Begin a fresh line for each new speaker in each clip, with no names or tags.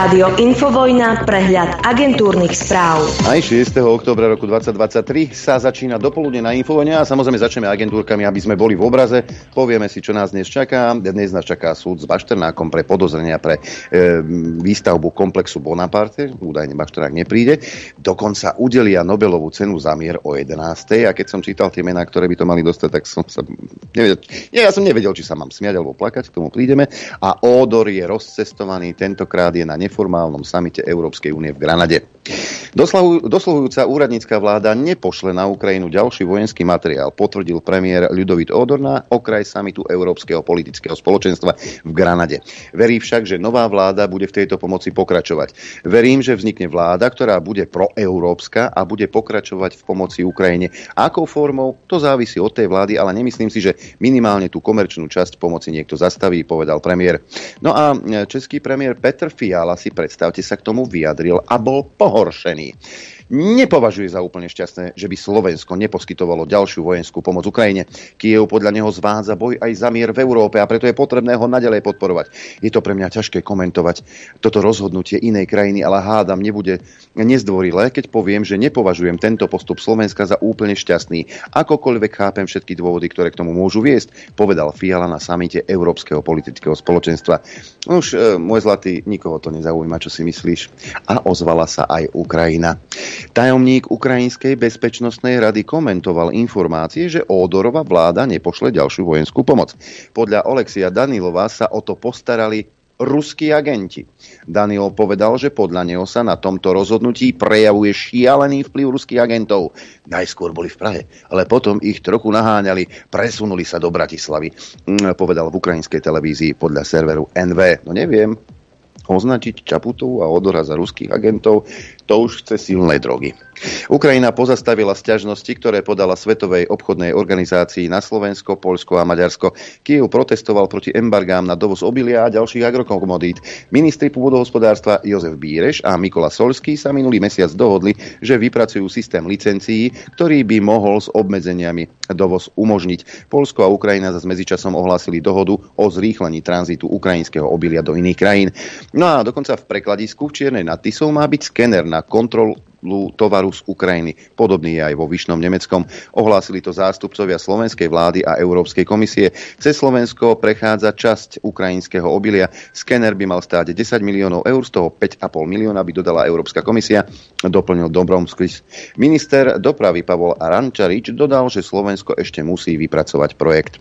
Rádio Infovojna, prehľad agentúrnych správ.
Aj 6. oktobra roku 2023 sa začína dopoludne na Infovojne a samozrejme začneme agentúrkami, aby sme boli v obraze. Povieme si, čo nás dnes čaká. Dnes nás čaká súd s Bašternákom pre podozrenia pre e, výstavbu komplexu Bonaparte. Údajne Bašternák nepríde. Dokonca udelia Nobelovú cenu za mier o 11. A keď som čítal tie mená, ktoré by to mali dostať, tak som sa nevedel. Nie, ja som nevedel, či sa mám smiať alebo plakať, k tomu prídeme. A Ódor je rozcestovaný, tentokrát je na neformálnom samite Európskej únie v Granade. Dosluhujúca úradnícka vláda nepošle na Ukrajinu ďalší vojenský materiál, potvrdil premiér Ľudovit Odor na okraj samitu Európskeho politického spoločenstva v Granade. Verí však, že nová vláda bude v tejto pomoci pokračovať. Verím, že vznikne vláda, ktorá bude proeurópska a bude pokračovať v pomoci Ukrajine. Akou formou? To závisí od tej vlády, ale nemyslím si, že minimálne tú komerčnú časť pomoci niekto zastaví, povedal premiér. No a český premiér Petr Fiala si predstavte sa k tomu vyjadril a bol pohoršený. Nepovažuje za úplne šťastné, že by Slovensko neposkytovalo ďalšiu vojenskú pomoc Ukrajine. Kiev podľa neho zvádza boj aj za mier v Európe a preto je potrebné ho nadalej podporovať. Je to pre mňa ťažké komentovať toto rozhodnutie inej krajiny, ale hádam nebude nezdvorilé, keď poviem, že nepovažujem tento postup Slovenska za úplne šťastný. Akokoľvek chápem všetky dôvody, ktoré k tomu môžu viesť, povedal Fiala na samite Európskeho politického spoločenstva. Už, e, môj zlatý, nikoho to nezaujíma, čo si myslíš. A ozvala sa aj Ukrajina. Tajomník Ukrajinskej bezpečnostnej rady komentoval informácie, že Ódorova vláda nepošle ďalšiu vojenskú pomoc. Podľa Olexia Danilova sa o to postarali ruskí agenti. Daniel povedal, že podľa neho sa na tomto rozhodnutí prejavuje šialený vplyv ruských agentov. Najskôr boli v Prahe, ale potom ich trochu naháňali, presunuli sa do Bratislavy, mm, povedal v ukrajinskej televízii podľa serveru NV. No neviem, označiť Čaputovú a Odora za ruských agentov, to už chce silné drogy. Ukrajina pozastavila sťažnosti, ktoré podala Svetovej obchodnej organizácii na Slovensko, Polsko a Maďarsko. Kiev protestoval proti embargám na dovoz obilia a ďalších agrokomodít. Ministri pôdohospodárstva Jozef Bíreš a Mikola Solský sa minulý mesiac dohodli, že vypracujú systém licencií, ktorý by mohol s obmedzeniami dovoz umožniť. Polsko a Ukrajina zase medzičasom ohlásili dohodu o zrýchlení tranzitu ukrajinského obilia do iných krajín. No a dokonca v prekladisku v Čiernej nad má byť skener na kontrolu tovaru z Ukrajiny. Podobný je aj vo Vyšnom Nemeckom. Ohlásili to zástupcovia slovenskej vlády a Európskej komisie. Cez Slovensko prechádza časť ukrajinského obilia. Skener by mal stáť 10 miliónov eur, z toho 5,5 milióna by dodala Európska komisia, doplnil Dobromskis. Minister dopravy Pavol Arančarič dodal, že Slovensko ešte musí vypracovať projekt.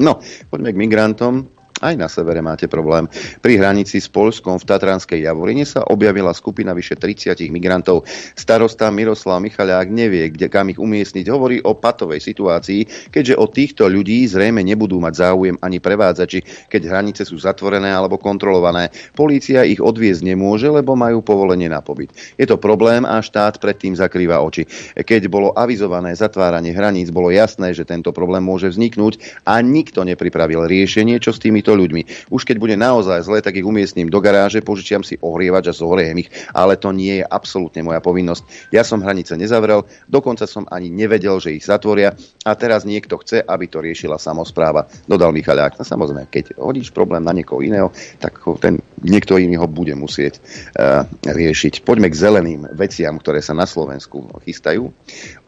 No, poďme k migrantom. Aj na severe máte problém. Pri hranici s Polskom v Tatranskej Javorine sa objavila skupina vyše 30 migrantov. Starosta Miroslav Michaliák nevie, kde kam ich umiestniť. Hovorí o patovej situácii, keďže o týchto ľudí zrejme nebudú mať záujem ani prevádzači, keď hranice sú zatvorené alebo kontrolované. Polícia ich odviezť nemôže, lebo majú povolenie na pobyt. Je to problém a štát predtým zakrýva oči. Keď bolo avizované zatváranie hraníc, bolo jasné, že tento problém môže vzniknúť a nikto nepripravil riešenie, čo s tými týmito ľuďmi. Už keď bude naozaj zle, tak ich umiestním do garáže, požičiam si ohrievač a zohriejem ich, ale to nie je absolútne moja povinnosť. Ja som hranice nezavrel, dokonca som ani nevedel, že ich zatvoria a teraz niekto chce, aby to riešila samozpráva. Dodal Michaliak. No samozrejme, keď hodíš problém na niekoho iného, tak ten niekto iný ho bude musieť uh, riešiť. Poďme k zeleným veciam, ktoré sa na Slovensku chystajú.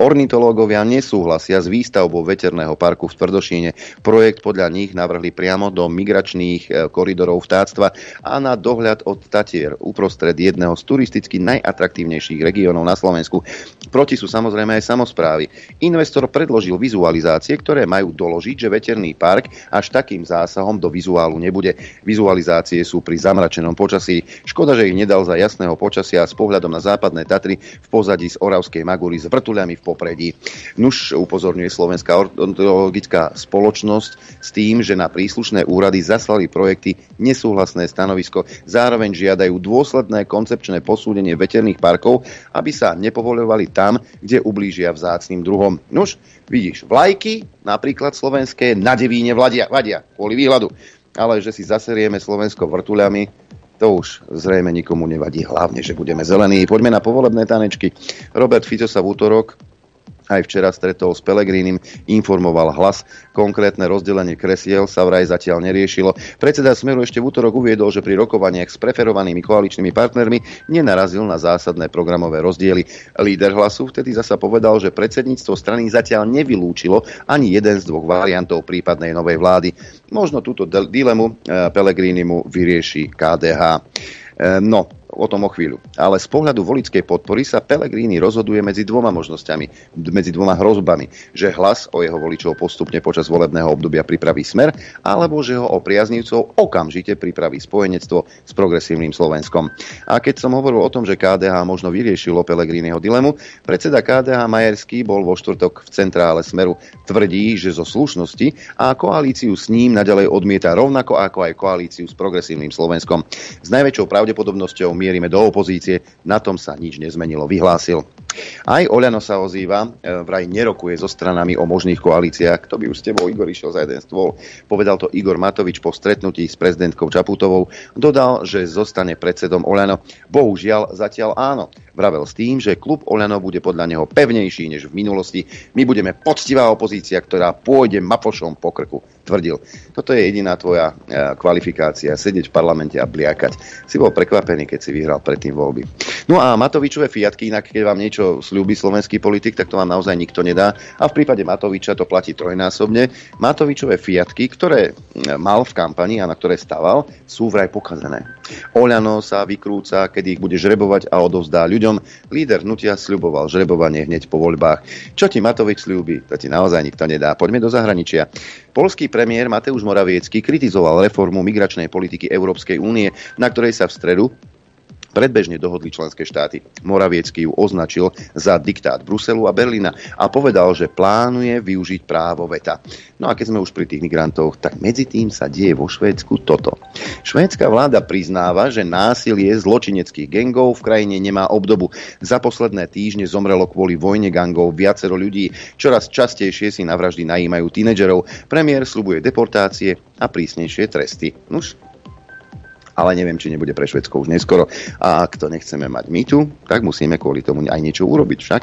Ornitológovia nesúhlasia s výstavbou veterného parku v Tvrdošíne. Projekt podľa nich navrhli priamo do migračných e, koridorov vtáctva a na dohľad od Tatier uprostred jedného z turisticky najatraktívnejších regiónov na Slovensku. Proti sú samozrejme aj samozprávy. Investor predložil vizualizácie, ktoré majú doložiť, že veterný park až takým zásahom do vizuálu nebude. Vizualizácie sú pri zamračenom počasí. Škoda, že ich nedal za jasného počasia s pohľadom na západné Tatry v pozadí z Oravskej Magúry s vrtuľami v popredí. Nuž upozorňuje Slovenská ornitologická spoločnosť s tým, že na príslušné úrady úrady zaslali projekty nesúhlasné stanovisko. Zároveň žiadajú dôsledné koncepčné posúdenie veterných parkov, aby sa nepovoľovali tam, kde ublížia vzácným druhom. Nuž, vidíš, vlajky, napríklad slovenské, na devíne vladia, vadia, kvôli výhľadu. Ale že si zaserieme Slovensko vrtuľami, to už zrejme nikomu nevadí, hlavne, že budeme zelení. Poďme na povolebné tanečky. Robert Fico sa v útorok aj včera stretol s Pelegrínim, informoval hlas. Konkrétne rozdelenie kresiel sa vraj zatiaľ neriešilo. Predseda Smeru ešte v útorok uviedol, že pri rokovaniach s preferovanými koaličnými partnermi nenarazil na zásadné programové rozdiely. Líder hlasu vtedy zasa povedal, že predsedníctvo strany zatiaľ nevylúčilo ani jeden z dvoch variantov prípadnej novej vlády. Možno túto dilemu eh, Pelegrínimu vyrieši KDH. Eh, no, o tom o chvíľu. Ale z pohľadu volickej podpory sa Pelegrini rozhoduje medzi dvoma možnosťami, medzi dvoma hrozbami, že hlas o jeho voličov postupne počas volebného obdobia pripraví smer, alebo že ho o priaznivcov okamžite pripraví spojenectvo s progresívnym Slovenskom. A keď som hovoril o tom, že KDH možno vyriešilo Pelegriniho dilemu, predseda KDH Majerský bol vo štvrtok v centrále smeru. Tvrdí, že zo slušnosti a koalíciu s ním naďalej odmieta rovnako ako aj koalíciu s progresívnym Slovenskom. S najväčšou pravdepodobnosťou mierime do opozície, na tom sa nič nezmenilo, vyhlásil. Aj Oľano sa ozýva, e, vraj nerokuje so stranami o možných koalíciách. Kto by už s tebou, Igor, išiel za jeden stôl? Povedal to Igor Matovič po stretnutí s prezidentkou Čaputovou. Dodal, že zostane predsedom Oľano. Bohužiaľ, zatiaľ áno. Vravel s tým, že klub Oľano bude podľa neho pevnejší než v minulosti. My budeme poctivá opozícia, ktorá pôjde mafošom po krku, tvrdil. Toto je jediná tvoja e, kvalifikácia, sedieť v parlamente a bliakať. Si bol prekvapený, keď si vyhral predtým voľby. No a Matovičové fiatky, inak keď vám niečo slúbi slovenský politik, tak to vám naozaj nikto nedá. A v prípade Matoviča to platí trojnásobne. Matovičové fiatky, ktoré mal v kampani a na ktoré stával, sú vraj pokazené. Oľano sa vykrúca, kedy ich bude žrebovať a odovzdá ľuďom. Líder hnutia sľuboval žrebovanie hneď po voľbách. Čo ti Matovič sľúbi? To ti naozaj nikto nedá. Poďme do zahraničia. Polský premiér Mateusz Moraviecký kritizoval reformu migračnej politiky Európskej únie, na ktorej sa v stredu predbežne dohodli členské štáty. Moraviecký ju označil za diktát Bruselu a Berlína a povedal, že plánuje využiť právo veta. No a keď sme už pri tých migrantoch, tak medzi tým sa deje vo Švédsku toto. Švédska vláda priznáva, že násilie zločineckých gengov v krajine nemá obdobu. Za posledné týždne zomrelo kvôli vojne gangov viacero ľudí. Čoraz častejšie si na vraždy najímajú tínedžerov. Premiér slubuje deportácie a prísnejšie tresty. Nuž, ale neviem, či nebude pre Švedsko už neskoro. A ak to nechceme mať my tu, tak musíme kvôli tomu aj niečo urobiť však.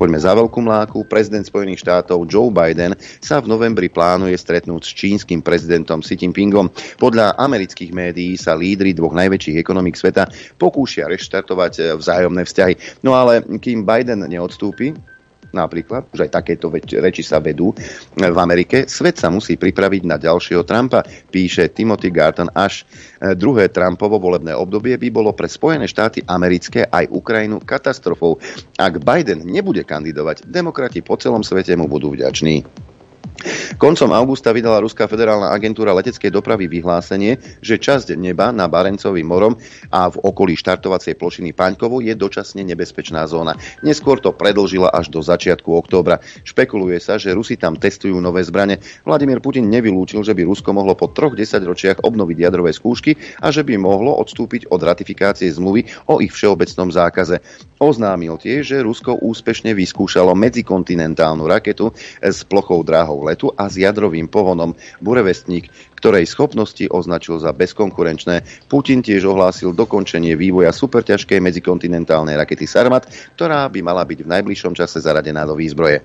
Poďme za veľkú mláku. Prezident Spojených štátov Joe Biden sa v novembri plánuje stretnúť s čínskym prezidentom Xi Jinpingom. Podľa amerických médií sa lídry dvoch najväčších ekonomík sveta pokúšia reštartovať eh, vzájomné vzťahy. No ale kým Biden neodstúpi, napríklad, už aj takéto reči sa vedú v Amerike, svet sa musí pripraviť na ďalšieho Trumpa, píše Timothy Garton, až e, druhé Trumpovo volebné obdobie by bolo pre Spojené štáty americké aj Ukrajinu katastrofou. Ak Biden nebude kandidovať, demokrati po celom svete mu budú vďační. Koncom augusta vydala Ruská federálna agentúra leteckej dopravy vyhlásenie, že časť neba na Barencovým morom a v okolí štartovacej plošiny Paňkovo je dočasne nebezpečná zóna. Neskôr to predlžila až do začiatku októbra. Špekuluje sa, že Rusi tam testujú nové zbrane. Vladimír Putin nevylúčil, že by Rusko mohlo po troch desaťročiach obnoviť jadrové skúšky a že by mohlo odstúpiť od ratifikácie zmluvy o ich všeobecnom zákaze. Oznámil tiež, že Rusko úspešne vyskúšalo medzikontinentálnu raketu s plochou dráhou letu a s jadrovým pohonom Burevestník, ktorej schopnosti označil za bezkonkurenčné. Putin tiež ohlásil dokončenie vývoja superťažkej medzikontinentálnej rakety Sarmat, ktorá by mala byť v najbližšom čase zaradená do výzbroje.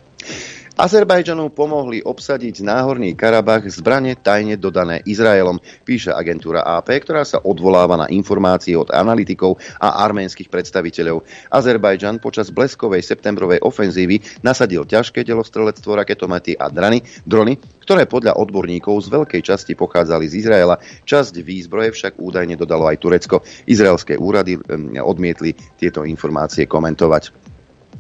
Azerbajdžanu pomohli obsadiť náhorný Karabach zbrane tajne dodané Izraelom, píše agentúra AP, ktorá sa odvoláva na informácie od analytikov a arménskych predstaviteľov. Azerbajdžan počas bleskovej septembrovej ofenzívy nasadil ťažké delostrelectvo, raketomety a drany, drony, ktoré podľa odborníkov z veľkej časti pochádzali z Izraela. Časť výzbroje však údajne dodalo aj Turecko. Izraelské úrady odmietli tieto informácie komentovať.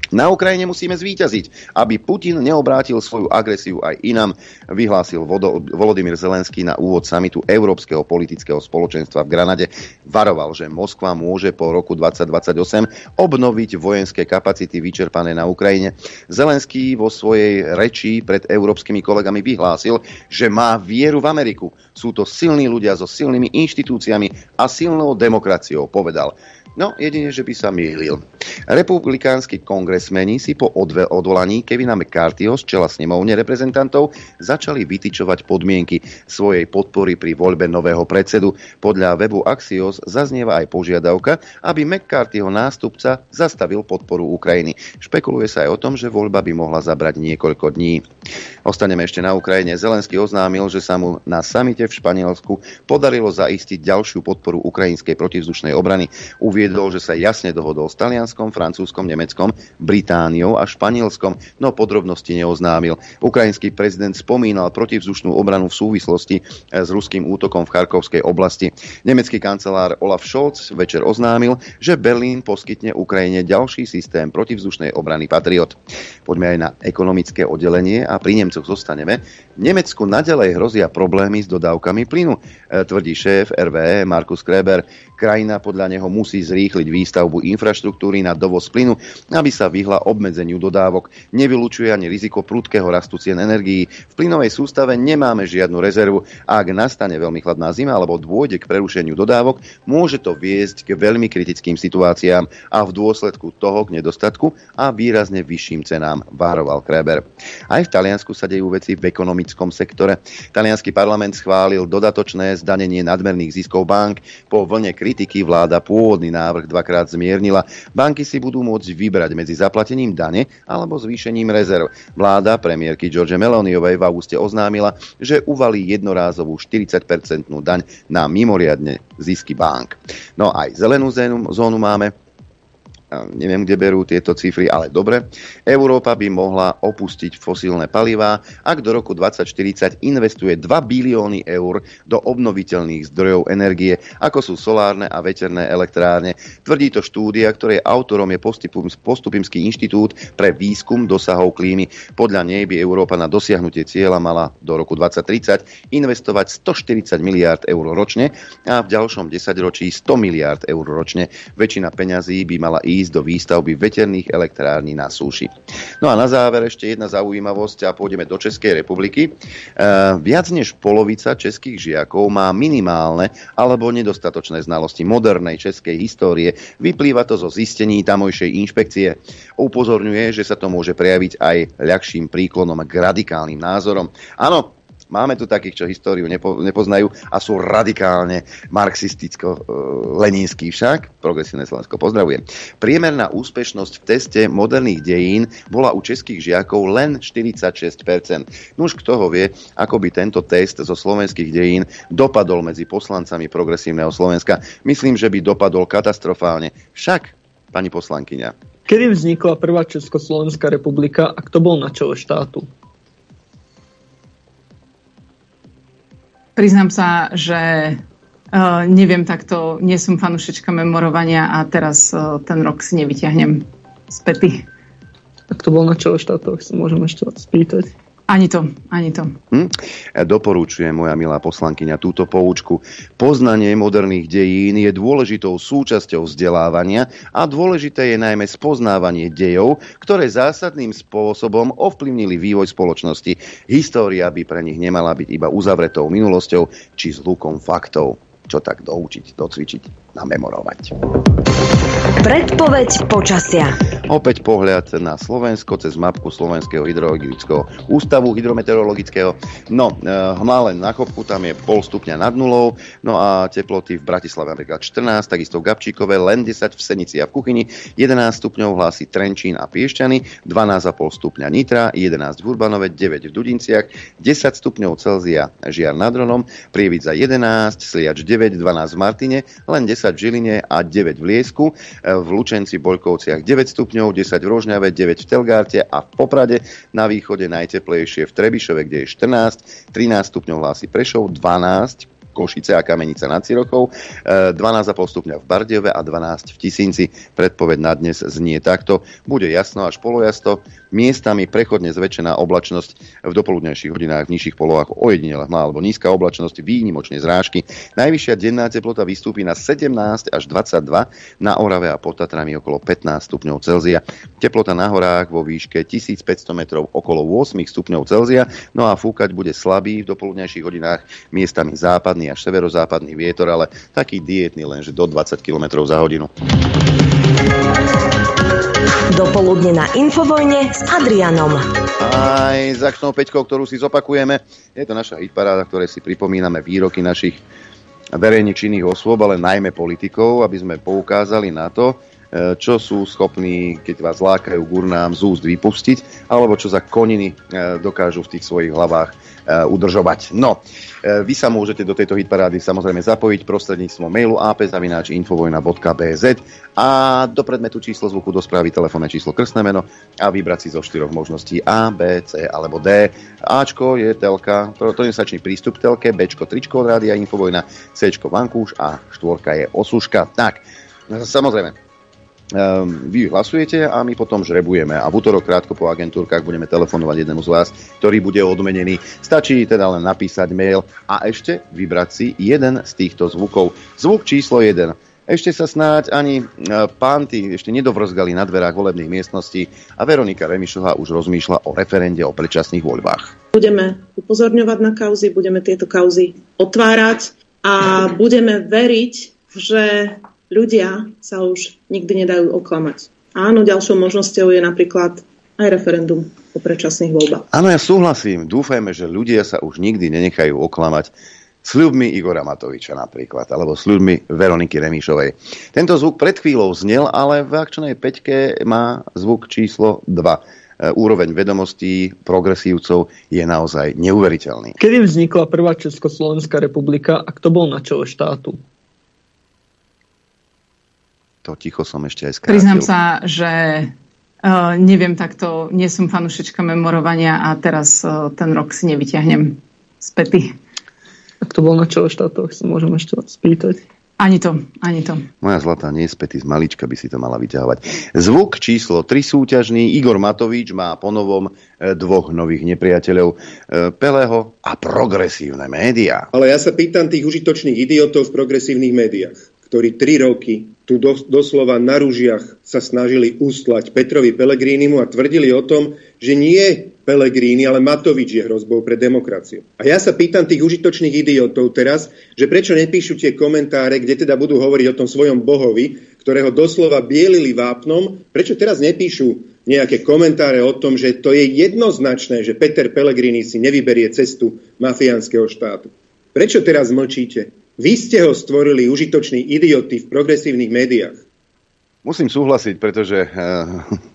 Na Ukrajine musíme zvíťaziť, aby Putin neobrátil svoju agresiu aj inám, vyhlásil Volodymyr Zelenský na úvod samitu Európskeho politického spoločenstva v Granade. Varoval, že Moskva môže po roku 2028 obnoviť vojenské kapacity vyčerpané na Ukrajine. Zelenský vo svojej reči pred európskymi kolegami vyhlásil, že má vieru v Ameriku. Sú to silní ľudia so silnými inštitúciami a silnou demokraciou, povedal. No, jedine, že by sa mýlil. Republikánsky kongresmeni si po odve- odvolaní Kevina McCarthyho z čela snemovne reprezentantov začali vytyčovať podmienky svojej podpory pri voľbe nového predsedu. Podľa webu Axios zaznieva aj požiadavka, aby McCarthyho nástupca zastavil podporu Ukrajiny. Špekuluje sa aj o tom, že voľba by mohla zabrať niekoľko dní. Ostaneme ešte na Ukrajine. Zelenský oznámil, že sa mu na samite v Španielsku podarilo zaistiť ďalšiu podporu ukrajinskej protivzdušnej obrany. Uviedol, že sa jasne dohodol s Talianskom, Francúzskom, Nemeckom, Britániou a Španielskom, no podrobnosti neoznámil. Ukrajinský prezident spomínal protivzdušnú obranu v súvislosti s ruským útokom v Charkovskej oblasti. Nemecký kancelár Olaf Scholz večer oznámil, že Berlín poskytne Ukrajine ďalší systém protivzdušnej obrany Patriot. Poďme aj na ekonomické oddelenie a pri Nemcoch zostaneme. Nemecku nadalej hrozia problémy s dodávkami plynu, e, tvrdí šéf RVE Markus Kreber. Krajina podľa neho musí zrýchliť výstavbu infraštruktúry na dovoz plynu, aby sa vyhla obmedzeniu dodávok. Nevylučuje ani riziko prudkého rastu cien energií. V plynovej sústave nemáme žiadnu rezervu ak nastane veľmi chladná zima alebo dôjde k prerušeniu dodávok, môže to viesť k veľmi kritickým situáciám a v dôsledku toho k nedostatku a výrazne vyšším cenám, vároval Kreber. Aj v Taliansku sa dejú veci v ekonomickom sektore. Talianský parlament schválil dodatočné zdanenie nadmerných ziskov bank po vlne kri- kritiky vláda pôvodný návrh dvakrát zmiernila. Banky si budú môcť vybrať medzi zaplatením dane alebo zvýšením rezerv. Vláda premiérky George Meloniovej v auguste oznámila, že uvalí jednorázovú 40-percentnú daň na mimoriadne zisky bank. No aj zelenú zónu máme, neviem, kde berú tieto cifry, ale dobre. Európa by mohla opustiť fosílne palivá, ak do roku 2040 investuje 2 bilióny eur do obnoviteľných zdrojov energie, ako sú solárne a veterné elektrárne. Tvrdí to štúdia, ktorej autorom je Postupimský inštitút pre výskum dosahov klímy. Podľa nej by Európa na dosiahnutie cieľa mala do roku 2030 investovať 140 miliárd eur ročne a v ďalšom desaťročí 100 miliárd eur ročne. Väčšina peňazí by mala ísť ísť do výstavby veterných elektrární na súši. No a na záver ešte jedna zaujímavosť a pôjdeme do Českej republiky. E, viac než polovica českých žiakov má minimálne alebo nedostatočné znalosti modernej českej histórie. Vyplýva to zo zistení tamojšej inšpekcie. Upozorňuje, že sa to môže prejaviť aj ľahším príklonom k radikálnym názorom. Áno, Máme tu takých, čo históriu nepo, nepoznajú a sú radikálne marxisticko-leninskí však. Progresívne Slovensko pozdravujem. Priemerná úspešnosť v teste moderných dejín bola u českých žiakov len 46%. No už kto ho vie, ako by tento test zo slovenských dejín dopadol medzi poslancami progresívneho Slovenska. Myslím, že by dopadol katastrofálne. Však, pani poslankyňa,
Kedy vznikla prvá Československá republika a kto bol na čele štátu?
Priznám sa, že uh, neviem takto, nie som fanušička memorovania a teraz uh, ten rok si nevyťahnem z pety.
Tak to bol na čele štátov, si môžem ešte spýtať.
Ani to, ani to. Hm?
Doporúčujem, moja milá poslankyňa, túto poučku. Poznanie moderných dejín je dôležitou súčasťou vzdelávania a dôležité je najmä spoznávanie dejov, ktoré zásadným spôsobom ovplyvnili vývoj spoločnosti. História by pre nich nemala byť iba uzavretou minulosťou či zlukom faktov. Čo tak doučiť, docvičiť namemorovať.
Predpoveď počasia.
Opäť pohľad na Slovensko cez mapku Slovenského hydrologického ústavu hydrometeorologického. No, e, hmlálen na chopku, tam je pol stupňa nad nulou, no a teploty v Bratislave napríklad 14, takisto v Gabčíkove, len 10 v Senici a v Kuchyni, 11 stupňov hlási Trenčín a Piešťany, 12,5 stupňa Nitra, 11 v Urbanove, 9 v Dudinciach, 10 stupňov Celzia Žiar nad Ronom, Prievidza 11, Sliač 9, 12 v Martine, len 10 10 v Žiline a 9 v Liesku, e, v Lučenci Boľkovciach 9 stupňov, 10 v Rožňave, 9 v Telgárte a v Poprade, na východe najteplejšie v Trebišove, kde je 14, 13 stupňov hlási Prešov, 12 Košice a Kamenica nad Cirochou, 12,5 stupňa v Bardiove a 12 v Tisinci. Predpoveď na dnes znie takto. Bude jasno až polojasto, miestami prechodne zväčšená oblačnosť v dopoludnejších hodinách v nižších polohách ojedinele hmla alebo nízka oblačnosť, výnimočne zrážky. Najvyššia denná teplota vystúpi na 17 až 22, na Orave a pod Tatrami okolo 15 stupňov Celzia. Teplota na horách vo výške 1500 metrov okolo 8 stupňov Celzia, no a fúkať bude slabý v dopoludnejších hodinách miestami západný až severozápadný vietor, ale taký dietný lenže do 20 km za hodinu.
Dopoludne na Infovojne s Adrianom.
Aj s akčnou peťkou, ktorú si zopakujeme. Je to naša hitparáda, ktoré si pripomíname výroky našich verejne činných osôb, ale najmä politikov, aby sme poukázali na to, e, čo sú schopní, keď vás lákajú gurnám z úst vypustiť, alebo čo za koniny e, dokážu v tých svojich hlavách udržovať. No, eh, vy sa môžete do tejto hitparády samozrejme zapojiť prostredníctvom mailu apzavináčinfovojna.bz a do predmetu číslo zvuku do správy telefónne číslo krstné meno a vybrať si zo štyroch možností A, B, C alebo D. Ačko je telka, trojmesačný prístup telke, Bčko tričko od rádia Infovojna, Cčko vankúš a štvorka je osuška. Tak, samozrejme, vy hlasujete a my potom žrebujeme a v útorok krátko po agentúrkach budeme telefonovať jednému z vás, ktorý bude odmenený. Stačí teda len napísať mail a ešte vybrať si jeden z týchto zvukov. Zvuk číslo 1. Ešte sa snáď ani e, pánty ešte nedovrzgali na dverách volebných miestností a Veronika Remišová už rozmýšľa o referende o predčasných voľbách.
Budeme upozorňovať na kauzy, budeme tieto kauzy otvárať a budeme veriť, že ľudia sa už nikdy nedajú oklamať. Áno, ďalšou možnosťou je napríklad aj referendum o predčasných voľbách.
Áno, ja súhlasím. Dúfajme, že ľudia sa už nikdy nenechajú oklamať s ľuďmi Igora Matoviča napríklad, alebo s ľuďmi Veroniky Remíšovej. Tento zvuk pred chvíľou znel, ale v akčnej peťke má zvuk číslo 2 e, úroveň vedomostí progresívcov je naozaj neuveriteľný.
Kedy vznikla prvá Československá republika a kto bol na čele štátu?
To ticho som ešte aj skrátil.
Priznám sa, že uh, neviem takto, nie som fanušička memorovania a teraz uh, ten rok si nevyťahnem späty.
Ak to bol na čele štátov, si môžem ešte spýtať.
Ani to, ani to.
Moja zlatá nie je späty z malička by si to mala vyťahovať. Zvuk číslo 3 súťažný. Igor Matovič má ponovom e, dvoch nových nepriateľov. Peleho a progresívne médiá.
Ale ja sa pýtam tých užitočných idiotov v progresívnych médiách ktorí tri roky tu doslova na rúžiach sa snažili ustlať Petrovi Pelegrínimu a tvrdili o tom, že nie Pelegríny, ale Matovič je hrozbou pre demokraciu. A ja sa pýtam tých užitočných idiotov teraz, že prečo nepíšu tie komentáre, kde teda budú hovoriť o tom svojom bohovi, ktorého doslova bielili vápnom, prečo teraz nepíšu nejaké komentáre o tom, že to je jednoznačné, že Peter Pellegrini si nevyberie cestu mafiánskeho štátu. Prečo teraz mlčíte? Vy ste ho stvorili užitoční idioty v progresívnych médiách.
Musím súhlasiť, pretože uh,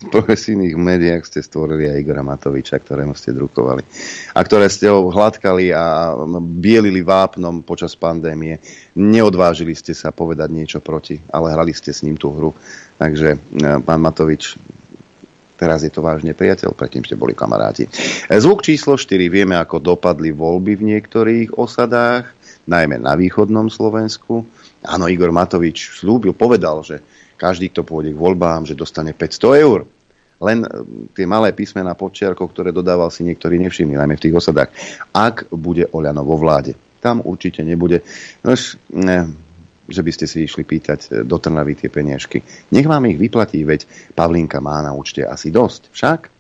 v progresívnych médiách ste stvorili aj Igora Matoviča, ktorému ste drukovali. A ktoré ste ho hladkali a bielili vápnom počas pandémie. Neodvážili ste sa povedať niečo proti, ale hrali ste s ním tú hru. Takže uh, pán Matovič, teraz je to vážne priateľ, predtým ste boli kamaráti. Zvuk číslo 4. Vieme, ako dopadli voľby v niektorých osadách najmä na východnom Slovensku. Áno, Igor Matovič slúbil, povedal, že každý, kto pôjde k voľbám, že dostane 500 eur. Len e, tie malé písmená podčiarkov, ktoré dodával si niektorí nevšimli, najmä v tých osadách. Ak bude Oľano vo vláde, tam určite nebude. Nož, ne, že by ste si išli pýtať e, do Trnavy tie peniažky. Nech vám ich vyplatí, veď Pavlinka má na účte asi dosť. Však?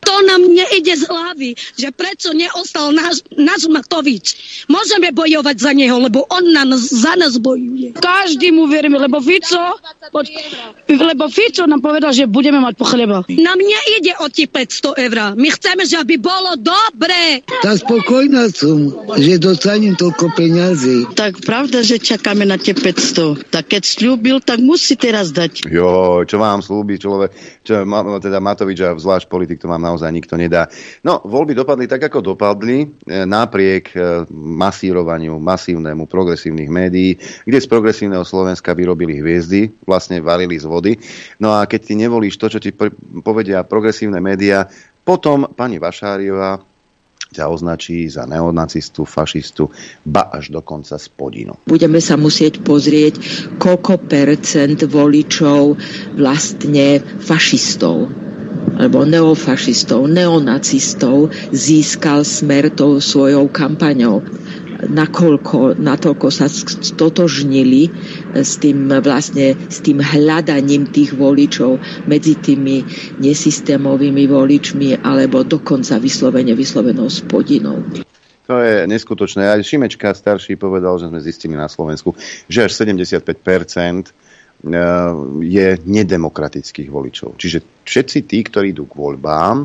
To nám nejde z hlavy, že prečo neostal náš, náš Matovič. Môžeme bojovať za neho, lebo on nás, za nás bojuje. Každý mu veríme, lebo Fico, poď, lebo Fico nám povedal, že budeme mať po chleba. Nám nejde o tie 500 eur. My chceme, že aby bolo dobre.
Tak spokojná som, že dostanem toľko peňazí.
Tak pravda, že čakáme na tie 500. Tak keď slúbil, tak musí teraz dať.
Jo, čo vám slúbi človek, čo, teda Matovič a zvlášť politik, to mám naozaj nikto nedá. No, voľby dopadli tak, ako dopadli, e, napriek e, masírovaniu masívnemu progresívnych médií, kde z progresívneho Slovenska vyrobili hviezdy, vlastne valili z vody. No a keď ty nevolíš to, čo ti povedia progresívne médiá, potom pani Vašáriová ťa označí za neonacistu, fašistu, ba až dokonca spodinu.
Budeme sa musieť pozrieť, koľko percent voličov vlastne fašistov alebo neofašistov, neonacistov získal smer tou svojou kampaňou nakoľko, natoľko sa stotožnili s tým vlastne, s tým hľadaním tých voličov medzi tými nesystémovými voličmi alebo dokonca vyslovene vyslovenou spodinou.
To je neskutočné. Aj Šimečka starší povedal, že sme zistili na Slovensku, že až 75% e, je nedemokratických voličov. Čiže všetci tí, ktorí idú k voľbám,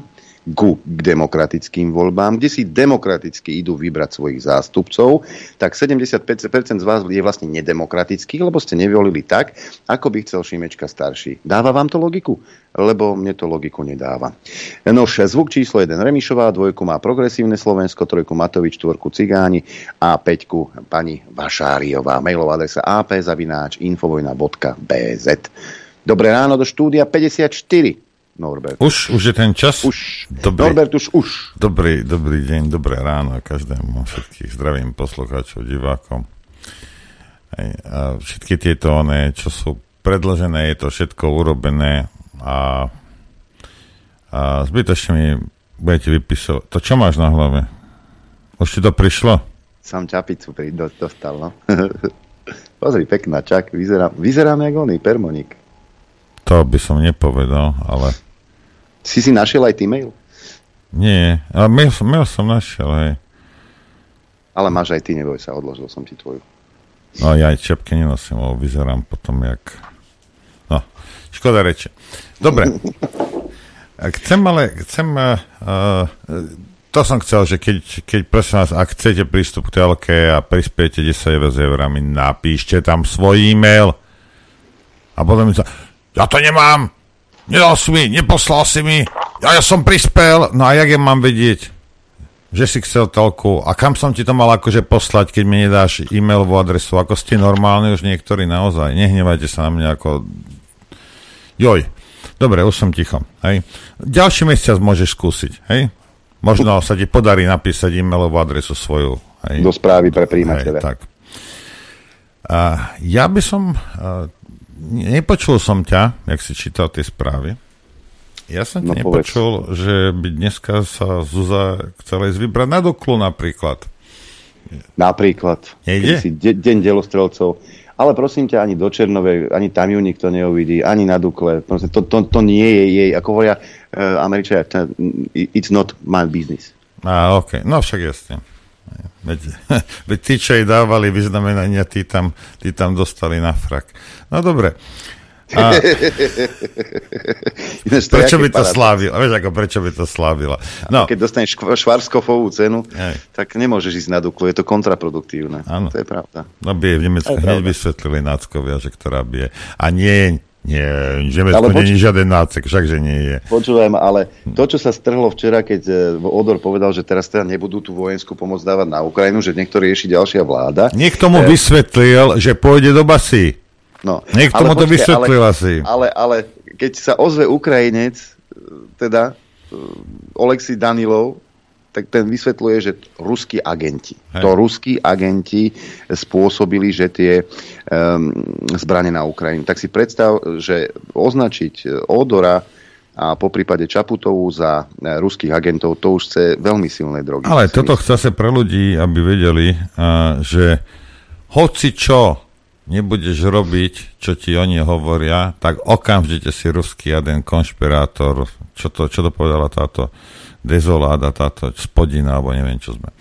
ku k demokratickým voľbám, kde si demokraticky idú vybrať svojich zástupcov, tak 75% z vás je vlastne nedemokratických, lebo ste nevolili tak, ako by chcel Šimečka starší. Dáva vám to logiku? Lebo mne to logiku nedáva. No zvuk číslo 1 Remišová, dvojku má Progresívne Slovensko, trojku Matovič, štvorku Cigáni a peťku pani Vašáriová. Mailová adresa ap.infovojna.bz Dobré ráno do štúdia 54. Norbert.
Už, už je ten čas?
Už. Dobrý, Norbert už už.
Dobrý, dobrý deň, dobré ráno každému, všetkých zdravím poslucháčov, divákom. Aj, a všetky tieto, one, čo sú predložené, je to všetko urobené a, a zbytočne mi budete vypísať. To čo máš na hlave? Už ti to prišlo?
Sam čapicu pri, dostal, no. Pozri, pekná čak, vyzerám, vyzerám jak oný, permonik.
To by som nepovedal, ale
si si našiel aj e-mail?
Nie, ale mail, mail som našiel, hej.
Ale máš aj ty, neboj sa, odložil som ti tvoju.
No ja aj čapky nenosím, lebo vyzerám potom jak... No, škoda reče. Dobre. Chcem ale, chcem... Uh, to som chcel, že keď, keď prosím vás, ak chcete prístup k telke a prispiete 10 eur z eurami, napíšte tam svoj e-mail. A potom sa, ja to nemám, Nedal si mi, neposlal si mi, ja, ja som prispel, no a jak ja mám vedieť, že si chcel toľku a kam som ti to mal akože poslať, keď mi nedáš e-mailovú adresu, ako ste normálni už niektorí naozaj, nehnevajte sa na mňa ako... Joj, dobre, už som ticho, hej. Ďalší mesiac môžeš skúsiť, hej. Možno sa ti podarí napísať e-mailovú adresu svoju. Hej.
Do správy pre príjimateľa.
tak. A ja by som nepočul som ťa, jak si čítal tie správy. Ja som ťa no, nepočul, povedz. že by dneska sa Zuza chcela ísť vybrať na Duklu napríklad.
Napríklad.
Nejde?
Si de- deň delostrelcov. Ale prosím ťa, ani do Černovej, ani tam ju nikto neuvidí, ani na Dukle. Proste to, to, to nie je jej, ako hovoria uh, Američania, it's not my business.
Á, ok. No však jasne. Veď, veď tí, čo jej dávali vyznamenania, tí tam, tí tam dostali na frak. No dobre. A... prečo by to slávila? Vieš, ako prečo by to slávila?
No. Keď dostaneš švarskofovú cenu, Aj. tak nemôžeš ísť na Duklu, je to kontraproduktívne. Ano. To je pravda.
No by v Nemecku hneď vysvetlili náckovia, že ktorá bije. A nie nie, že ale poč- je žiaden nácek, však, že nie je.
Počúvaj ma, ale to, čo sa strhlo včera, keď e, Odor povedal, že teraz teda nebudú tú vojenskú pomoc dávať na Ukrajinu, že niekto rieši ďalšia vláda.
Niekto mu e... vysvetlil, že pôjde do basy. No, Niekto mu to vysvetlil
ale,
asi.
Ale, ale keď sa ozve Ukrajinec, e, teda e, Oleksi Danilov, tak ten vysvetľuje, že ruskí agenti. Hej. To ruskí agenti spôsobili, že tie um, zbranie na Ukrajinu. Tak si predstav, že označiť Odora a po prípade Čaputovú za e, ruských agentov, to už chce veľmi silné drogy.
Ale toto chce sa pre ľudí, aby vedeli, a, že hoci čo nebudeš robiť, čo ti oni hovoria, tak okamžite si ruský jeden konšpirátor, čo to, čo to povedala táto dezoláda, táto spodina, alebo neviem, čo sme.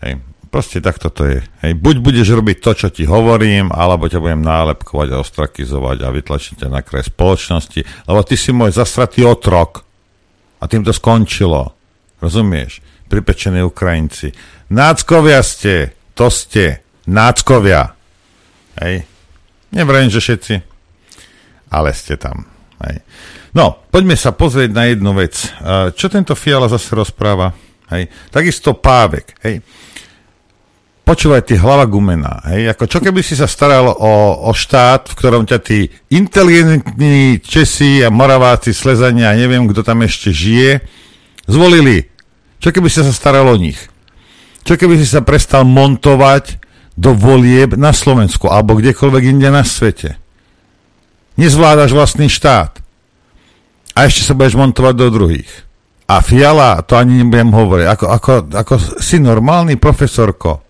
Hej. Proste takto to je. Hej. Buď budeš robiť to, čo ti hovorím, alebo ťa budem nálepkovať a ostrakizovať a vytlačiť ťa na kraj spoločnosti, lebo ty si môj zasratý otrok. A tým to skončilo. Rozumieš? Pripečení Ukrajinci. Náckovia ste. To ste. Náckovia. Hej. Nevrajím, že všetci. Ale ste tam. Hej. No, poďme sa pozrieť na jednu vec. Čo tento Fiala zase rozpráva? Hej. Takisto Pávek. Hej. Počúvaj, ty hlava gumená. Hej. Ako čo keby si sa staral o, o štát, v ktorom ťa tí inteligentní Česi a Moraváci, Slezania a neviem, kto tam ešte žije, zvolili. Čo keby si sa staral o nich? Čo keby si sa prestal montovať do volieb na Slovensku alebo kdekoľvek inde na svete? Nezvládaš vlastný štát a ešte sa budeš montovať do druhých. A Fiala, to ani nebudem hovoriť, ako, ako, ako si normálny profesorko,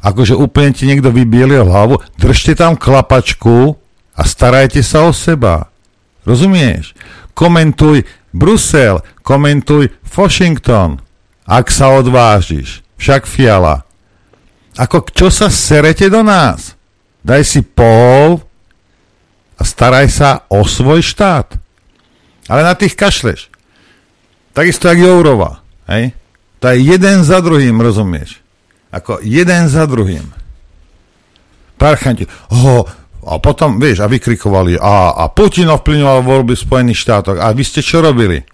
akože úplne ti niekto vybielil hlavu, držte tam klapačku a starajte sa o seba. Rozumieš? Komentuj Brusel, komentuj Washington, ak sa odvážiš. Však Fiala. Ako čo sa serete do nás? Daj si pol a staraj sa o svoj štát. Ale na tých kašleš. Takisto jak Jourova. Hej? To je jeden za druhým, rozumieš? Ako jeden za druhým. Parchanti. Oh, a potom, vieš, a vykrikovali, a, a Putin ovplyvňoval voľby v Spojených štátoch. A vy ste čo robili?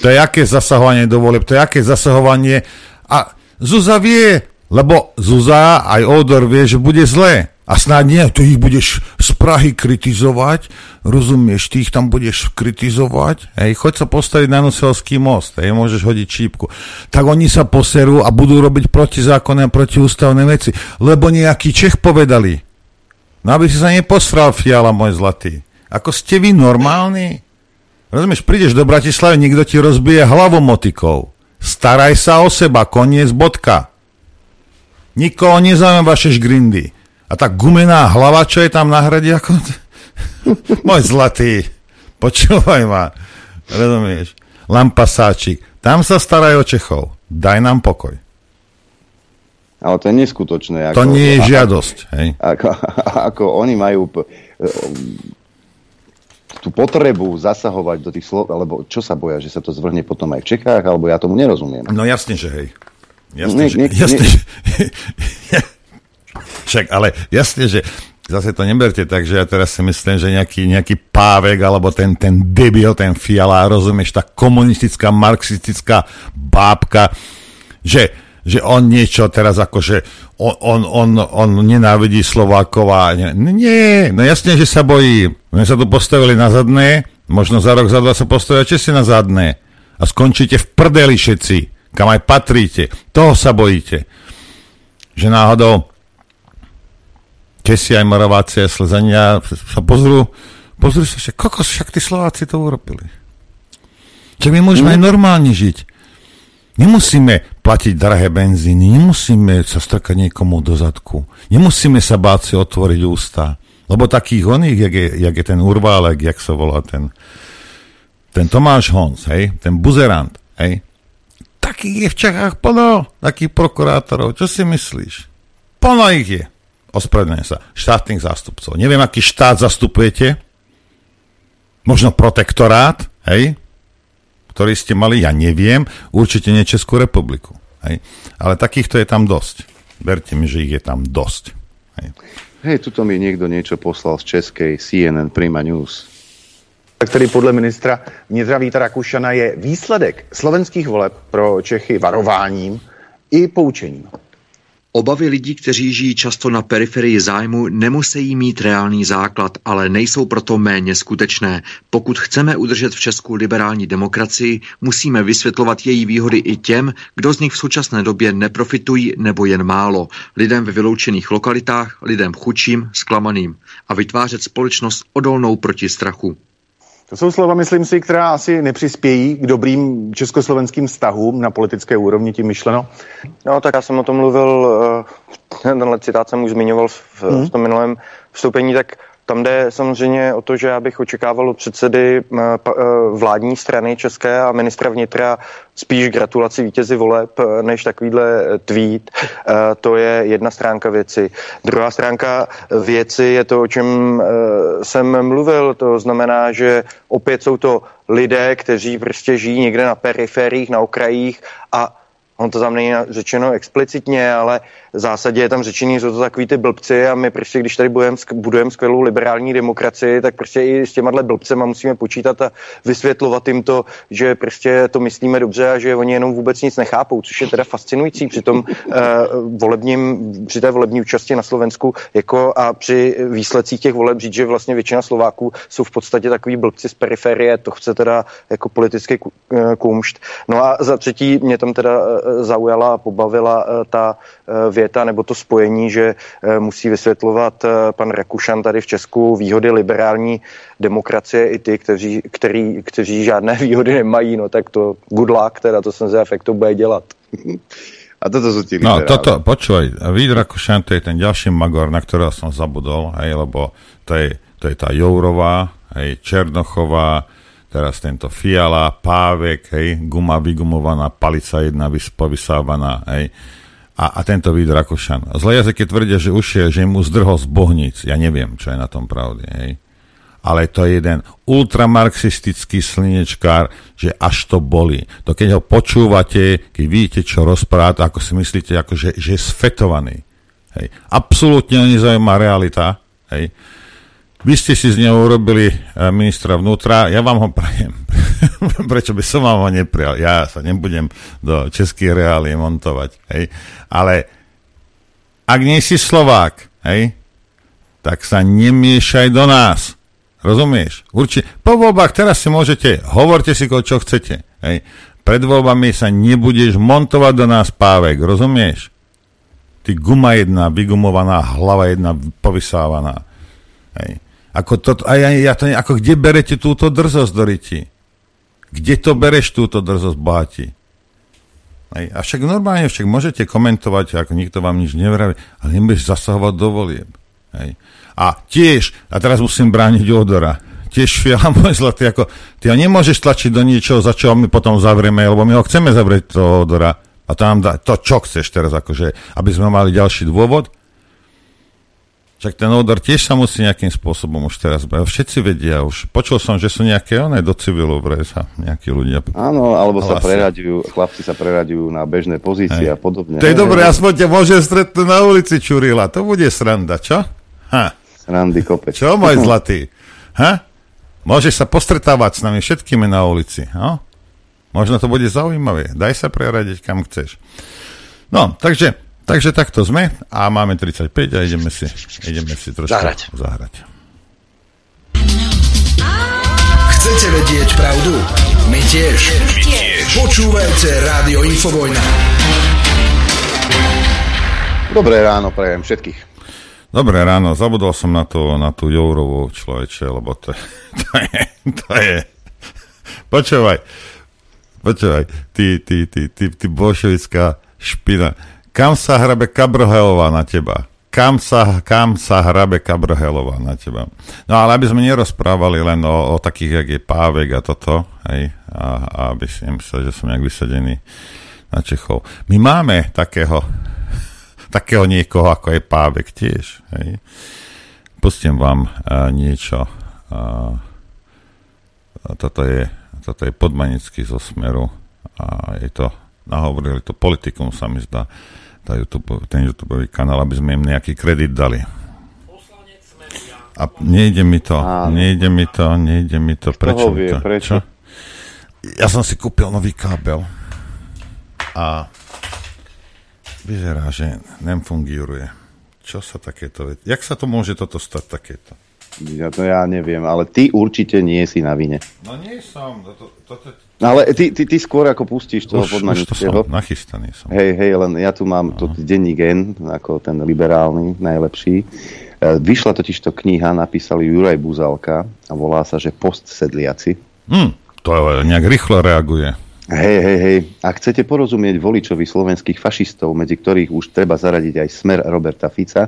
To je aké zasahovanie do volieb, to je aké zasahovanie. A Zuza vie, lebo Zuza aj Odor vie, že bude zlé. A snáď nie, tu ich budeš z Prahy kritizovať, rozumieš, ty ich tam budeš kritizovať, hej, choď sa postaviť na Nuselský most, hej, môžeš hodiť čípku. Tak oni sa poserú a budú robiť protizákonné a protiústavné veci, lebo nejakí Čech povedali. No aby si sa neposral, fiala môj zlatý. Ako ste vy normálni? Rozumieš, prídeš do Bratislavy, niekto ti rozbije hlavu motikou. Staraj sa o seba, koniec, bodka. Nikoho nezaujíma vaše šgrindy. A tá gumená hlava, čo je tam na hrade, ako... Môj zlatý, počúvaj ma. Rozumieš? Lampasáčik. Tam sa starajú o Čechov. Daj nám pokoj.
Ale to je neskutočné.
Ako, to nie je žiadosť. Hej?
Ako, ako oni majú tú potrebu zasahovať do tých slov, alebo čo sa boja, že sa to zvrhne potom aj v Čechách, alebo ja tomu nerozumiem.
No jasne, že hej. Jasne, nie, že, nie, jasne, nie. že, však, ale jasne, že zase to neberte tak, že ja teraz si myslím, že nejaký, nejaký pávek, alebo ten, ten debil, ten fiala, rozumieš, tá komunistická, marxistická bábka, že, že on niečo teraz akože, on, on, on, on nenávidí Slovákov a nie, nie, no jasne, že sa bojí. My sa tu postavili na zadné, možno za rok, za dva sa postavia si na zadné a skončíte v prdeli všetci, kam aj patríte. Toho sa bojíte. Že náhodou Česi aj Moraváci a Slezania sa pozrú, pozrú sa, že kokos, však tí Slováci to urobili. Že my môžeme mm. aj normálne žiť. Nemusíme platiť drahé benzíny, nemusíme sa strkať niekomu do zadku, nemusíme sa báť si otvoriť ústa. Lebo takých oných, jak je, jak je ten Urválek, jak sa volá ten, ten Tomáš Hons, hej, ten buzerant, hej, takých je v Čechách plno, takých prokurátorov, čo si myslíš? Plno ich je ospravedlňujem sa, štátnych zástupcov. Neviem, aký štát zastupujete, možno protektorát, hej, ktorý ste mali, ja neviem, určite nie Českú republiku. Hej. Ale takýchto je tam dosť. Verte mi, že ich je tam dosť. Hej,
hej tuto mi niekto niečo poslal z českej CNN Prima News.
Který podle ministra vnitra Víta Rakušana je výsledek slovenských voleb pro Čechy varováním i poučením.
Obavy lidí, kteří žijí často na periferii zájmu, nemusí mít reálný základ, ale nejsou proto méně skutečné. Pokud chceme udržet v Česku liberální demokracii, musíme vysvětlovat její výhody i těm, kdo z nich v současné době neprofitují nebo jen málo. Lidem ve vyloučených lokalitách, lidem chudším, zklamaným a vytvářet společnost odolnou proti strachu.
To jsou slova, myslím si, která asi nepřispějí k dobrým československým vztahům na politické úrovni, tím myšleno.
No, tak já jsem o tom mluvil, eh, tenhle citát jsem už zmiňoval v, hmm. v tom minulém vstoupení, tak tam jde samozřejmě o to, že já bych očekával od předsedy eh, eh, vládní strany České a ministra vnitra spíš gratulaci vítězi voleb, eh, než takovýhle tweet. To je jedna stránka věci. Druhá stránka věci je to, o čem jsem mluvil. To znamená, že opět jsou to lidé, kteří prostě žijí někde na periferiích, na okrajích a On to tam není řečeno explicitně, ale v zásadě je tam řečený, že to takový ty blbci a my prostě, když tady budujeme, budujeme skvělou liberální demokracii, tak prostě i s těma blbcema musíme počítat a vysvětlovat jim to, že prostě to myslíme dobře a že oni jenom vůbec nic nechápou, což je teda fascinující při tom uh, volebním, při té volební účasti na Slovensku jako a při výsledcích těch voleb říct, že vlastně většina Slováků jsou v podstatě takový blbci z periferie, to chce teda jako politický kumšt. No a za třetí mě tam teda zaujala a pobavila ta věta nebo to spojení, že musí vysvětlovat pan Rakušan tady v Česku výhody liberální demokracie i ty, kteří, který, kteří žádné výhody nemají, no tak to good luck, teda to jsem za jak to bude dělat.
A toto sú tí
No toto, počúvaj, Vít Rakušan to je ten ďalší magor, na ktorého som zabudol, hej, lebo to je, to je tá Jourová, hej, Černochová, teraz tento Fiala, Pávek, hej, guma vygumovaná, palica jedna povysávaná, hej, a, a tento Vít Rakušan. Zle jazyky tvrdia, že už je, že mu zdrhol z bohnic. Ja neviem, čo je na tom pravde, hej ale to je jeden ultramarxistický slinečkár, že až to boli. To keď ho počúvate, keď vidíte, čo rozpráva, ako si myslíte, ako že, že je sfetovaný. Hej. Absolútne nezaujímavá realita. Hej. Vy ste si z neho urobili eh, ministra vnútra, ja vám ho prajem. Prečo by som vám ho neprijal? Ja sa nebudem do českých reálí montovať. Hej. Ale ak nie si Slovák, hej, tak sa nemiešaj do nás. Rozumieš? Určite. Po voľbách teraz si môžete, hovorte si, čo chcete. Hej. Pred voľbami sa nebudeš montovať do nás pávek, rozumieš? Ty guma jedna, vygumovaná, hlava jedna, povysávaná. Hej. Ako to, a ja, ja to, ako kde berete túto drzosť do ryti? Kde to bereš túto drzosť, bohatí? Hej. A však normálne, však môžete komentovať, ako nikto vám nič nevraví, ale nebudeš zasahovať do volieb. Hej. A tiež, a teraz musím brániť Odora, tiež Fiala môj zlatý, ako ty ho nemôžeš tlačiť do niečoho, za čo my potom zavrieme, lebo my ho chceme zavrieť toho Odora. A to nám dá, to čo chceš teraz, akože, aby sme mali ďalší dôvod? Však ten odor tiež sa musí nejakým spôsobom už teraz bať. Všetci vedia už. Počul som, že sú nejaké oné do civilu sa nejakí ľudia.
Áno, alebo hlasia. sa preraďujú, chlapci sa preraďujú na bežné pozície Hej. a podobne.
To je dobré, aspoň ťa môže stretnúť na ulici Čurila. To bude sranda, čo? Ha.
Randy kopec.
Čo, môj zlatý? Ha? Môžeš sa postretávať s nami všetkými na ulici. No? Možno to bude zaujímavé. Daj sa preradiť kam chceš. No, takže, takže takto sme a máme 35 a ideme si, ideme si trošku zahrať. zahrať.
Chcete vedieť pravdu? My tiež. My tiež. Počúvajte Rádio Infovojna.
Dobré ráno prajem všetkých.
Dobré ráno, zabudol som na, to, na tú Jourovú človeče, lebo to, to je, to je, počúvaj, počúvaj, ty, ty, ty, ty, ty bolševická špina, kam sa hrabe Kabrhelová na teba? Kam sa, kam sa hrabe Kabrhelová na teba? No ale aby sme nerozprávali len o, o takých, jak je Pávek a toto, hej, a, a aby si nemyslel, že som nejak vysadený na Čechov. My máme takého takého niekoho, ako je Pávek tiež. Hej. Pustím vám uh, niečo. Uh, toto, je, toto je podmanický zo Smeru a je to, nahovorili to politikum, sa mi zdá, tá YouTube, ten YouTube kanál, aby sme im nejaký kredit dali. A nejde mi to, nejde mi to, nejde mi to. Prečo
vie,
to?
Prečo? Čo?
Ja som si kúpil nový kábel a Vyzerá, že nefunguje. Čo sa takéto... Jak sa to môže toto stať takéto?
Ja to ja neviem, ale ty určite nie si na vine.
No nie som. Toto, toto...
Ale ty, ty, ty skôr ako pustíš toho
už, už to som, nachystaný som.
Hej, hej, len ja tu mám no. denní gen, ako ten liberálny, najlepší. E, vyšla totiž to kniha, napísali Juraj Buzalka a volá sa, že Postsedliaci.
Hm, to nejak rýchlo reaguje.
Hej, hej, hej. Ak chcete porozumieť voličovi slovenských fašistov, medzi ktorých už treba zaradiť aj smer Roberta Fica,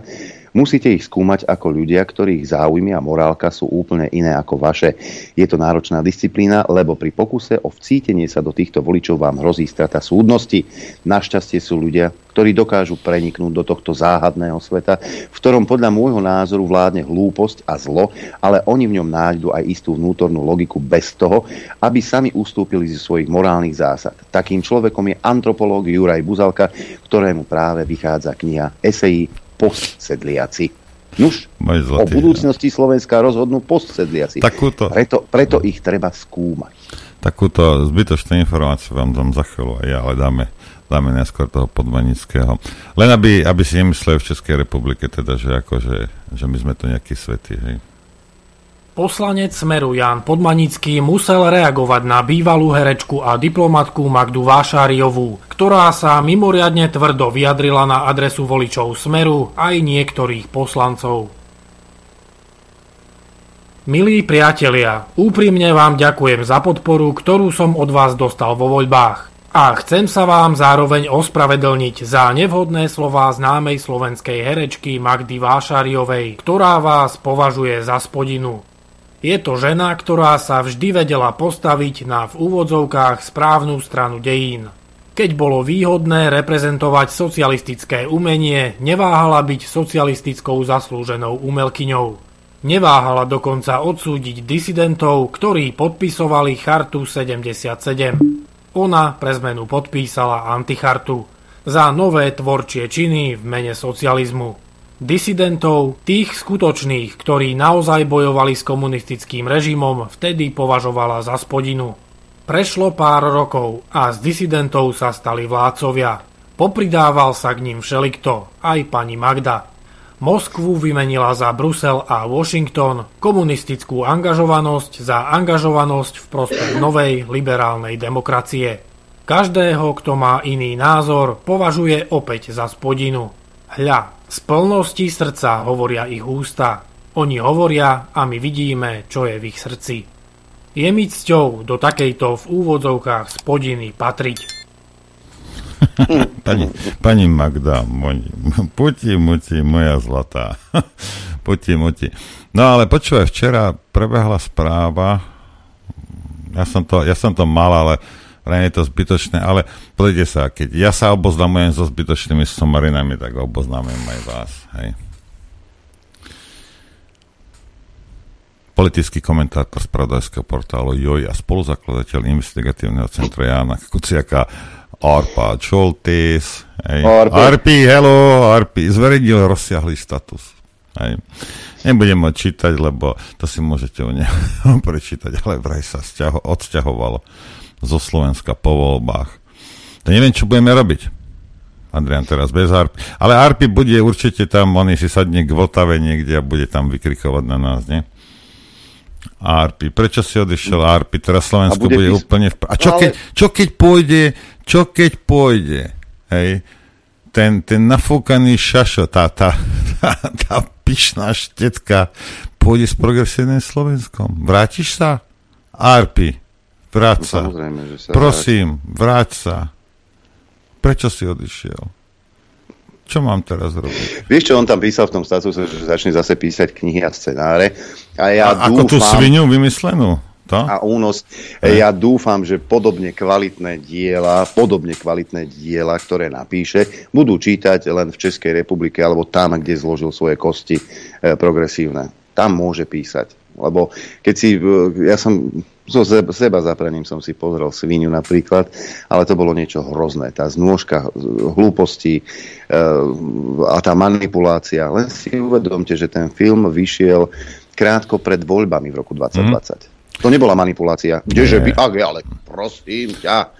Musíte ich skúmať ako ľudia, ktorých záujmy a morálka sú úplne iné ako vaše. Je to náročná disciplína, lebo pri pokuse o vcítenie sa do týchto voličov vám hrozí strata súdnosti. Našťastie sú ľudia, ktorí dokážu preniknúť do tohto záhadného sveta, v ktorom podľa môjho názoru vládne hlúposť a zlo, ale oni v ňom nájdu aj istú vnútornú logiku bez toho, aby sami ustúpili zo svojich morálnych zásad. Takým človekom je antropológ Juraj Buzalka, ktorému práve vychádza kniha Esejí postsedliaci. Nuž, o budúcnosti Slovenska rozhodnú postsedliaci.
Takúto,
preto, preto ich treba skúmať.
Takúto zbytočnú informáciu vám dám za chvíľu aj ja, ale dáme, dáme neskôr toho podmanického. Len aby, aby si nemysleli v Českej republike teda, že, ako, že, že my sme to nejakí svety. Hej.
Poslanec Smeru Jan Podmanický musel reagovať na bývalú herečku a diplomatku Magdu Vášáriovú, ktorá sa mimoriadne tvrdo vyjadrila na adresu voličov Smeru aj niektorých poslancov. Milí priatelia, úprimne vám ďakujem za podporu, ktorú som od vás dostal vo voľbách. A chcem sa vám zároveň ospravedlniť za nevhodné slová známej slovenskej herečky Magdy Vášariovej, ktorá vás považuje za spodinu. Je to žena, ktorá sa vždy vedela postaviť na v úvodzovkách správnu stranu dejín. Keď bolo výhodné reprezentovať socialistické umenie, neváhala byť socialistickou zaslúženou umelkyňou. Neváhala dokonca odsúdiť disidentov, ktorí podpisovali Chartu 77. Ona pre zmenu podpísala antichartu za nové tvorčie činy v mene socializmu disidentov, tých skutočných, ktorí naozaj bojovali s komunistickým režimom, vtedy považovala za spodinu. Prešlo pár rokov a z disidentov sa stali vládcovia. Popridával sa k ním všelikto, aj pani Magda. Moskvu vymenila za Brusel a Washington, komunistickú angažovanosť za angažovanosť v prospech novej liberálnej demokracie. Každého, kto má iný názor, považuje opäť za spodinu. Hľa, z plnosti srdca hovoria ich ústa. Oni hovoria a my vidíme, čo je v ich srdci. Je mi cťou do takejto v úvodzovkách spodiny patriť.
pani, pani Magda, puti muti, moja zlatá. puti muti. No ale počúvaj, včera prebehla správa, ja som to, ja som to mal, ale Vrajme je to zbytočné, ale pozrite sa, keď ja sa oboznamujem so zbytočnými somarinami, tak oboznamujem aj vás. Hej. Politický komentátor z pravodajského portálu JOJ a spoluzakladateľ investigatívneho centra Jana Kuciaka Arpa Čoltis. Arpi, hello, Arpi, zverejnil rozsiahlý status. Hej. Nebudem ho čítať, lebo to si môžete u neho prečítať, ale vraj sa sťaho, odsťahovalo zo Slovenska po voľbách. To neviem, čo budeme robiť. Adrian teraz bez Arpy. Ale Arpy bude určite tam, on si sadne k Vltave niekde a bude tam vykrikovať na nás, nie? Arpy. Prečo si odišiel Arpy? Teraz Slovensko bude, bude pís... úplne... V... A čo, no, keď, čo keď pôjde, čo keď pôjde, hej, ten, ten nafúkaný šašo, tá, tá, tá, tá pyšná štetka pôjde s progresívnym Slovenskom. Vrátiš sa? Arpy. Vráť no, sa. že sa Prosím, vráť sa. Prečo si odišiel? Čo mám teraz robiť?
Vieš, čo on tam písal v tom statuse, že začne zase písať knihy a scenáre. A ja
a,
dúfam,
ako tú svinu vymyslenú? To?
A únos. Ne? Ja dúfam, že podobne kvalitné diela, podobne kvalitné diela, ktoré napíše, budú čítať len v Českej republike alebo tam, kde zložil svoje kosti e, progresívne. Tam môže písať. Lebo keď si, e, ja som so seba zapraním som si pozrel Svinu napríklad, ale to bolo niečo hrozné. Tá znôžka hlúposti e, a tá manipulácia. Len si uvedomte, že ten film vyšiel krátko pred voľbami v roku 2020. Mm. To nebola manipulácia. Kdeže by? Ak, ale prosím ťa.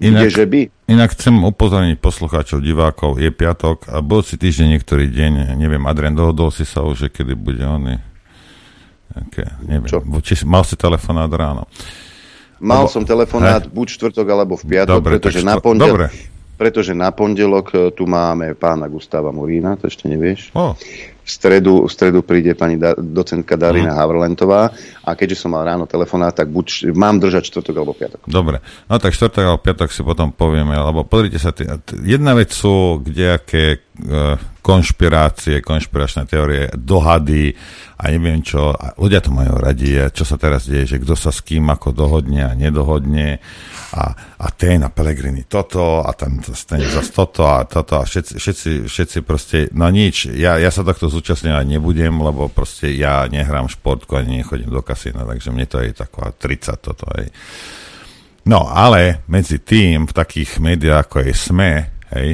Inak, Kdeže by?
Inak chcem upozorniť poslucháčov, divákov, je piatok a si týždeň niektorý deň, neviem, Adrian, dohodol si sa už, že kedy bude on. Okay, neviem. Čo? Či, mal si telefonát ráno?
Mal Lebo, som telefonát he? buď čtvrtok alebo v piatok, Dobre, pretože, na pondel... Dobre. pretože na pondelok e, tu máme pána Gustava Morína, to ešte nevieš. Oh. V stredu, v stredu príde pani da, docentka Darina uh-huh. Havrlentová a keďže som mal ráno telefonát, tak buď mám držať čtvrtok alebo piatok.
Dobre, no tak čtvrtok alebo piatok si potom povieme, lebo pozrite sa, t- jedna vec sú kdejaké konšpirácie, konšpiračné teórie, dohady a neviem čo. A ľudia to majú radi, čo sa teraz deje, že kto sa s kým ako dohodne a nedohodne a, a ten a Pelegrini toto a tam ten zase toto a toto a všetci, všetci, všetci proste, no nič, ja, ja sa takto zúčastňovať nebudem, lebo proste ja nehrám športku ani nechodím do kasína, takže mne to je taková 30 toto aj. No, ale medzi tým v takých médiách ako je SME, hej,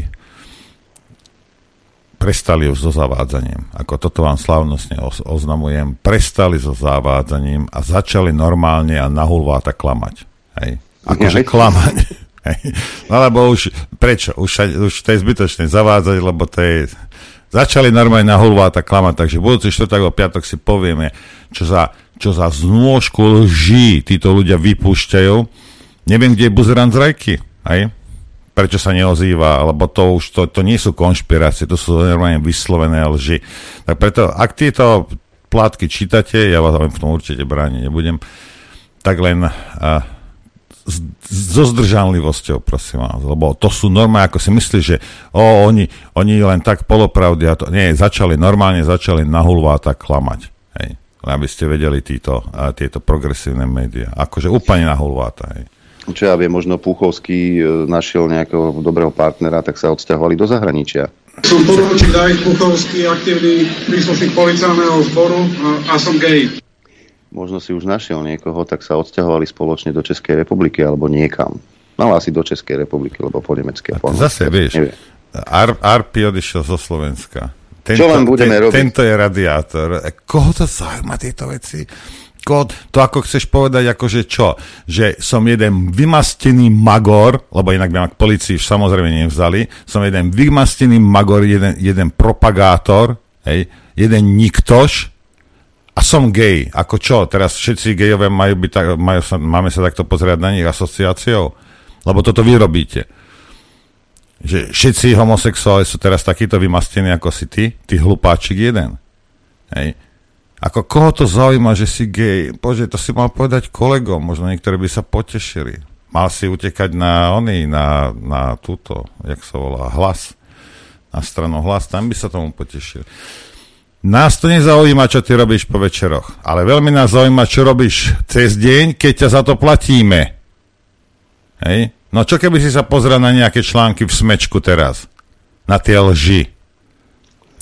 prestali už so zavádzaním. Ako toto vám slavnostne oznamujem, prestali so zavádzaním a začali normálne a nahulváta klamať. Hej. Akože klamať. Hej. No lebo už, prečo? Už, už to je zbytočné zavádzať, lebo to je Začali normálne na hulváta klamať, takže budúci štvrtok o piatok si povieme, čo za, čo za znôžku lží títo ľudia vypúšťajú. Neviem, kde je buzerant z rajky, aj? Prečo sa neozýva, alebo to už, to, to nie sú konšpirácie, to sú normálne vyslovené lži. Tak preto, ak tieto plátky čítate, ja vás v tom určite brániť nebudem, tak len uh, so zdržanlivosťou, prosím vás, lebo to sú normálne, ako si myslíš, že o, oni, oni len tak polopravdy a to, nie, začali, normálne začali na hulváta klamať, hej, aby ste vedeli títo, a, tieto progresívne médiá, akože úplne na hej.
Čo ja viem, možno Puchovský e, našiel nejakého dobrého partnera, tak sa odsťahovali do zahraničia.
Som poručík David Puchovský, aktívny príslušník policajného zboru a, a som gay
možno si už našiel niekoho, tak sa odsťahovali spoločne do Českej republiky alebo niekam. No asi do Českej republiky, lebo po nemecké. Po
zase, vieš, Ar, Arpi odišiel zo Slovenska.
Tento, Čo len budeme ten, robiť?
Tento je radiátor. Koho to zaujíma tieto veci? Ko, to ako chceš povedať, akože čo? Že som jeden vymastený magor, lebo inak by ma k policii samozrejme nevzali, som jeden vymastený magor, jeden, jeden propagátor, hej, jeden niktoš, a som gay, ako čo? Teraz všetci gejové majú byť tak, majú sa, máme sa takto pozerať na nich asociáciou? Lebo toto vy robíte. Že všetci homosexuáli sú teraz takíto vymastení ako si ty, ty hlupáčik jeden. Hej. Ako koho to zaujíma, že si gay? Bože, to si mal povedať kolegom, možno niektorí by sa potešili. Mal si utekať na oný, na, na túto, jak sa volá, hlas. Na stranu hlas, tam by sa tomu potešili. Nás to nezaujíma, čo ty robíš po večeroch, ale veľmi nás zaujíma, čo robíš cez deň, keď ťa za to platíme. Hej? No čo keby si sa pozrel na nejaké články v smečku teraz? Na tie lži.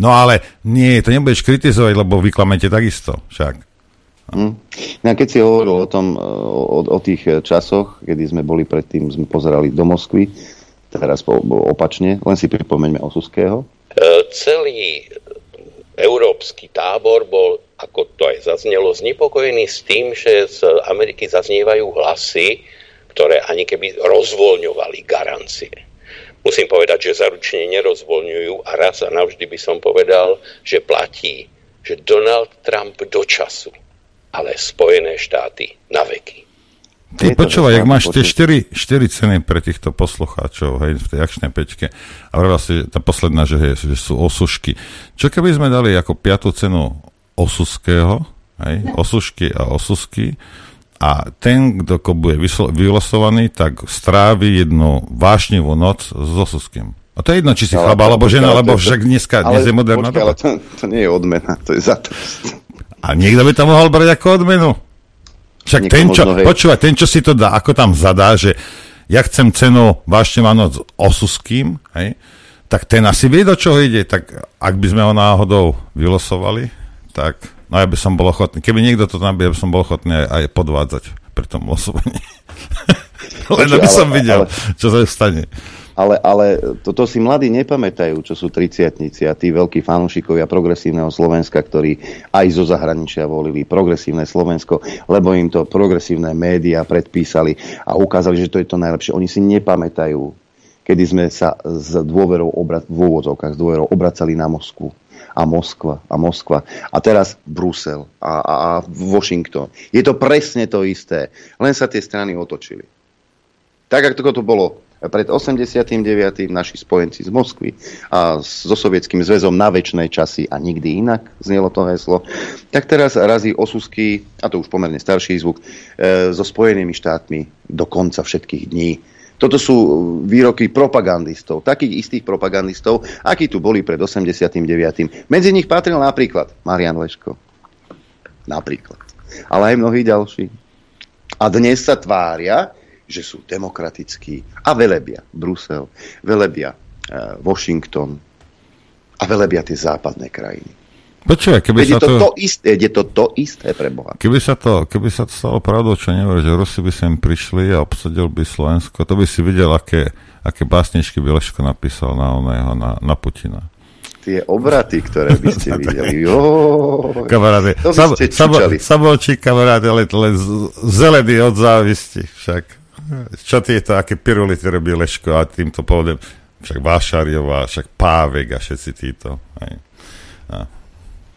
No ale nie, to nebudeš kritizovať, lebo vyklamete takisto však.
Hm. No a keď si hovoril o tom, o, o tých časoch, kedy sme boli predtým, sme pozerali do Moskvy, teraz po, opačne, len si pripomeňme Osuského.
E, celý európsky tábor bol, ako to aj zaznelo, znepokojený s tým, že z Ameriky zaznievajú hlasy, ktoré ani keby rozvoľňovali garancie. Musím povedať, že zaručne nerozvoľňujú a raz a navždy by som povedal, že platí, že Donald Trump do času, ale Spojené štáty na veky.
Ty počúvaj, ak máš tie 4, 4 ceny pre týchto poslucháčov hej, v tej akčnej pečke a vravá si, tá posledná, že, hej, že sú osušky. Čo keby sme dali ako piatú cenu osuského, hej, osušky a osusky a ten, kto bude vylosovaný, tak strávi jednu vášnivú noc s osuským. A to je jedno, či si chlaba alebo žena, lebo však dneska, dnes je moderná
doba. Ale to, to nie je odmena, to je za to.
A niekto by to mohol brať ako odmenu. Však ten čo, možno, počúva, ten, čo si to dá, ako tam zadá, že ja chcem cenu vážne noc osuským, hej, tak ten asi vie, do čoho ide. Tak ak by sme ho náhodou vylosovali, tak no ja by som bol ochotný. Keby niekto to tam by, som bol ochotný aj, aj podvádzať pri tom losovaní. Len aby som videl, ale, čo sa stane
ale, ale toto si mladí nepamätajú, čo sú triciatnici a tí veľkí fanúšikovia progresívneho Slovenska, ktorí aj zo zahraničia volili progresívne Slovensko, lebo im to progresívne médiá predpísali a ukázali, že to je to najlepšie. Oni si nepamätajú, kedy sme sa s dôverou obrat, v úvodzovkách s dôverou obracali na Moskvu a Moskva a Moskva a teraz Brusel a, a, a Washington. Je to presne to isté, len sa tie strany otočili. Tak, ako to bolo pred 89. naši spojenci z Moskvy a so sovietským zväzom na väčšnej časy a nikdy inak, znelo to heslo, tak teraz razí osusky, a to už pomerne starší zvuk, e, so Spojenými štátmi do konca všetkých dní. Toto sú výroky propagandistov, takých istých propagandistov, akí tu boli pred 89. Medzi nich patril napríklad Marian Leško. Napríklad. Ale aj mnohí ďalší. A dnes sa tvária, že sú demokratickí a velebia Brusel, velebia uh, Washington a velebia tie západné krajiny.
Počúvaj, keby
sa to, to, to isté, je to to isté pre Boha.
Keby sa to, keby sa to stalo pravdou, čo neviem, že Rusi by sem prišli a obsadil by Slovensko, to by si videl, aké, aké básničky by Leško napísal na oného, na, na Putina
tie obraty, ktoré by ste videli. Jo,
kamaráde, sab, sabočí kamaráde, ale len zelený od závisti však. Čo tieto, aké pirulity robí Leško a týmto povedem, však Vášariová, však Pávek a všetci títo. Hej. A.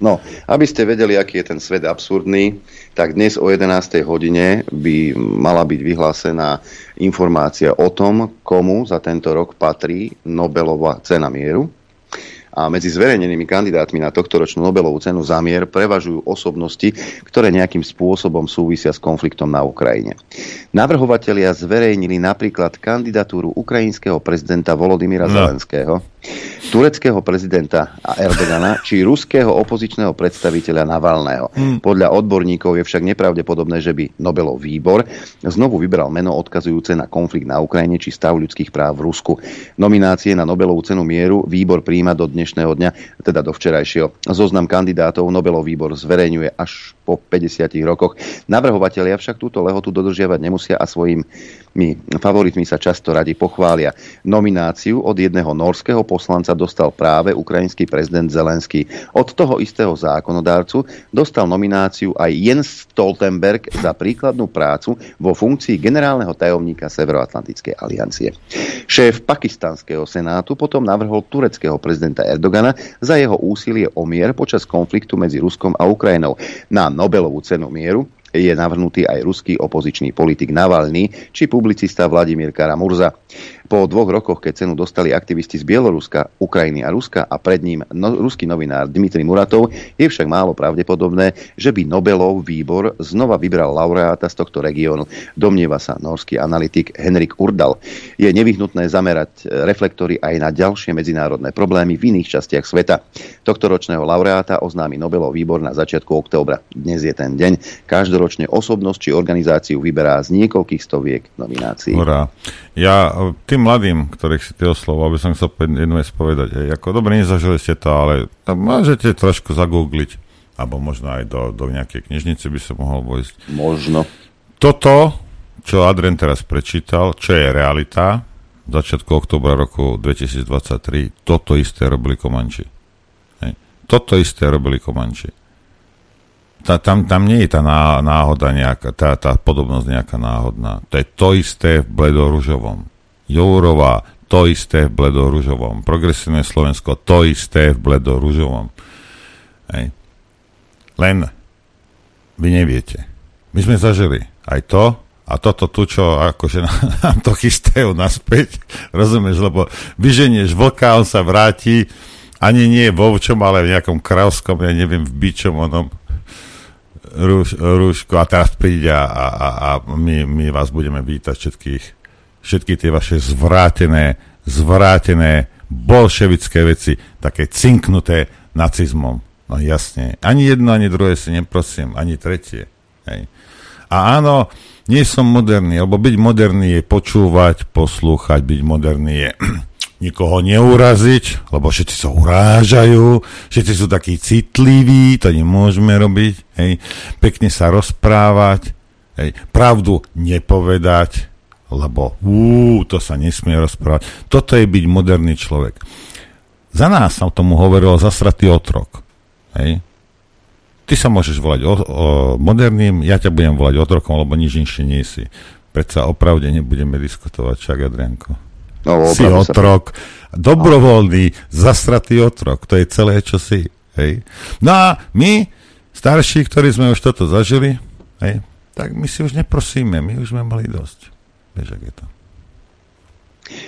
No, aby ste vedeli, aký je ten svet absurdný, tak dnes o 11. hodine by mala byť vyhlásená informácia o tom, komu za tento rok patrí Nobelová cena mieru a medzi zverejnenými kandidátmi na tohtoročnú Nobelovú cenu za mier prevažujú osobnosti, ktoré nejakým spôsobom súvisia s konfliktom na Ukrajine. Navrhovatelia zverejnili napríklad kandidatúru ukrajinského prezidenta Volodymyra no. Zelenského, tureckého prezidenta Erdogana či ruského opozičného predstaviteľa Navalného. Hmm. Podľa odborníkov je však nepravdepodobné, že by Nobelov výbor znovu vybral meno odkazujúce na konflikt na Ukrajine či stav ľudských práv v Rusku. Nominácie na Nobelovú cenu mieru výbor príjma do dnešného dňa, teda do včerajšieho. Zoznam kandidátov Nobelov výbor zverejňuje až po 50 rokoch. Navrhovatelia však túto lehotu dodržiavať nemusia a svojimi favoritmi sa často radi pochvália. Nomináciu od jedného norského poslanca dostal práve ukrajinský prezident Zelenský. Od toho istého zákonodárcu dostal nomináciu aj Jens Stoltenberg za príkladnú prácu vo funkcii generálneho tajomníka Severoatlantickej aliancie. Šéf pakistanského senátu potom navrhol tureckého prezidenta Erdogana za jeho úsilie o mier počas konfliktu medzi Ruskom a Ukrajinou. Na Nobelovú cenu mieru je navrhnutý aj ruský opozičný politik Navalny či publicista Vladimír Karamurza. Po dvoch rokoch, keď cenu dostali aktivisti z Bieloruska, Ukrajiny a Ruska a pred ním no, ruský novinár Dmitry Muratov, je však málo pravdepodobné, že by Nobelov výbor znova vybral laureáta z tohto regiónu. Domnieva sa norský analytik Henrik Urdal. Je nevyhnutné zamerať reflektory aj na ďalšie medzinárodné problémy v iných častiach sveta. Tohto ročného laureáta oznámi Nobelov výbor na začiatku októbra. Dnes je ten deň. Každoročne osobnosť či organizáciu vyberá z niekoľkých stoviek nominácií.
Hurá. Ja tým mladým, ktorých si ty oslovo, aby som chcel jednu vec povedať, hej, ako dobre, nezažili ste to, ale môžete trošku zagoogliť, alebo možno aj do, do nejakej knižnice by sa mohol vojsť.
Možno.
Toto, čo Adrian teraz prečítal, čo je realita, začiatku oktobra roku 2023, toto isté robili Komanči. Hej. Toto isté robili Komanči. Tá, tam, tam nie je tá náhoda nejaká, tá, tá podobnosť nejaká náhodná. To je to isté v bledoružovom. Jourová, to isté v bledoružovom. Progresívne Slovensko, to isté v bledoružovom. Hej. Len vy neviete. My sme zažili aj to, a toto tu, čo akože nám to chystajú naspäť, rozumieš, lebo vyženieš vlka, on sa vráti, ani nie vo čom, ale v nejakom kravskom, ja neviem, v bičom onom rúš, rúško a teraz príde a, a, a my, my vás budeme vítať všetkých, všetky tie vaše zvrátené, zvrátené bolševické veci, také cinknuté nacizmom. No jasne. Ani jedno, ani druhé si neprosím, ani tretie. Hej. A áno, nie som moderný, lebo byť moderný je počúvať, poslúchať, byť moderný je nikoho neuraziť, lebo všetci sa urážajú, všetci sú takí citliví, to nemôžeme robiť, hej. Pekne sa rozprávať, hej. Pravdu nepovedať, lebo ú, to sa nesmie rozprávať. Toto je byť moderný človek. Za nás sa tomu hovorilo zasratý otrok, hej. Ty sa môžeš volať o, o moderným, ja ťa budem volať otrokom, lebo nič inšie nie si. Predsa opravde nebudeme diskutovať, však Adrianko. No, si otrok. Sa. Dobrovoľný, zasratý otrok. To je celé, čo si. Hej. No a my, starší, ktorí sme už toto zažili, hej, tak my si už neprosíme, my už sme mali dosť. Vieš, ak je to.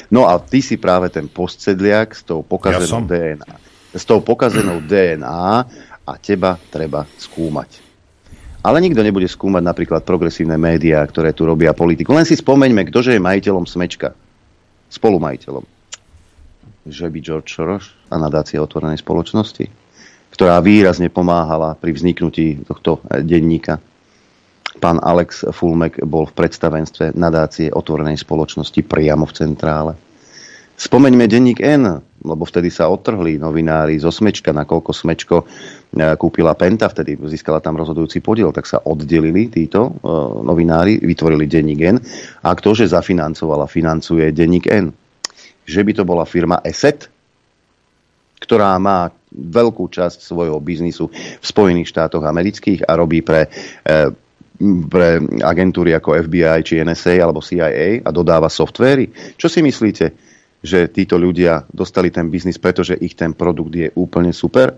No a ty si práve ten postsedliak s tou pokazenou ja DNA. S tou pokazenou DNA a teba treba skúmať. Ale nikto nebude skúmať napríklad progresívne médiá, ktoré tu robia politiku. Len si spomeňme, ktože je majiteľom Smečka spolumajiteľom. Že by George Soros a nadácia otvorenej spoločnosti, ktorá výrazne pomáhala pri vzniknutí tohto denníka. Pán Alex Fulmek bol v predstavenstve nadácie otvorenej spoločnosti priamo v centrále. Spomeňme denník N, lebo vtedy sa odtrhli novinári zo Smečka, nakoľko Smečko kúpila Penta, vtedy získala tam rozhodujúci podiel, tak sa oddelili títo uh, novinári, vytvorili denník N. A ktože zafinancovala, financuje denník N? Že by to bola firma ESET, ktorá má veľkú časť svojho biznisu v Spojených štátoch amerických a robí pre, e, pre agentúry ako FBI či NSA alebo CIA a dodáva softvery. Čo si myslíte? že títo ľudia dostali ten biznis, pretože ich ten produkt je úplne super,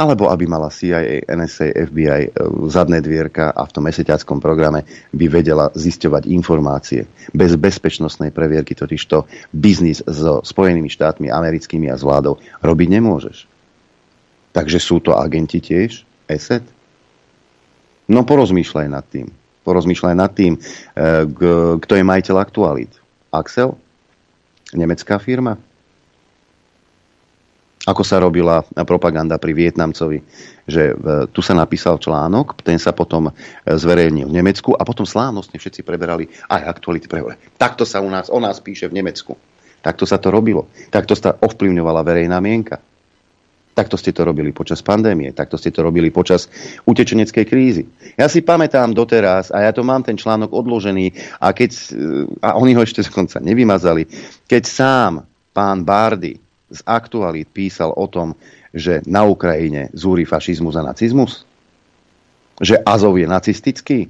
alebo aby mala CIA, NSA, FBI e, zadné dvierka a v tom mesiackom programe by vedela zisťovať informácie. Bez bezpečnostnej previerky totiž to biznis so Spojenými štátmi americkými a s vládou robiť nemôžeš. Takže sú to agenti tiež? ESET? No porozmýšľaj nad tým. Porozmýšľaj nad tým, e, kto je majiteľ aktualít. Axel? Nemecká firma? Ako sa robila propaganda pri Vietnamcovi, že e, tu sa napísal článok, ten sa potom e, zverejnil v Nemecku a potom slávnostne všetci preberali aj aktuality prehovore. Takto sa u nás, o nás píše v Nemecku. Takto sa to robilo. Takto sa ovplyvňovala verejná mienka. Takto ste to robili počas pandémie, takto ste to robili počas utečeneckej krízy. Ja si pamätám doteraz, a ja to mám ten článok odložený, a, keď, e, a oni ho ešte dokonca nevymazali, keď sám pán Bardy z aktualít písal o tom, že na Ukrajine zúri fašizmus a nacizmus? Že Azov je nacistický?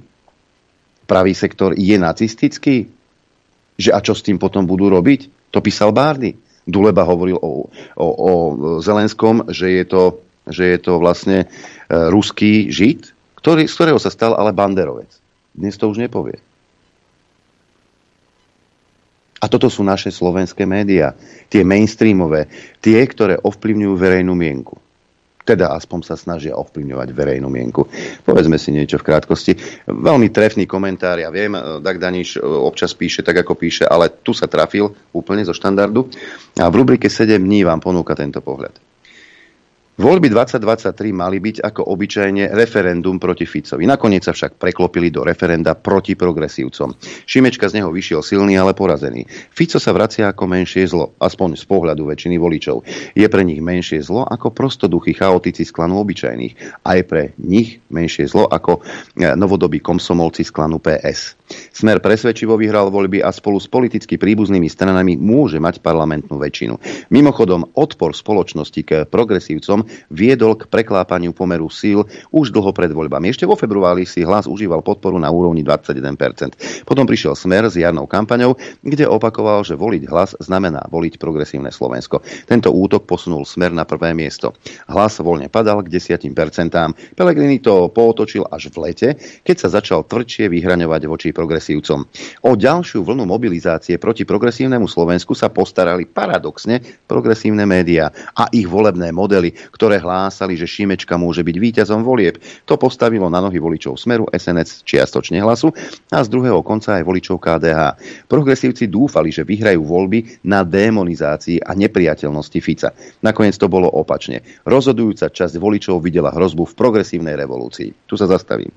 Pravý sektor je nacistický? Že a čo s tým potom budú robiť? To písal Bárdy. Duleba hovoril o, o, o Zelenskom, že je to, že je to vlastne e, ruský žid, ktorý, z ktorého sa stal ale banderovec. Dnes to už nepovie. A toto sú naše slovenské médiá. Tie mainstreamové. Tie, ktoré ovplyvňujú verejnú mienku. Teda aspoň sa snažia ovplyvňovať verejnú mienku. Povedzme si niečo v krátkosti. Veľmi trefný komentár, ja viem, Dag Daniš občas píše tak, ako píše, ale tu sa trafil úplne zo štandardu. A v rubrike 7 dní vám ponúka tento pohľad. Voľby 2023 mali byť ako obyčajne referendum proti Ficovi. Nakoniec sa však preklopili do referenda proti progresívcom. Šimečka z neho vyšiel silný, ale porazený. Fico sa vracia ako menšie zlo, aspoň z pohľadu väčšiny voličov. Je pre nich menšie zlo ako prostoduchy chaotici z klanu obyčajných. A je pre nich menšie zlo ako e, novodobí komsomolci z klanu PS. Smer presvedčivo vyhral voľby a spolu s politicky príbuznými stranami môže mať parlamentnú väčšinu. Mimochodom, odpor spoločnosti k progresívcom viedol k preklápaniu pomeru síl už dlho pred voľbami. Ešte vo februári si hlas užíval podporu na úrovni 21%. Potom prišiel smer s jarnou kampaňou, kde opakoval, že voliť hlas znamená voliť progresívne Slovensko. Tento útok posunul smer na prvé miesto. Hlas voľne padal k 10%. Pelegrini to pootočil až v lete, keď sa začal tvrdšie vyhraňovať voči progresívcom. O ďalšiu vlnu mobilizácie proti progresívnemu Slovensku sa postarali paradoxne progresívne médiá a ich volebné modely, ktoré hlásali, že Šimečka môže byť víťazom volieb. To postavilo na nohy voličov Smeru, SNS čiastočne hlasu a z druhého konca aj voličov KDH. Progresívci dúfali, že vyhrajú voľby na demonizácii a nepriateľnosti Fica. Nakoniec to bolo opačne. Rozhodujúca časť voličov videla hrozbu v progresívnej revolúcii. Tu sa zastavím.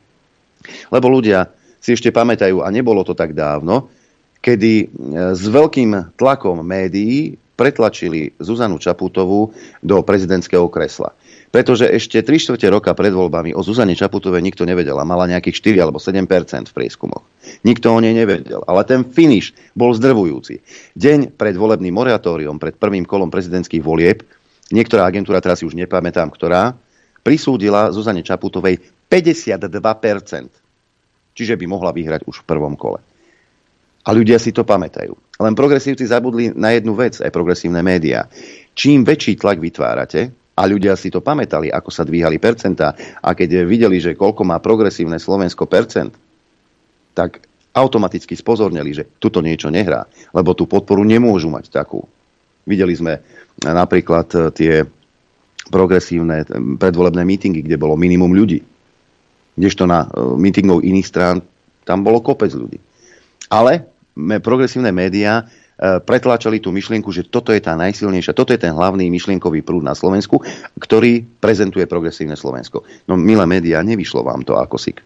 Lebo ľudia si ešte pamätajú, a nebolo to tak dávno, kedy e, s veľkým tlakom médií pretlačili Zuzanu Čaputovú do prezidentského kresla. Pretože ešte 3 čtvrte roka pred voľbami o Zuzane Čaputovej nikto nevedel mala nejakých 4 alebo 7% v prieskumoch. Nikto o nej nevedel, ale ten finish bol zdrvujúci. Deň pred volebným moratóriom, pred prvým kolom prezidentských volieb, niektorá agentúra, teraz si už nepamätám ktorá, prisúdila Zuzane Čaputovej 52%. Čiže by mohla vyhrať už v prvom kole. A ľudia si to pamätajú. Len progresívci zabudli na jednu vec, aj progresívne médiá. Čím väčší tlak vytvárate, a ľudia si to pamätali, ako sa dvíhali percentá, a keď videli, že koľko má progresívne Slovensko percent, tak automaticky spozornili, že tuto niečo nehrá, lebo tú podporu nemôžu mať takú. Videli sme napríklad e, tie progresívne predvolebné mítingy, kde bolo minimum ľudí. Kdežto na e, mítingov iných strán tam bolo kopec ľudí. Ale progresívne médiá e, pretláčali tú myšlienku, že toto je tá najsilnejšia, toto je ten hlavný myšlienkový prúd na Slovensku, ktorý prezentuje progresívne Slovensko. No milé médiá, nevyšlo vám to ako sik.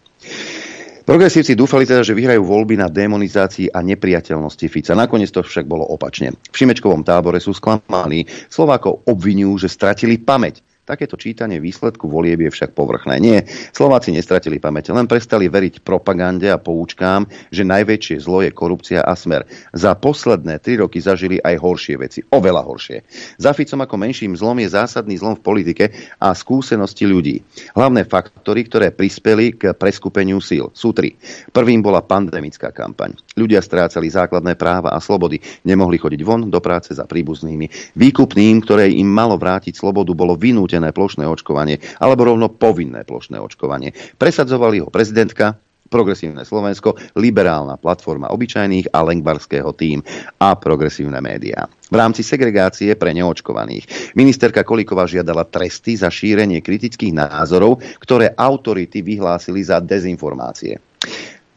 Progresívci dúfali teda, že vyhrajú voľby na demonizácii a nepriateľnosti Fica. Nakoniec to však bolo opačne. V Šimečkovom tábore sú sklamaní. Slovákov obvinujú, že stratili pamäť Takéto čítanie výsledku volieb je však povrchné. Nie, Slováci nestratili pamäť, len prestali veriť propagande a poučkám, že najväčšie zlo je korupcia a smer. Za posledné tri roky zažili aj horšie veci, oveľa horšie. Za Ficom ako menším zlom je zásadný zlom v politike a skúsenosti ľudí. Hlavné faktory, ktoré prispeli k preskupeniu síl, sú tri. Prvým bola pandemická kampaň. Ľudia strácali základné práva a slobody, nemohli chodiť von do práce za príbuznými. Výkupným, ktoré im malo vrátiť slobodu, bolo vynútené nútené plošné očkovanie alebo rovno povinné plošné očkovanie. Presadzovali ho prezidentka, Progresívne Slovensko, liberálna platforma obyčajných a lengbarského tým a progresívne médiá. V rámci segregácie pre neočkovaných ministerka Kolíková žiadala tresty za šírenie kritických názorov, ktoré autority vyhlásili za dezinformácie.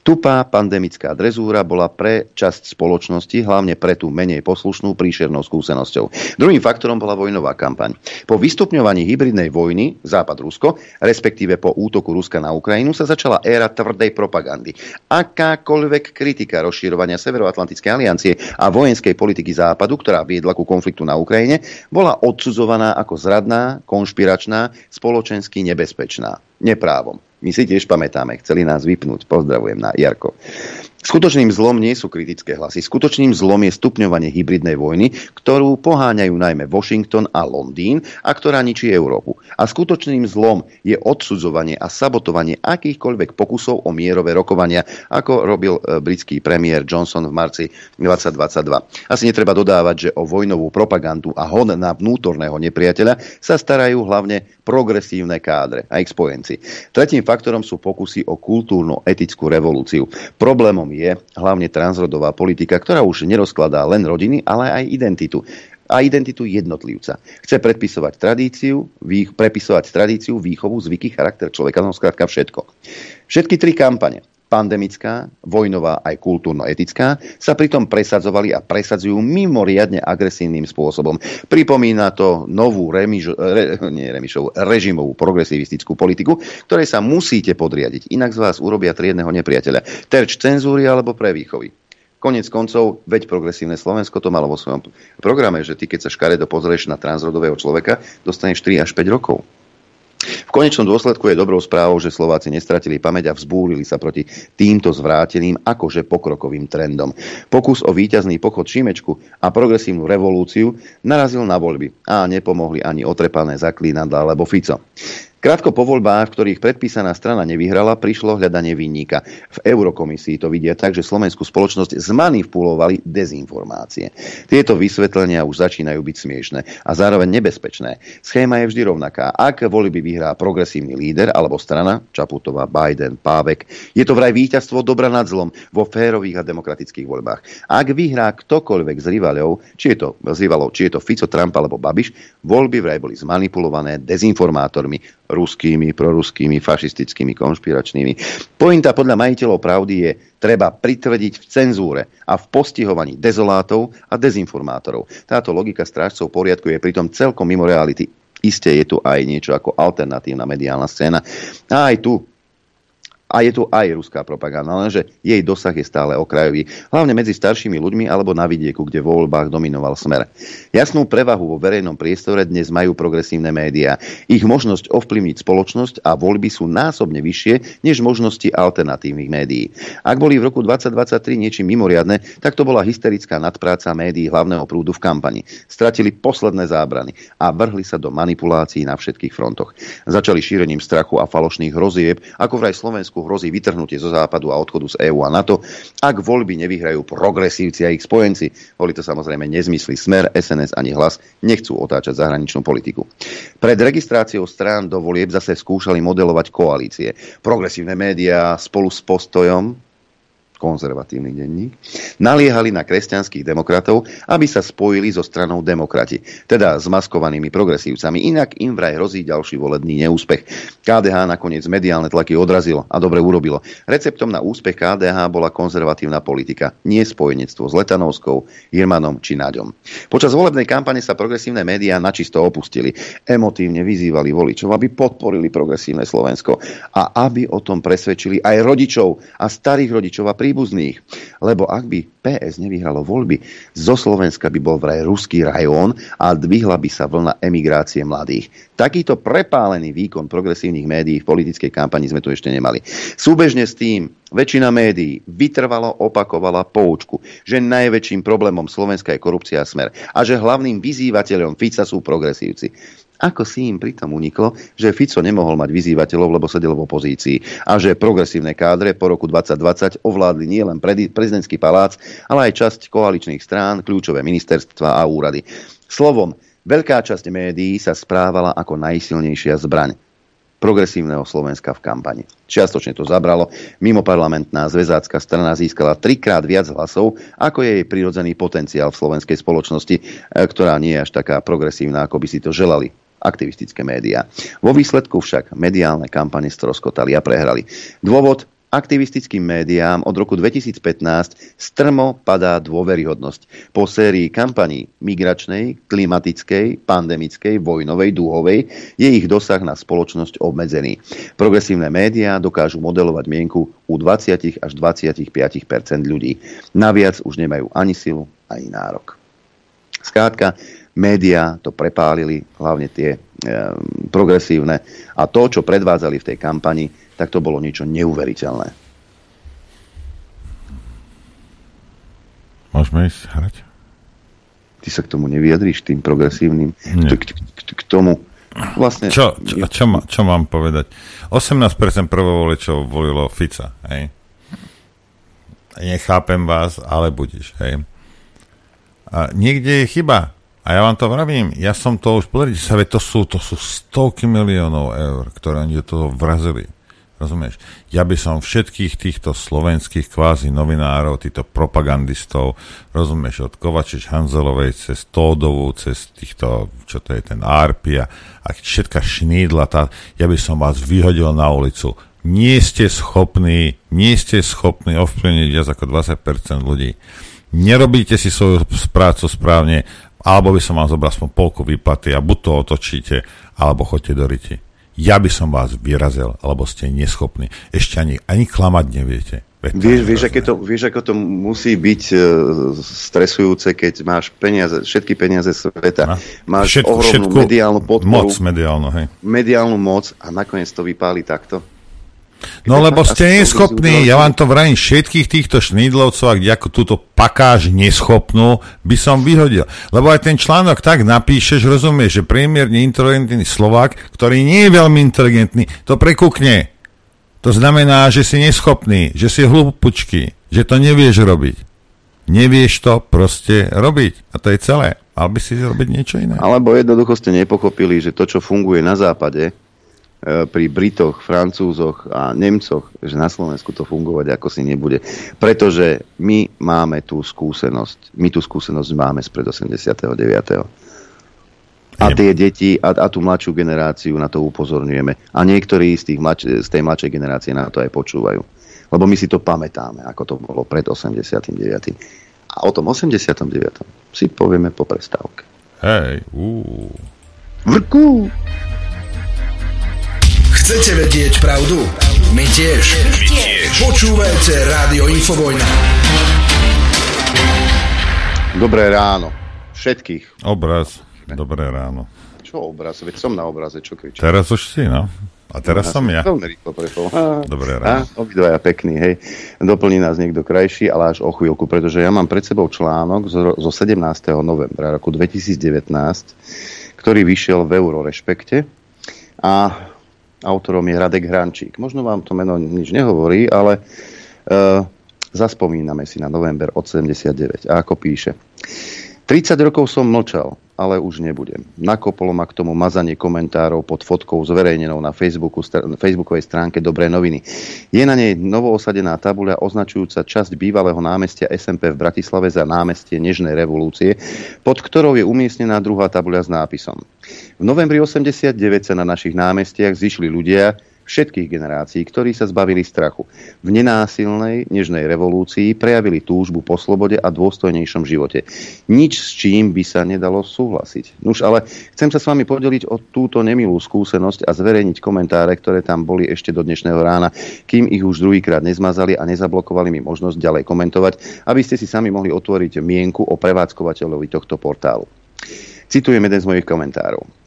Tupá pandemická drezúra bola pre časť spoločnosti, hlavne pre tú menej poslušnú príšernou skúsenosťou. Druhým faktorom bola vojnová kampaň. Po vystupňovaní hybridnej vojny Západ-Rusko, respektíve po útoku Ruska na Ukrajinu, sa začala éra tvrdej propagandy. Akákoľvek kritika rozširovania Severoatlantickej aliancie a vojenskej politiky Západu, ktorá viedla ku konfliktu na Ukrajine, bola odsudzovaná ako zradná, konšpiračná, spoločensky nebezpečná. Neprávom. My si tiež pamätáme, chceli nás vypnúť. Pozdravujem na Jarko. Skutočným zlom nie sú kritické hlasy. Skutočným zlom je stupňovanie hybridnej vojny, ktorú poháňajú najmä Washington a Londýn a ktorá ničí Európu. A skutočným zlom je odsudzovanie a sabotovanie akýchkoľvek pokusov o mierové rokovania, ako robil e, britský premiér Johnson v marci 2022. Asi netreba dodávať, že o vojnovú propagandu a hon na vnútorného nepriateľa sa starajú hlavne progresívne kádre a ich spojenci. Tretím faktorom sú pokusy o kultúrno-etickú revolúciu. Problémom je hlavne transrodová politika, ktorá už nerozkladá len rodiny, ale aj identitu a identitu jednotlivca. Chce predpisovať tradíciu, vý, prepisovať tradíciu, výchovu, zvyky, charakter človeka, no všetko. Všetky tri kampane pandemická, vojnová aj kultúrno-etická, sa pritom presadzovali a presadzujú mimoriadne agresívnym spôsobom. Pripomína to novú remiž, re, nie remišov, režimovú progresivistickú politiku, ktorej sa musíte podriadiť, inak z vás urobia triedného nepriateľa. Terč cenzúry alebo prevýchovy. Konec koncov, veď progresívne Slovensko to malo vo svojom programe, že ty keď sa škaredo pozrieš na transrodového človeka, dostaneš 3 až 5 rokov. V konečnom dôsledku je dobrou správou, že Slováci nestratili pamäť a vzbúrili sa proti týmto zvráteným akože pokrokovým trendom. Pokus o víťazný pochod Šimečku a progresívnu revolúciu narazil na voľby a nepomohli ani otrepané zaklínadla alebo Fico. Krátko po voľbách, v ktorých predpísaná strana nevyhrala, prišlo hľadanie vinníka. V Eurokomisii to vidia tak, že slovenskú spoločnosť zmanipulovali dezinformácie. Tieto vysvetlenia už začínajú byť smiešné a zároveň nebezpečné. Schéma je vždy rovnaká. Ak voľby vyhrá progresívny líder alebo strana, Čaputová, Biden, Pávek, je to vraj víťazstvo dobra nad zlom vo férových a demokratických voľbách. Ak vyhrá ktokoľvek z rivalov, či je to, z rivalov, či je to Fico, Trump alebo Babiš, voľby vraj boli zmanipulované dezinformátormi, ruskými, proruskými, fašistickými, konšpiračnými. Pointa podľa majiteľov pravdy je, treba pritvrdiť v cenzúre a v postihovaní dezolátov a dezinformátorov. Táto logika strážcov poriadku je pritom celkom mimo reality. Isté je tu aj niečo ako alternatívna mediálna scéna. A aj tu a je tu aj ruská propaganda, lenže jej dosah je stále okrajový, hlavne medzi staršími ľuďmi alebo na vidieku, kde vo voľbách dominoval smer. Jasnú prevahu vo verejnom priestore dnes majú progresívne médiá. Ich možnosť ovplyvniť spoločnosť a voľby sú násobne vyššie než možnosti alternatívnych médií. Ak boli v roku 2023 niečím mimoriadne, tak to bola hysterická nadpráca médií hlavného prúdu v kampani. Stratili posledné zábrany a vrhli sa do manipulácií na všetkých frontoch. Začali šírením strachu a falošných hrozieb, ako vraj Slovensku hrozí vytrhnutie zo západu a odchodu z EÚ a NATO, ak voľby nevyhrajú progresívci a ich spojenci. Boli to samozrejme nezmysly Smer, SNS ani Hlas, nechcú otáčať zahraničnú politiku. Pred registráciou strán do volieb zase skúšali modelovať koalície. Progresívne médiá spolu s postojom konzervatívny denník, naliehali na kresťanských demokratov, aby sa spojili so stranou demokrati, teda s maskovanými progresívcami. Inak im vraj hrozí ďalší volebný neúspech. KDH nakoniec mediálne tlaky odrazilo a dobre urobilo. Receptom na úspech KDH bola konzervatívna politika, nie spojenectvo s Letanovskou, Jirmanom či Naďom. Počas volebnej kampane sa progresívne médiá načisto opustili. Emotívne vyzývali voličov, aby podporili progresívne Slovensko a aby o tom presvedčili aj rodičov a starých rodičov a príbuzných. Lebo ak by PS nevyhralo voľby, zo Slovenska by bol vraj ruský rajón a dvihla by sa vlna emigrácie mladých. Takýto prepálený výkon progresívnych médií v politickej kampani sme tu ešte nemali. Súbežne s tým väčšina médií vytrvalo opakovala poučku, že najväčším problémom Slovenska je korupcia a smer a že hlavným vyzývateľom Fica sú progresívci. Ako si im pritom uniklo, že Fico nemohol mať vyzývateľov, lebo sedel v opozícii a že progresívne kádre po roku 2020 ovládli nielen prezidentský palác, ale aj časť koaličných strán, kľúčové ministerstva a úrady. Slovom, veľká časť médií sa správala ako najsilnejšia zbraň progresívneho Slovenska v kampani. Čiastočne to zabralo. Mimo parlamentná zväzácka strana získala trikrát viac hlasov, ako je jej prirodzený potenciál v slovenskej spoločnosti, e, ktorá nie je až taká progresívna, ako by si to želali aktivistické médiá. Vo výsledku však mediálne kampane stroskotali a prehrali. Dôvod aktivistickým médiám od roku 2015 strmo padá dôveryhodnosť. Po sérii kampaní migračnej, klimatickej, pandemickej, vojnovej, dúhovej je ich dosah na spoločnosť obmedzený. Progresívne médiá dokážu modelovať mienku u 20 až 25% ľudí. Naviac už nemajú ani silu, ani nárok. Skrátka, médiá to prepálili, hlavne tie e, progresívne. A to, čo predvádzali v tej kampani, tak to bolo niečo neuveriteľné.
Môžeme ísť hrať?
Ty sa k tomu nevyjadríš, tým progresívnym, k, k, k, k tomu. Vlastne,
čo, čo, čo, má, čo mám povedať? 18% prvovoličov volilo Fica, hej? Nechápem vás, ale budíš, hej? A niekde je chyba. A ja vám to vravím, ja som to už, pozrite sa, to sú, to sú stovky miliónov eur, ktoré oni do toho vrazili. Rozumieš? Ja by som všetkých týchto slovenských kvázi novinárov, týchto propagandistov, rozumieš, od Kovačič Hanzelovej cez Tódovú, cez týchto, čo to je ten Arpia a všetka šnídla, tá, ja by som vás vyhodil na ulicu. Nie ste schopní, nie ste schopní ovplyvniť viac ako 20% ľudí. Nerobíte si svoju prácu správne alebo by som vám zobral aspoň polku výplaty a buď to otočíte, alebo chodte do riti. Ja by som vás vyrazil, alebo ste neschopní. Ešte ani, ani klamať neviete.
Vieš, vieš, aké to, vieš, ako to musí byť uh, stresujúce, keď máš peniaze, všetky peniaze sveta, no. máš všetku, ohromnú všetku mediálnu podporu,
moc mediálnu, hej.
mediálnu moc a nakoniec to vypáli takto.
No lebo ste neschopní, ja vám to vrajím, všetkých týchto šnídlovcov, a kde ako túto pakáž neschopnú, by som vyhodil. Lebo aj ten článok tak napíšeš, rozumieš, že priemerne inteligentný Slovák, ktorý nie je veľmi inteligentný, to prekukne. To znamená, že si neschopný, že si hlupučký, že to nevieš robiť. Nevieš to proste robiť. A to je celé. By si robiť niečo iné.
Alebo jednoducho ste nepochopili, že to, čo funguje na západe, pri Britoch, Francúzoch a Nemcoch, že na Slovensku to fungovať ako si nebude. Pretože my máme tú skúsenosť. My tú skúsenosť máme spred 89. A tie deti a, a tú mladšiu generáciu na to upozorňujeme. A niektorí z, tých mladš- z tej mladšej generácie na to aj počúvajú. Lebo my si to pamätáme, ako to bolo pred 89. A o tom 89. si povieme po prestávke.
Hej, úúú.
Vrku!
Chcete vedieť pravdu? My tiež. My tiež. Počúvajte Rádio Infovojna.
Dobré ráno. Všetkých.
Obraz. Dobré ráno.
Čo obraz? Veď som na obraze, čo kričíš?
Teraz už si, no. A teraz no, som ja.
Veľmi rýchlo prepol.
Dobré ráno.
Obidvaja pekný, hej. Doplní nás niekto krajší, ale až o chvíľku, pretože ja mám pred sebou článok zo, zo 17. novembra roku 2019, ktorý vyšiel v Eurorešpekte. A Autorom je Radek Hrančík. Možno vám to meno nič nehovorí, ale uh, zaspomíname si na november od 79. A ako píše. 30 rokov som mlčal, ale už nebudem. Nakopolo ma k tomu mazanie komentárov pod fotkou zverejnenou na Facebooku, str- Facebookovej stránke Dobré noviny. Je na nej novoosadená tabuľa označujúca časť bývalého námestia SMP v Bratislave za námestie Nežnej revolúcie, pod ktorou je umiestnená druhá tabuľa s nápisom. V novembri 89 sa na našich námestiach zišli ľudia, všetkých generácií, ktorí sa zbavili strachu. V nenásilnej, nežnej revolúcii prejavili túžbu po slobode a dôstojnejšom živote. Nič s čím by sa nedalo súhlasiť. Nuž ale chcem sa s vami podeliť o túto nemilú skúsenosť a zverejniť komentáre, ktoré tam boli ešte do dnešného rána, kým ich už druhýkrát nezmazali a nezablokovali mi možnosť ďalej komentovať, aby ste si sami mohli otvoriť mienku o prevádzkovateľovi tohto portálu. Citujem jeden z mojich komentárov.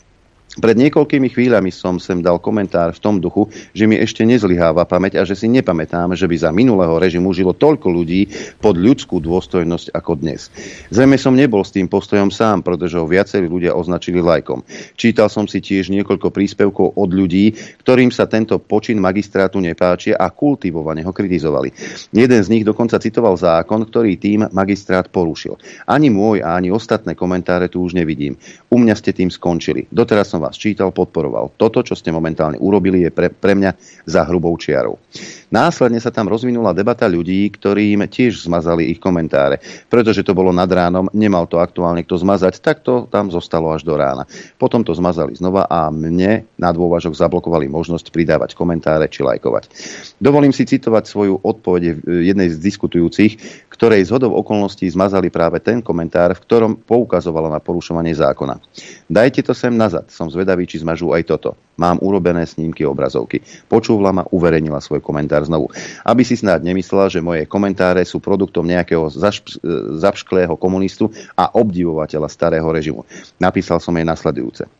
Pred niekoľkými chvíľami som sem dal komentár v tom duchu, že mi ešte nezlyháva pamäť a že si nepamätám, že by za minulého režimu žilo toľko ľudí pod ľudskú dôstojnosť ako dnes. Zrejme som nebol s tým postojom sám, pretože ho viacerí ľudia označili lajkom. Čítal som si tiež niekoľko príspevkov od ľudí, ktorým sa tento počin magistrátu nepáči a kultivovane ho kritizovali. Jeden z nich dokonca citoval zákon, ktorý tým magistrát porušil. Ani môj a ani ostatné komentáre tu už nevidím. U mňa ste tým skončili. Doteraz som vás čítal, podporoval. Toto, čo ste momentálne urobili, je pre, pre mňa za hrubou čiarou. Následne sa tam rozvinula debata ľudí, ktorým tiež zmazali ich komentáre. Pretože to bolo nad ránom, nemal to aktuálne kto zmazať, tak to tam zostalo až do rána. Potom to zmazali znova a mne na dôvažok zablokovali možnosť pridávať komentáre či lajkovať. Dovolím si citovať svoju odpoveď jednej z diskutujúcich, ktorej z hodov okolností zmazali práve ten komentár, v ktorom poukazovala na porušovanie zákona. Dajte to sem nazad, som zvedavý, či zmažú aj toto. Mám urobené snímky obrazovky. Počúvla ma, uverejnila svoj komentár znovu. Aby si snáď nemyslela, že moje komentáre sú produktom nejakého zašp- zapšklého komunistu a obdivovateľa starého režimu. Napísal som jej nasledujúce.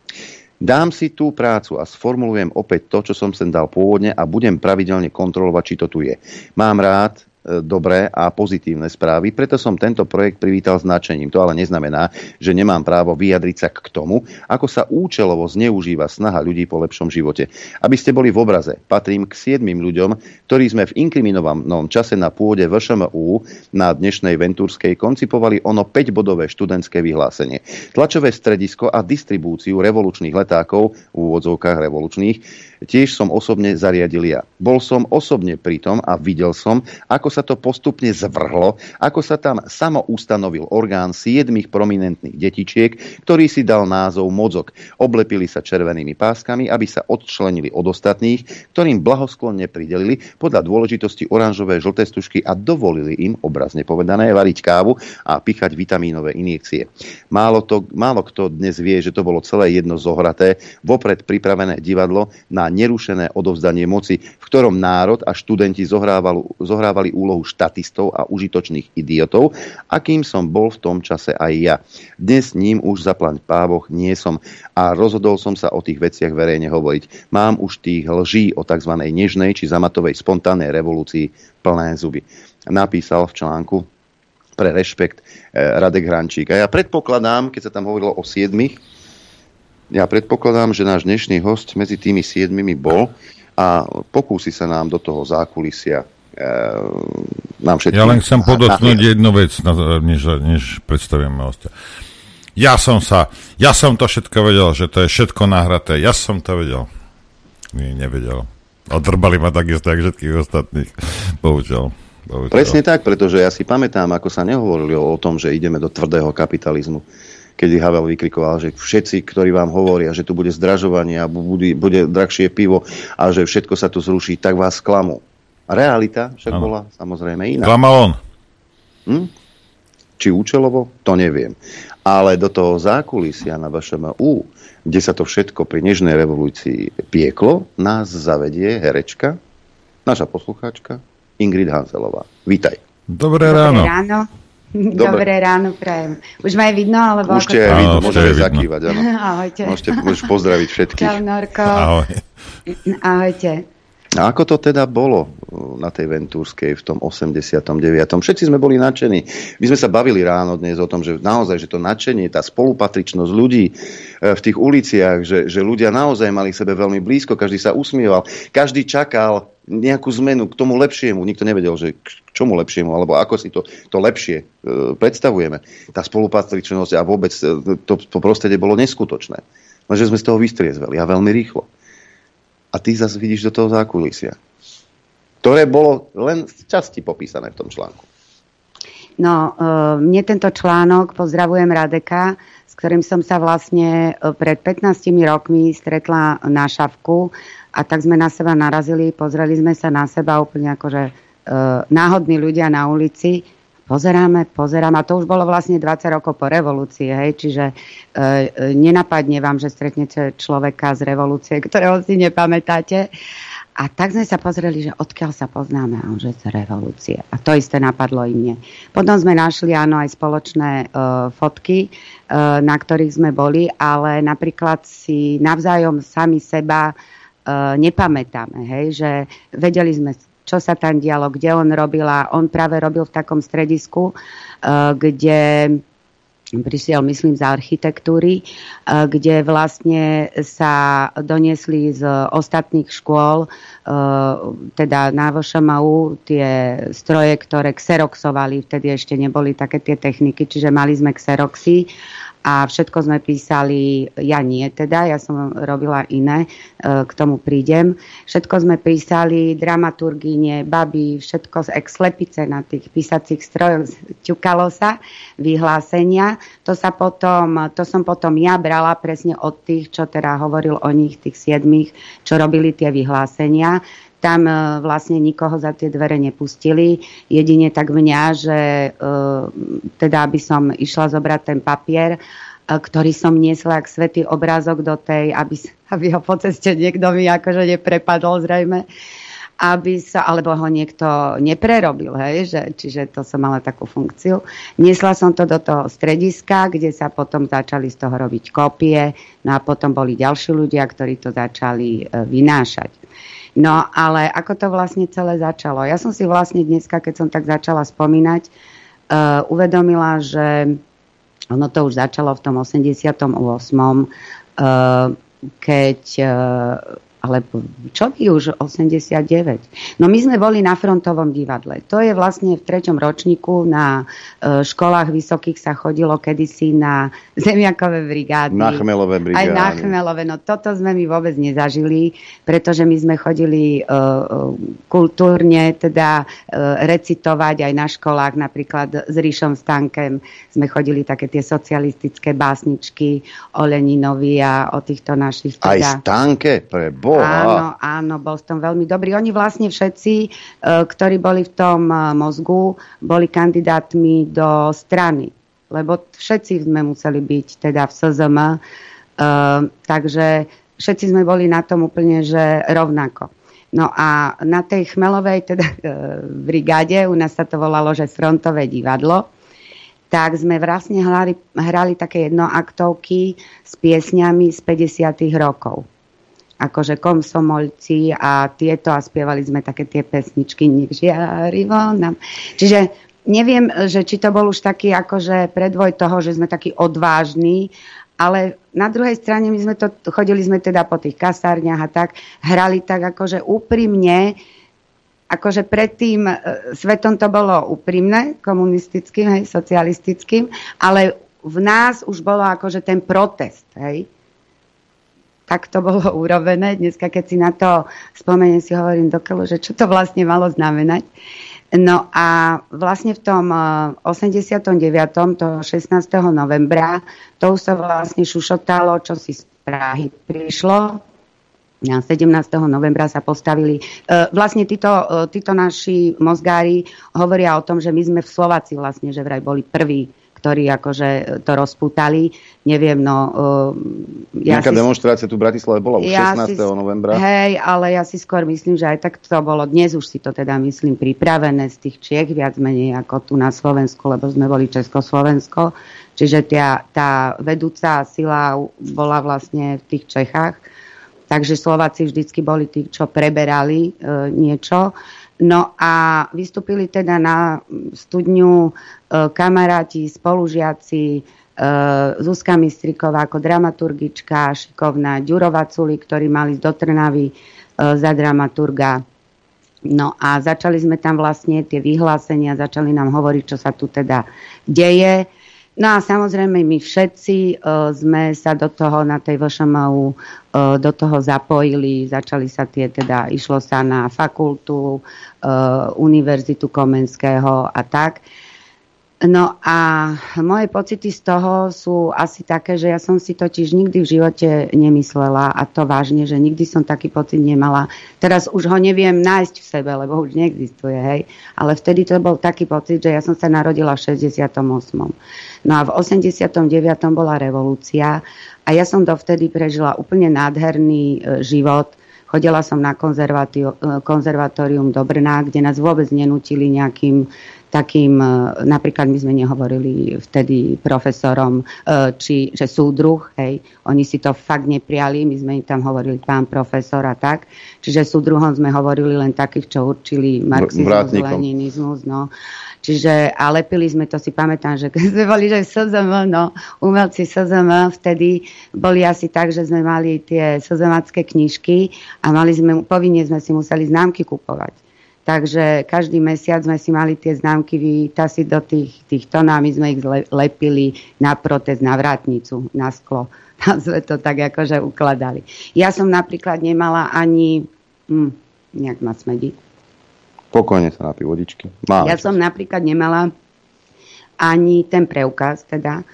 Dám si tú prácu a sformulujem opäť to, čo som sem dal pôvodne a budem pravidelne kontrolovať, či to tu je. Mám rád, E, dobré a pozitívne správy, preto som tento projekt privítal značením. To ale neznamená, že nemám právo vyjadriť sa k tomu, ako sa účelovo zneužíva snaha ľudí po lepšom živote. Aby ste boli v obraze, patrím k siedmým ľuďom, ktorí sme v inkriminovanom čase na pôde VŠMU na dnešnej Ventúrskej koncipovali ono 5-bodové študentské vyhlásenie. Tlačové stredisko a distribúciu revolučných letákov, v úvodzovkách revolučných, tiež som osobne zariadil ja. Bol som osobne pri tom a videl som, ako sa to postupne zvrhlo, ako sa tam samo ustanovil orgán siedmých prominentných detičiek, ktorý si dal názov mozog. Oblepili sa červenými páskami, aby sa odčlenili od ostatných, ktorým blahosklonne pridelili podľa dôležitosti oranžové žlté stužky a dovolili im, obrazne povedané, variť kávu a pichať vitamínové injekcie. Málo, to, málo kto dnes vie, že to bolo celé jedno zohraté, vopred pripravené divadlo na nerušené odovzdanie moci, v ktorom národ a študenti zohrávali, zohrávali úlohu štatistov a užitočných idiotov, akým som bol v tom čase aj ja. Dnes ním už zaplaň pávoch nie som a rozhodol som sa o tých veciach verejne hovoriť. Mám už tých lží o tzv. nežnej či zamatovej spontánnej revolúcii plné zuby. Napísal v článku pre rešpekt eh, Radek Hrančík. A ja predpokladám, keď sa tam hovorilo o siedmých, ja predpokladám, že náš dnešný host medzi tými siedmimi bol a pokúsi sa nám do toho zákulisia e, nám všetkým...
Ja len chcem podotknúť na... jednu vec, než, než predstavíme hostia. Ja som sa, ja som to všetko vedel, že to je všetko nahraté. Ja som to vedel. Nie, nevedel. Odrbali ma takisto, jak všetkých ostatných. Bohužiaľ. Bohužiaľ.
Presne tak, pretože ja si pamätám, ako sa nehovorili o, o tom, že ideme do tvrdého kapitalizmu kedy Havel vykrikoval, že všetci, ktorí vám hovoria, že tu bude zdražovanie a bude, bude drahšie pivo a že všetko sa tu zruší, tak vás klamú. Realita však ano. bola samozrejme iná.
Klamal on.
Hm? Či účelovo? To neviem. Ale do toho zákulisia na vašom U, kde sa to všetko pri Nežnej revolúcii pieklo, nás zavedie herečka, naša poslucháčka Ingrid Hanzelová. Vítaj.
Dobré ráno.
Dobré ráno. Dobre. Dobré ráno prajem. Už ma je vidno? Alebo
Už je vidno, môžete zakývať. Áno.
Ahojte.
Môžete, môžeš pozdraviť všetkých.
Čau, Norko.
Ahoj.
Ahojte.
A ako to teda bolo uh, na tej Ventúrskej v tom 89. Všetci sme boli nadšení. My sme sa bavili ráno dnes o tom, že naozaj, že to nadšenie, tá spolupatričnosť ľudí uh, v tých uliciach, že, že ľudia naozaj mali sebe veľmi blízko, každý sa usmieval, každý čakal nejakú zmenu k tomu lepšiemu. Nikto nevedel, že k čomu lepšiemu, alebo ako si to, to lepšie e, predstavujeme. Tá spolupatričnosť a vôbec to, to prostredie bolo neskutočné. Lenže sme z toho vystriezveli a veľmi rýchlo a ty zase vidíš do toho zákulisia, ktoré bolo len z časti popísané v tom článku.
No, e, mne tento článok, pozdravujem Radeka, s ktorým som sa vlastne e, pred 15 rokmi stretla na šavku a tak sme na seba narazili, pozreli sme sa na seba úplne akože náhodní ľudia na ulici Pozeráme, pozeráme. A to už bolo vlastne 20 rokov po revolúcii, hej, čiže e, e, nenapadne vám, že stretnete človeka z revolúcie, ktorého si nepamätáte. A tak sme sa pozreli, že odkiaľ sa poznáme, a že z revolúcie. A to isté napadlo i mne. Potom sme našli, áno, aj spoločné e, fotky, e, na ktorých sme boli, ale napríklad si navzájom sami seba e, nepamätáme, hej, že vedeli sme čo sa tam dialo, kde on robil a on práve robil v takom stredisku, eh, kde prišiel, myslím, z architektúry, eh, kde vlastne sa doniesli z ostatných škôl, eh, teda na VŠMU, tie stroje, ktoré xeroxovali, vtedy ešte neboli také tie techniky, čiže mali sme xeroxy a všetko sme písali, ja nie teda, ja som robila iné, e, k tomu prídem. Všetko sme písali, dramaturgíne, baby, všetko z exlepice na tých písacích strojoch, ťukalo sa, vyhlásenia. To, sa potom, to som potom ja brala presne od tých, čo teda hovoril o nich, tých siedmých, čo robili tie vyhlásenia tam e, vlastne nikoho za tie dvere nepustili. Jedine tak mňa, že e, teda aby som išla zobrať ten papier, e, ktorý som niesla ako svetý obrázok do tej, aby, aby ho po ceste niekto mi akože neprepadol zrejme aby sa, alebo ho niekto neprerobil, hej, že, čiže to som mala takú funkciu. Niesla som to do toho strediska, kde sa potom začali z toho robiť kópie, no a potom boli ďalší ľudia, ktorí to začali vynášať. No ale ako to vlastne celé začalo? Ja som si vlastne dneska, keď som tak začala spomínať, uh, uvedomila, že ono to už začalo v tom 88. Uh, keď uh, alebo čo by už 89. No my sme boli na frontovom divadle. To je vlastne v treťom ročníku na e, školách vysokých sa chodilo kedysi na zemiakové brigády.
Na chmelové brigády.
Aj na chmelové. No toto sme my vôbec nezažili, pretože my sme chodili e kultúrne teda e, recitovať aj na školách, napríklad s Ríšom Stankem sme chodili také tie socialistické básničky o Leninovi a o týchto našich
teda... Aj Stanke, pre Boha
Áno, áno, bol v tom veľmi dobrý. Oni vlastne všetci, e, ktorí boli v tom e, mozgu, boli kandidátmi do strany. Lebo všetci sme museli byť teda v SZM. E, takže všetci sme boli na tom úplne, že rovnako. No a na tej chmelovej teda brigáde, u nás sa to volalo, že frontové divadlo, tak sme vlastne hrali, hrali také jednoaktovky s piesňami z 50. rokov akože komsomolci a tieto a spievali sme také tie pesničky Nech nám. Čiže neviem, že či to bol už taký akože predvoj toho, že sme takí odvážni, ale na druhej strane my sme to, chodili sme teda po tých kasárniach a tak, hrali tak akože úprimne, akože predtým e, svetom to bolo úprimné, komunistickým, hej, socialistickým, ale v nás už bolo akože ten protest, hej tak to bolo urobené. Dneska, keď si na to spomeniem, si hovorím dokeľu, že čo to vlastne malo znamenať. No a vlastne v tom 89. Eh, to 16. novembra, to už sa vlastne šušotalo, čo si z Prahy prišlo. Na 17. novembra sa postavili. Eh, vlastne títo, eh, títo naši mozgári hovoria o tom, že my sme v Slováci vlastne, že vraj boli prví ktorí akože to rozputali. Neviem, no...
Uh, ja Nejaká si, demonstrácia tu v Bratislave bola už ja 16. Si, novembra.
Hej, ale ja si skôr myslím, že aj tak to bolo. Dnes už si to teda myslím pripravené z tých Čiech, viac menej ako tu na Slovensku, lebo sme boli Československo. Čiže tá, tá vedúca sila bola vlastne v tých Čechách. Takže Slováci vždycky boli tí, čo preberali e, niečo. No a vystúpili teda na studňu kamaráti, spolužiaci, e, Zuzka Mistriková ako dramaturgička, šikovná Ďurova Culi, ktorí mali do Trnavy e, za dramaturga. No a začali sme tam vlastne tie vyhlásenia, začali nám hovoriť, čo sa tu teda deje. No a samozrejme my všetci uh, sme sa do toho na tej VŠMU uh, do toho zapojili, začali sa tie teda, išlo sa na fakultu, uh, Univerzitu Komenského a tak. No a moje pocity z toho sú asi také, že ja som si totiž nikdy v živote nemyslela a to vážne, že nikdy som taký pocit nemala. Teraz už ho neviem nájsť v sebe, lebo už neexistuje, hej. Ale vtedy to bol taký pocit, že ja som sa narodila v 68. No a v 89. bola revolúcia a ja som dovtedy prežila úplne nádherný e, život. Chodila som na e, konzervatórium do Brna, kde nás vôbec nenutili nejakým takým, e, napríklad my sme nehovorili vtedy profesorom, e, či, že súdruh, hej, oni si to fakt nepriali, my sme im tam hovorili pán profesor a tak, čiže súdruhom sme hovorili len takých, čo určili marxizmus, leninizmus, no. Čiže, a lepili sme to, si pamätám, že keď sme boli, že SZM, no, umelci SZM, vtedy boli asi tak, že sme mali tie SZMacké knižky a mali sme, povinne sme si museli známky kupovať. Takže každý mesiac sme si mali tie známky vytasiť do tých, tých tónov a my sme ich lepili na protest, na vrátnicu, na sklo. Tam sme to tak akože ukladali. Ja som napríklad nemala ani... Hm, nejak ma smedí.
Pokojne sa napí vodičky.
Máme ja čas. som napríklad nemala ani ten preukaz, teda.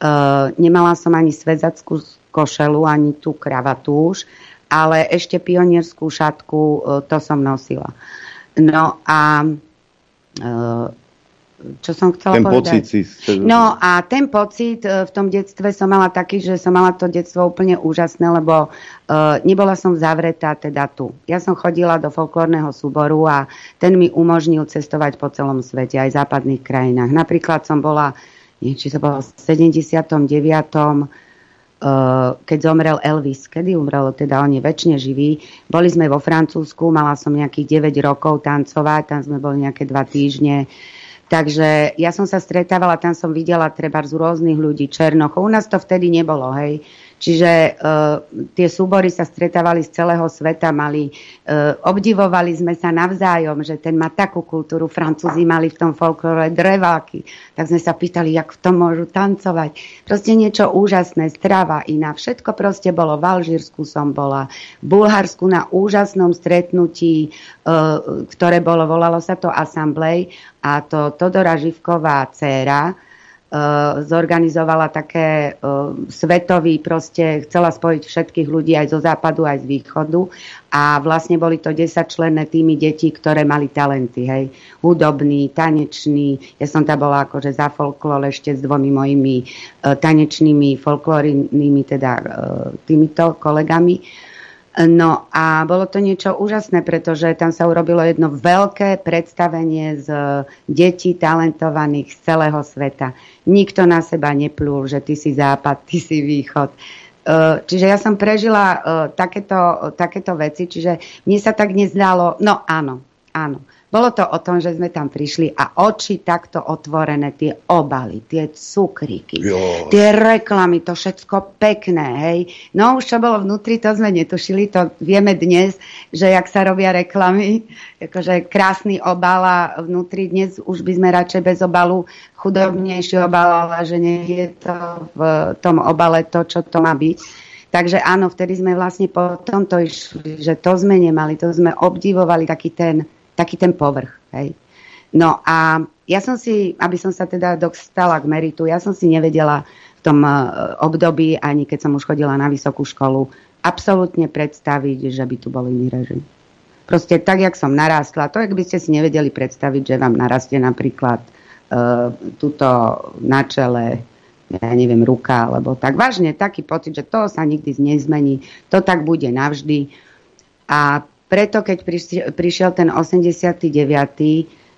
Uh, nemala som ani svedzackú košelu, ani tú kravatu už, ale ešte pionierskú šatku, uh, to som nosila. Uh, No a e, čo som chcela
ten
povedať?
Pocit si...
No a ten pocit e, v tom detstve som mala taký, že som mala to detstvo úplne úžasné, lebo uh, nebola som zavretá teda tu. Ja som chodila do folklórneho súboru a ten mi umožnil cestovať po celom svete, aj v západných krajinách. Napríklad som bola, či to bolo v 79 Eh, keď zomrel Elvis, kedy umrel, teda on je väčšine živý. Boli sme vo Francúzsku, mala som nejakých 9 rokov tancovať, tam sme boli nejaké 2 týždne. Takže ja som sa stretávala, tam som videla treba z rôznych ľudí, Černochov. U nás to vtedy nebolo, hej. Čiže uh, tie súbory sa stretávali z celého sveta, mali, uh, obdivovali sme sa navzájom, že ten má takú kultúru, Francúzi mali v tom folklore dreváky, tak sme sa pýtali, jak v tom môžu tancovať. Proste niečo úžasné, strava iná, všetko proste bolo. V Alžírsku som bola, v Bulharsku na úžasnom stretnutí, uh, ktoré bolo, volalo sa to Assemblej a to Todora Živková dcéra, zorganizovala také uh, svetový, proste chcela spojiť všetkých ľudí aj zo západu, aj z východu. A vlastne boli to 10 členné týmy detí, ktoré mali talenty, hej, hudobný, tanečný, ja som tam bola akože za folklor ešte s dvomi mojimi uh, tanečnými, folklórnymi teda týmito kolegami No a bolo to niečo úžasné, pretože tam sa urobilo jedno veľké predstavenie z detí talentovaných z celého sveta. Nikto na seba neplul, že ty si západ, ty si východ. E, čiže ja som prežila e, takéto, takéto veci, čiže mne sa tak nezdalo, no áno, áno. Bolo to o tom, že sme tam prišli a oči takto otvorené, tie obaly, tie cukríky, jo. tie reklamy, to všetko pekné, hej. No už čo bolo vnútri, to sme netušili, to vieme dnes, že jak sa robia reklamy, akože krásny obal a vnútri dnes už by sme radšej bez obalu chudobnejší obal, ale že nie je to v tom obale to, čo to má byť. Takže áno, vtedy sme vlastne po tomto išli, že to sme nemali, to sme obdivovali taký ten taký ten povrch. Hej. No a ja som si, aby som sa teda dostala k meritu, ja som si nevedela v tom e, období, ani keď som už chodila na vysokú školu, absolútne predstaviť, že by tu bol iný režim. Proste tak, jak som narástla, to, ak by ste si nevedeli predstaviť, že vám narastie napríklad uh, tuto na čele, ja neviem, ruka, alebo tak vážne taký pocit, že to sa nikdy nezmení, to tak bude navždy. A preto, keď prišiel ten 89.,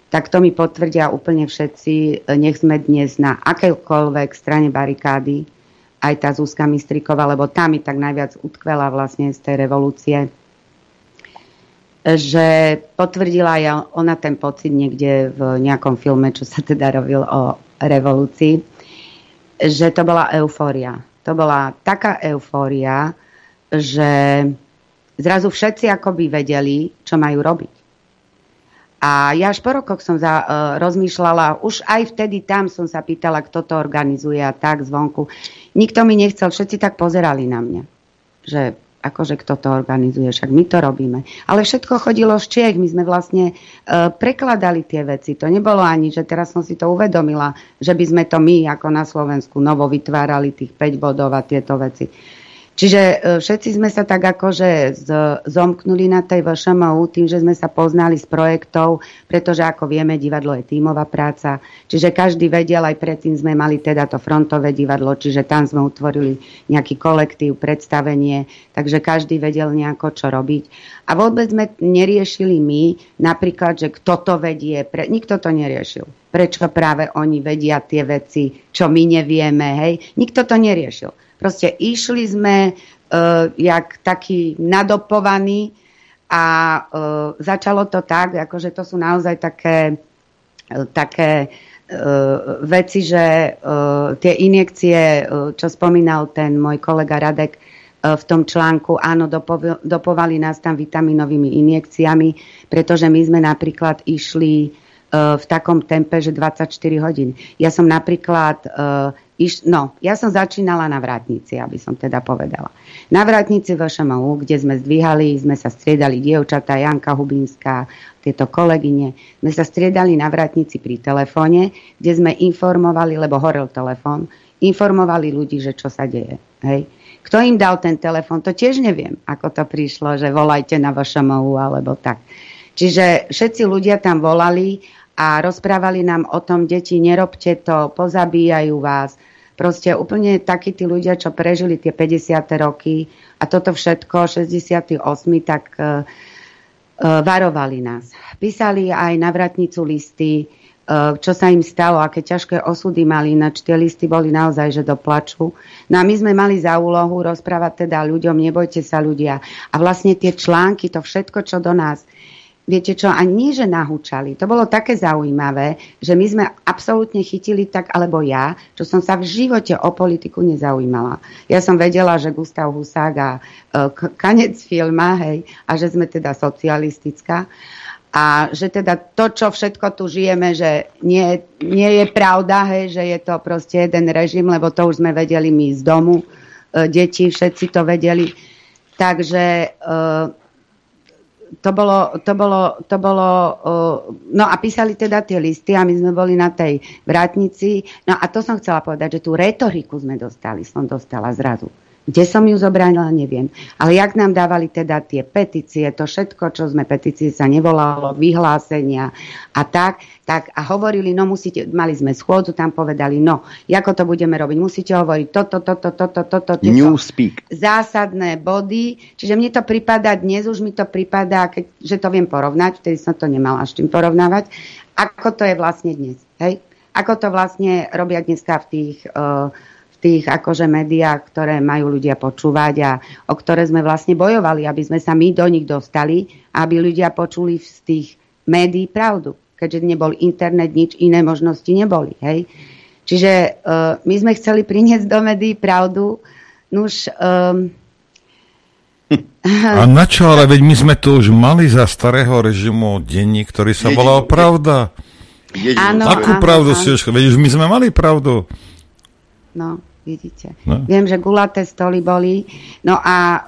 tak to mi potvrdia úplne všetci, nech sme dnes na akejkoľvek strane barikády, aj tá Zuzka Mistriková, lebo tam mi tak najviac utkvela vlastne z tej revolúcie, že potvrdila ja ona ten pocit niekde v nejakom filme, čo sa teda robil o revolúcii, že to bola eufória. To bola taká eufória, že zrazu všetci akoby vedeli, čo majú robiť. A ja až po rokoch som za, uh, rozmýšľala, už aj vtedy tam som sa pýtala, kto to organizuje a tak zvonku. Nikto mi nechcel, všetci tak pozerali na mňa. Že akože kto to organizuje, však my to robíme. Ale všetko chodilo z Čiech, my sme vlastne e, prekladali tie veci. To nebolo ani, že teraz som si to uvedomila, že by sme to my ako na Slovensku novo vytvárali tých 5 bodov a tieto veci. Čiže e, všetci sme sa tak akože zomknuli na tej VŠMU tým, že sme sa poznali s projektov, pretože ako vieme, divadlo je tímová práca. Čiže každý vedel, aj predtým sme mali teda to frontové divadlo, čiže tam sme utvorili nejaký kolektív, predstavenie, takže každý vedel nejako čo robiť. A vôbec sme neriešili my, napríklad, že kto to vedie, pre... nikto to neriešil. Prečo práve oni vedia tie veci, čo my nevieme, hej? Nikto to neriešil Proste išli sme uh, jak taký nadopovaní a uh, začalo to tak, akože to sú naozaj také, uh, také uh, veci, že uh, tie injekcie, uh, čo spomínal ten môj kolega Radek, v tom článku, áno, dopovali nás tam vitaminovými injekciami, pretože my sme napríklad išli v takom tempe, že 24 hodín. Ja som napríklad Iš, no, ja som začínala na vrátnici, aby som teda povedala. Na vrátnici VŠMU, kde sme zdvíhali, sme sa striedali dievčatá, Janka Hubinská, tieto kolegyne, sme sa striedali na vrátnici pri telefóne, kde sme informovali, lebo horel telefón, informovali ľudí, že čo sa deje. Hej. Kto im dal ten telefón, to tiež neviem, ako to prišlo, že volajte na VŠMU alebo tak. Čiže všetci ľudia tam volali a rozprávali nám o tom, deti, nerobte to, pozabíjajú vás. Proste úplne takí tí ľudia, čo prežili tie 50. roky a toto všetko, 68. tak uh, uh, varovali nás. Písali aj na vratnicu listy, uh, čo sa im stalo, aké ťažké osudy mali, ináč tie listy boli naozaj, že doplaču. No a my sme mali za úlohu rozprávať teda ľuďom, nebojte sa ľudia. A vlastne tie články, to všetko, čo do nás viete čo, ani nie, že nahúčali. To bolo také zaujímavé, že my sme absolútne chytili tak, alebo ja, čo som sa v živote o politiku nezaujímala. Ja som vedela, že Gustav Husák a e, kanec filma, hej, a že sme teda socialistická. A že teda to, čo všetko tu žijeme, že nie, nie je pravda, hej, že je to proste jeden režim, lebo to už sme vedeli my z domu, e, deti všetci to vedeli. Takže e, to bolo, to bolo, to bolo uh, no a písali teda tie listy a my sme boli na tej vrátnici. No a to som chcela povedať, že tú retoriku sme dostali, som dostala zrazu. Kde som ju zobránila, neviem. Ale jak nám dávali teda tie petície, to všetko, čo sme petície sa nevolalo, vyhlásenia a tak, tak a hovorili, no musíte, mali sme schôdzu, tam povedali, no, ako to budeme robiť, musíte hovoriť toto, toto, toto, toto, toto.
Newspeak.
Zásadné body, čiže mne to prípada, dnes už mi to prípada, keď, že to viem porovnať, vtedy som to nemala s čím porovnávať, ako to je vlastne dnes, hej? Ako to vlastne robia dneska v tých uh, tých akože médiách, ktoré majú ľudia počúvať a o ktoré sme vlastne bojovali, aby sme sa my do nich dostali, aby ľudia počuli z tých médií pravdu. Keďže nebol internet, nič iné možnosti neboli. Hej? Čiže uh, my sme chceli priniesť do médií pravdu. Nuž, um,
a na čo, ale veď my sme tu už mali za starého režimu denní, ktorý sa volal Pravda.
Áno,
Akú
áno,
pravdu
áno.
si už, veď už my sme mali pravdu.
No, vidíte.
No.
Viem, že gulaté stoly boli. No a e,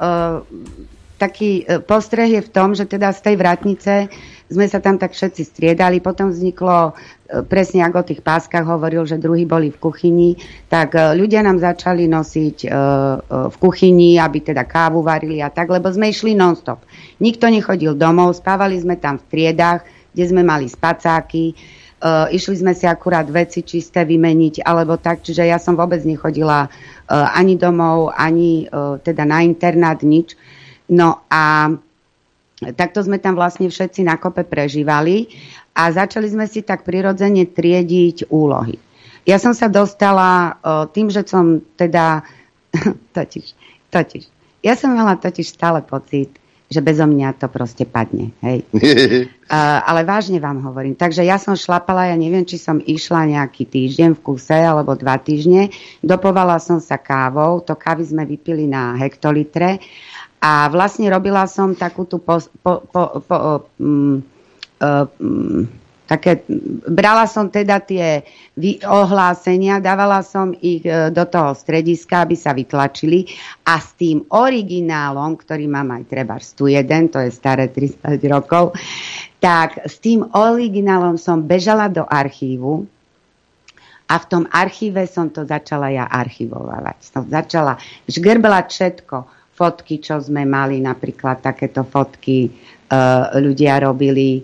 taký e, postreh je v tom, že teda z tej vratnice sme sa tam tak všetci striedali. Potom vzniklo, e, presne ako o tých páskach hovoril, že druhí boli v kuchyni, tak e, ľudia nám začali nosiť v kuchyni, aby teda kávu varili a tak, lebo sme išli non-stop. Nikto nechodil domov, spávali sme tam v triedách, kde sme mali spacáky, Uh, išli sme si akurát veci čisté vymeniť alebo tak, čiže ja som vôbec nechodila uh, ani domov, ani uh, teda na internát, nič. No a takto sme tam vlastne všetci na kope prežívali a začali sme si tak prirodzene triediť úlohy. Ja som sa dostala tým, že som teda totiž, totiž, ja som mala totiž stále pocit, že bezo mňa to proste padne. Hej. Uh, ale vážne vám hovorím. Takže ja som šlapala, ja neviem, či som išla nejaký týždeň v kuse alebo dva týždne. Dopovala som sa kávou, to kávy sme vypili na hektolitre a vlastne robila som takú tú po, po, po, po, um, um, také, brala som teda tie ohlásenia, dávala som ich e, do toho strediska, aby sa vytlačili a s tým originálom, ktorý mám aj treba tu jeden, to je staré 30 rokov, tak s tým originálom som bežala do archívu a v tom archíve som to začala ja archivovať. Som začala žgerbala všetko, fotky, čo sme mali, napríklad takéto fotky uh, ľudia robili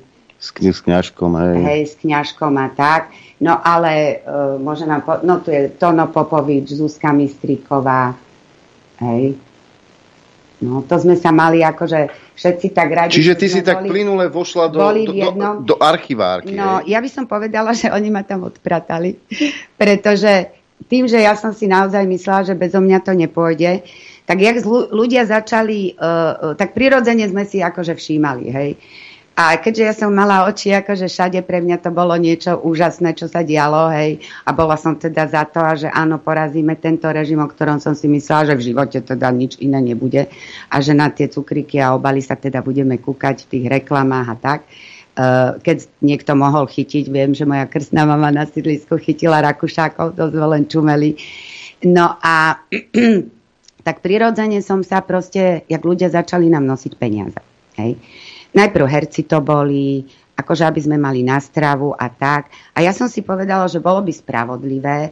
s, s kňažkom, hej.
Hej, s kňažkom a tak. No ale uh, môže nám, po, no tu je Tono Popovič, Zuzka Mistríková, hej. No, to sme sa mali akože všetci tak radi.
Čiže ty si boli, tak plynule vošla do, do, do, do archivárky.
No, hej? ja by som povedala, že oni ma tam odpratali, pretože tým, že ja som si naozaj myslela, že bezo mňa to nepôjde, tak jak ľudia začali, uh, tak prirodzene sme si akože všímali, hej. A keďže ja som mala oči, akože všade pre mňa to bolo niečo úžasné, čo sa dialo, hej, a bola som teda za to, že áno, porazíme tento režim, o ktorom som si myslela, že v živote teda nič iné nebude a že na tie cukriky a obaly sa teda budeme kúkať v tých reklamách a tak. Keď niekto mohol chytiť, viem, že moja krstná mama na sídlisku chytila rakušákov, sme len čumeli. No a tak prirodzene som sa proste, jak ľudia začali nám nosiť peniaze. Hej najprv herci to boli, akože aby sme mali na stravu a tak. A ja som si povedala, že bolo by spravodlivé,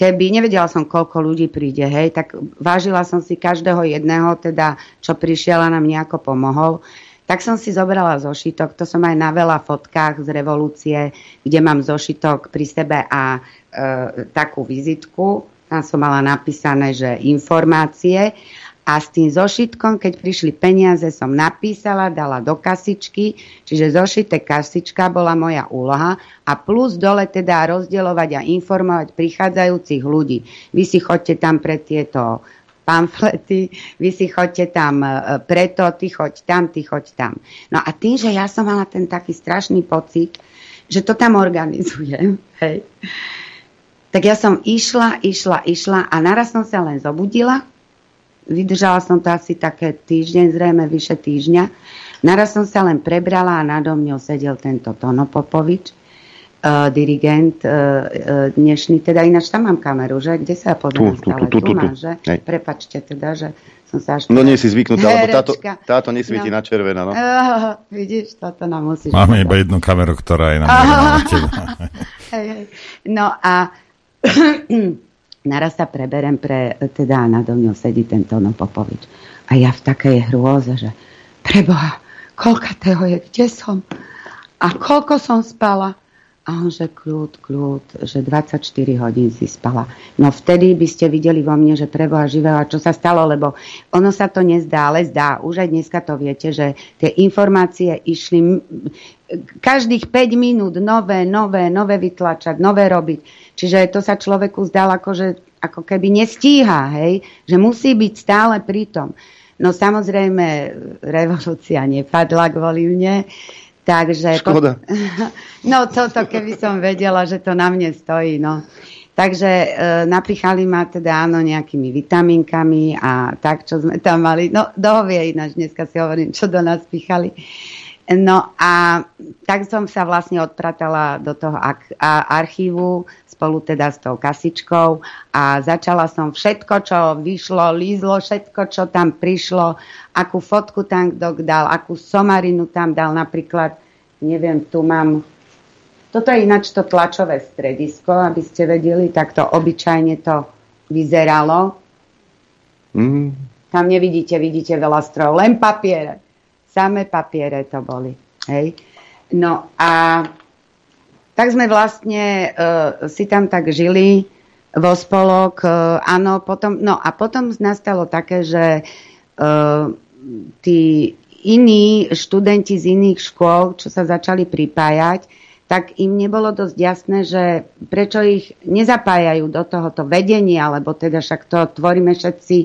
keby, nevedela som, koľko ľudí príde, hej, tak vážila som si každého jedného, teda, čo prišiel a nám nejako pomohol. Tak som si zobrala zošitok, to som aj na veľa fotkách z revolúcie, kde mám zošitok pri sebe a e, takú vizitku. Tam som mala napísané, že informácie a s tým zošitkom, keď prišli peniaze, som napísala, dala do kasičky, čiže zošité kasička bola moja úloha a plus dole teda rozdielovať a informovať prichádzajúcich ľudí. Vy si chodte tam pre tieto pamflety, vy si chodte tam e, preto, ty choď tam, ty choď tam. No a tým, že ja som mala ten taký strašný pocit, že to tam organizujem, hej, tak ja som išla, išla, išla a naraz som sa len zobudila Vydržala som to asi také týždeň, zrejme vyše týždňa. Naraz som sa len prebrala a nado mňou sedel tento Tono Popovič, uh, dirigent uh, dnešný, teda ináč tam mám kameru, že? Kde sa ja pozerám tu, stále? Tu, tu, tu, tu, tu. že? Hej. Prepačte teda, že som sa až...
No nie si zvyknutá, lebo táto, táto nesvieti no. na červeno, no.
Uh, vidíš, toto nám musíš...
Máme iba jednu kameru, ktorá je na, na teba.
hej, hej. No a naraz sa preberem pre, teda nado mňou sedí ten Tono Popovič. A ja v takej hrôze, že preboha, koľka je, kde som? A koľko som spala? A on, že kľud, kľud, že 24 hodín si spala. No vtedy by ste videli vo mne, že preboha živého, čo sa stalo, lebo ono sa to nezdá, ale zdá. Už aj dneska to viete, že tie informácie išli každých 5 minút nové, nové, nové vytlačať, nové robiť. Čiže to sa človeku zdalo ako, že ako keby nestíha, hej? že musí byť stále pritom. No samozrejme, revolúcia nepadla kvôli mne, takže...
Škoda.
Po... No toto, keby som vedela, že to na mne stojí, no. Takže e, napichali ma teda áno nejakými vitaminkami a tak, čo sme tam mali. No, dohovie ináč, dneska si hovorím, čo do nás pichali. No a tak som sa vlastne odpratala do toho archívu spolu teda s tou kasičkou a začala som všetko, čo vyšlo, lízlo, všetko, čo tam prišlo, akú fotku tam kto dal, akú somarinu tam dal, napríklad, neviem, tu mám, toto je ináč to tlačové stredisko, aby ste vedeli, tak to obyčajne to vyzeralo. Mm. Tam nevidíte, vidíte veľa strojov, len papiere Samé papiere to boli. Hej. No a tak sme vlastne uh, si tam tak žili vo spolok. Uh, áno, potom, no a potom nastalo také, že uh, tí iní študenti z iných škôl, čo sa začali pripájať, tak im nebolo dosť jasné, že prečo ich nezapájajú do tohoto vedenia, alebo teda však to tvoríme všetci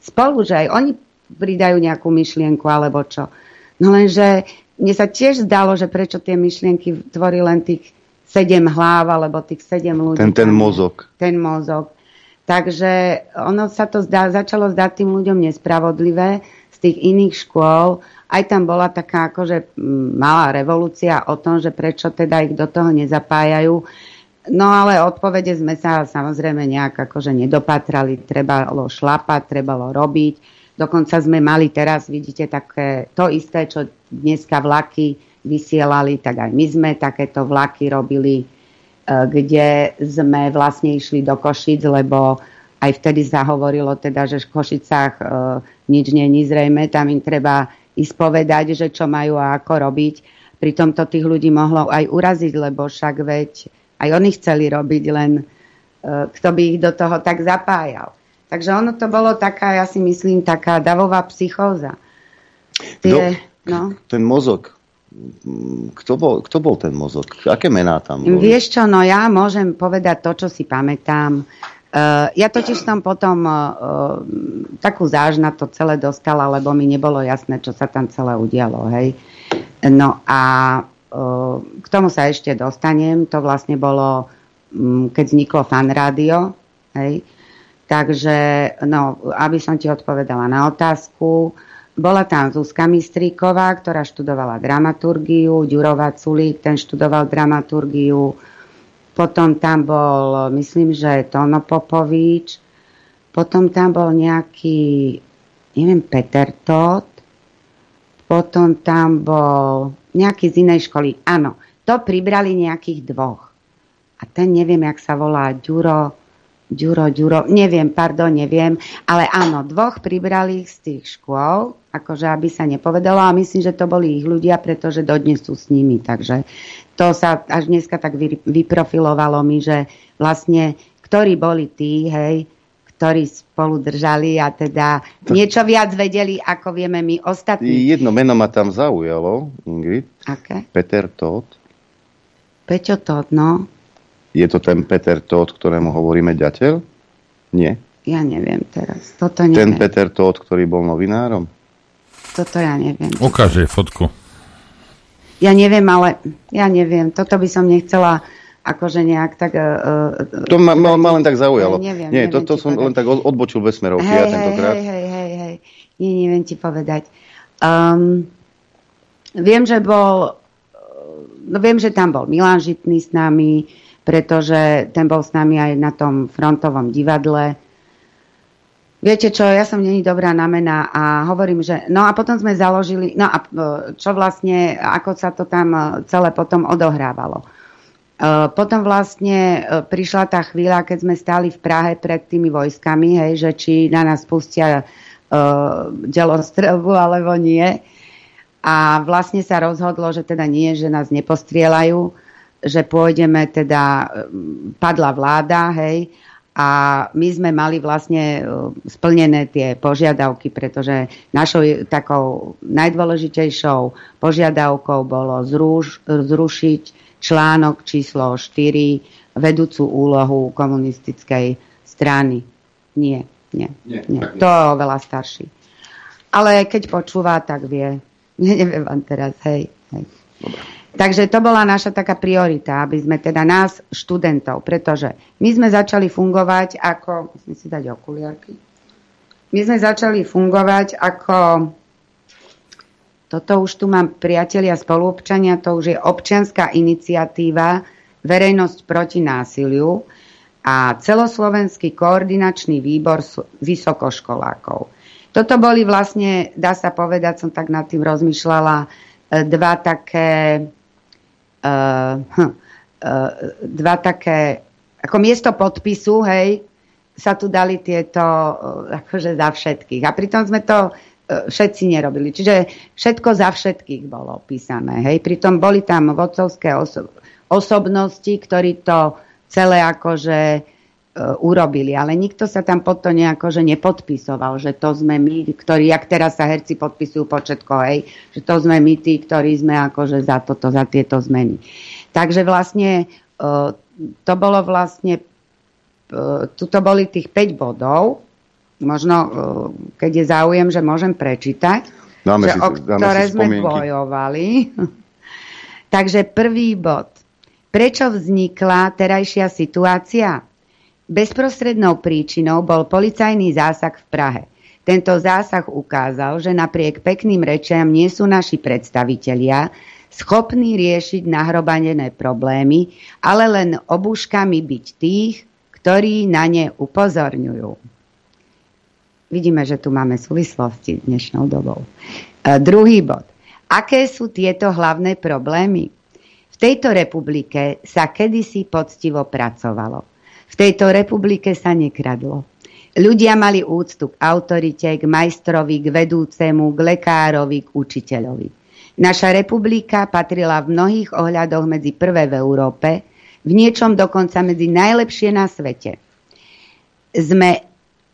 spolu, že aj oni pridajú nejakú myšlienku alebo čo. No lenže mne sa tiež zdalo, že prečo tie myšlienky tvorí len tých sedem hlav, alebo tých sedem ľudí.
Ten, ten mozog.
Ten mozog. Takže ono sa to zdá, začalo zdať tým ľuďom nespravodlivé, z tých iných škôl, aj tam bola taká akože malá revolúcia o tom, že prečo teda ich do toho nezapájajú. No ale odpovede sme sa samozrejme nejak akože nedopatrali, trebalo šlapať, trebalo robiť. Dokonca sme mali teraz, vidíte, také to isté, čo dneska vlaky vysielali, tak aj my sme takéto vlaky robili, e, kde sme vlastne išli do Košic, lebo aj vtedy sa hovorilo teda, že v Košicách e, nič není zrejme, tam im treba ísť povedať, že čo majú a ako robiť. Pritom to tých ľudí mohlo aj uraziť, lebo však veď aj oni chceli robiť, len e, kto by ich do toho tak zapájal. Takže ono to bolo taká, ja si myslím, taká davová psychóza.
Tie, no. Ten mozog, kto bol, kto bol ten mozog? Aké mená tam boli?
Vieš čo, no ja môžem povedať to, čo si pamätám. Uh, ja totiž som potom uh, takú záž na to celé dostala, lebo mi nebolo jasné, čo sa tam celé udialo. Hej. No a k tomu sa ešte dostanem. To vlastne bolo, mm, keď vzniklo fan rádio. Takže, no, aby som ti odpovedala na otázku, bola tam Zuzka Mistríková, ktorá študovala dramaturgiu, Ďurová Culík, ten študoval dramaturgiu, potom tam bol, myslím, že Tono Popovič, potom tam bol nejaký, neviem, Peter Todd, potom tam bol nejaký z inej školy. Áno, to pribrali nejakých dvoch. A ten neviem, jak sa volá, Ďuro, Ďuro, Ďuro, neviem, pardon, neviem, ale áno, dvoch pribrali z tých škôl, akože aby sa nepovedalo a myslím, že to boli ich ľudia, pretože dodnes sú s nimi, takže to sa až dneska tak vyprofilovalo mi, že vlastne, ktorí boli tí, hej, ktorí spolu držali a teda to... niečo viac vedeli, ako vieme my ostatní.
Jedno meno ma tam zaujalo, Ingrid.
Aké?
Peter Todd.
Peťo Todd, no.
Je to ten Peter Todd, ktorému hovoríme ďateľ? Nie.
Ja neviem teraz. Toto neviem.
Ten Peter Todd, ktorý bol novinárom?
Toto ja neviem.
Ukáže fotku.
Ja neviem, ale ja neviem. Toto by som nechcela akože nejak tak... Uh,
to ma, ma, ma len tak zaujalo.
Neviem,
Nie,
neviem
toto som povedať. len tak odbočil bez smerovky
hej,
ja tentokrát.
Hej, hej, hej, hej. Nie, neviem ti povedať. Um, viem, že bol... No viem, že tam bol Milan Žitný s nami, pretože ten bol s nami aj na tom frontovom divadle. Viete čo, ja som není dobrá na mená a hovorím, že... No a potom sme založili... No a čo vlastne, ako sa to tam celé potom odohrávalo. Eh, potom vlastne prišla tá chvíľa, keď sme stali v Prahe pred tými vojskami, hej, že či na nás pustia uh, delostrelbu alebo nie. A vlastne sa rozhodlo, že teda nie, že nás nepostrielajú, že pôjdeme teda, padla vláda, hej, a my sme mali vlastne splnené tie požiadavky, pretože našou takou najdôležitejšou požiadavkou bolo zruš, zrušiť článok číslo 4, vedúcu úlohu komunistickej strany. Nie, nie, nie. nie. To je oveľa starší. Ale keď počúva, tak vie. Neviem vám teraz, hej. hej. Takže to bola naša taká priorita, aby sme teda nás, študentov, pretože my sme začali fungovať ako, musím si dať okuliarky, my sme začali fungovať ako toto už tu mám priatelia spoluobčania, to už je občianská iniciatíva Verejnosť proti násiliu a celoslovenský koordinačný výbor vysokoškolákov. Toto boli vlastne, dá sa povedať, som tak nad tým rozmýšľala, e, dva také, uh, uh, dva také, ako miesto podpisu, hej, sa tu dali tieto uh, akože za všetkých. A pritom sme to všetci nerobili. Čiže všetko za všetkých bolo písané. Hej. Pritom boli tam vodcovské oso- osobnosti, ktorí to celé akože urobili, ale nikto sa tam pod to nejako že nepodpisoval, že to sme my, ktorí, jak teraz sa herci podpisujú početko, hej, že to sme my tí, ktorí sme akože za toto, za tieto zmeny. Takže vlastne e, to bolo vlastne, e, tuto boli tých 5 bodov, možno, e, keď je záujem, že môžem prečítať, dáme že, si, o ktoré sme bojovali. Takže prvý bod. Prečo vznikla terajšia situácia? Bezprostrednou príčinou bol policajný zásah v Prahe. Tento zásah ukázal, že napriek pekným rečiam nie sú naši predstavitelia schopní riešiť nahrobanené problémy, ale len obuškami byť tých, ktorí na ne upozorňujú. Vidíme, že tu máme súvislosti s dnešnou dobou. E, druhý bod. Aké sú tieto hlavné problémy? V tejto republike sa kedysi poctivo pracovalo. V tejto republike sa nekradlo. Ľudia mali úctu k autorite, k majstrovi, k vedúcemu, k lekárovi, k učiteľovi. Naša republika patrila v mnohých ohľadoch medzi prvé v Európe, v niečom dokonca medzi najlepšie na svete. Sme,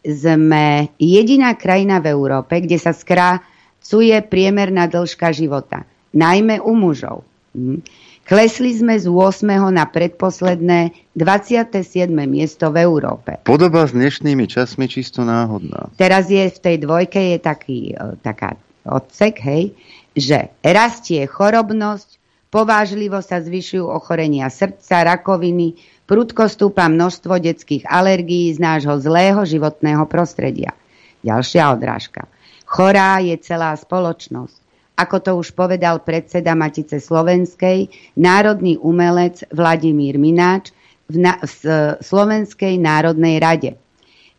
sme jediná krajina v Európe, kde sa skrácuje priemerná dĺžka života, najmä u mužov. Hm. Klesli sme z 8. na predposledné 27. miesto v Európe.
Podoba s dnešnými časmi čisto náhodná.
Teraz je v tej dvojke je taký, e, taká odsek, hej, že rastie chorobnosť, povážlivo sa zvyšujú ochorenia srdca, rakoviny, prudko stúpa množstvo detských alergií z nášho zlého životného prostredia. Ďalšia odrážka. Chorá je celá spoločnosť ako to už povedal predseda Matice Slovenskej, národný umelec Vladimír Mináč v, na, v Slovenskej národnej rade.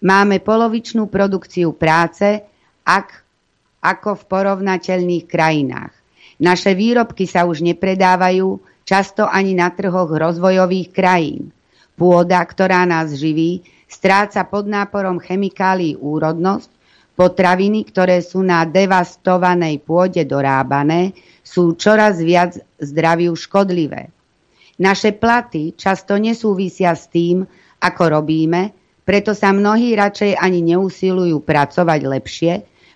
Máme polovičnú produkciu práce, ak, ako v porovnateľných krajinách. Naše výrobky sa už nepredávajú často ani na trhoch rozvojových krajín. Pôda, ktorá nás živí, stráca pod náporom chemikálií úrodnosť, Potraviny, ktoré sú na devastovanej pôde dorábané, sú čoraz viac zdraviu škodlivé. Naše platy často nesúvisia s tým, ako robíme, preto sa mnohí radšej ani neusilujú pracovať lepšie,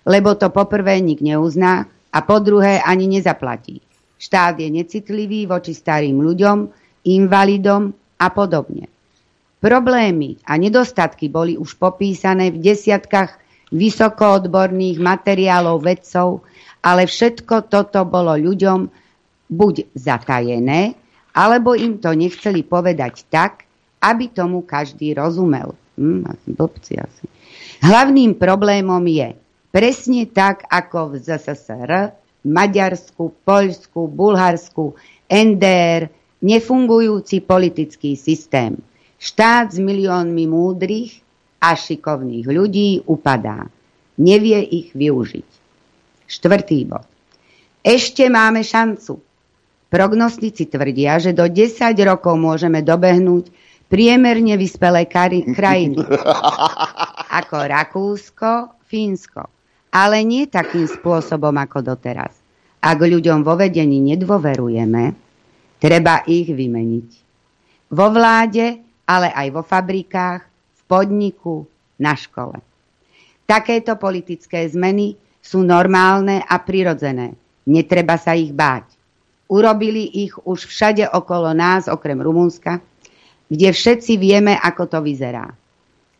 lebo to poprvé nik neuzná a po druhé ani nezaplatí. Štát je necitlivý voči starým ľuďom, invalidom a podobne. Problémy a nedostatky boli už popísané v desiatkách vysokoodborných materiálov vedcov, ale všetko toto bolo ľuďom buď zatajené, alebo im to nechceli povedať tak, aby tomu každý rozumel. Hm, asi blbci asi. Hlavným problémom je presne tak, ako v ZSSR, Maďarsku, Poľsku, Bulharsku, NDR, nefungujúci politický systém. Štát s miliónmi múdrych a šikovných ľudí upadá. Nevie ich využiť. Štvrtý bod. Ešte máme šancu. Prognostici tvrdia, že do 10 rokov môžeme dobehnúť priemerne vyspelé krajiny. Ako Rakúsko, Fínsko. Ale nie takým spôsobom ako doteraz. Ak ľuďom vo vedení nedôverujeme, treba ich vymeniť. Vo vláde, ale aj vo fabrikách, podniku, na škole. Takéto politické zmeny sú normálne a prirodzené. Netreba sa ich báť. Urobili ich už všade okolo nás, okrem Rumunska, kde všetci vieme, ako to vyzerá.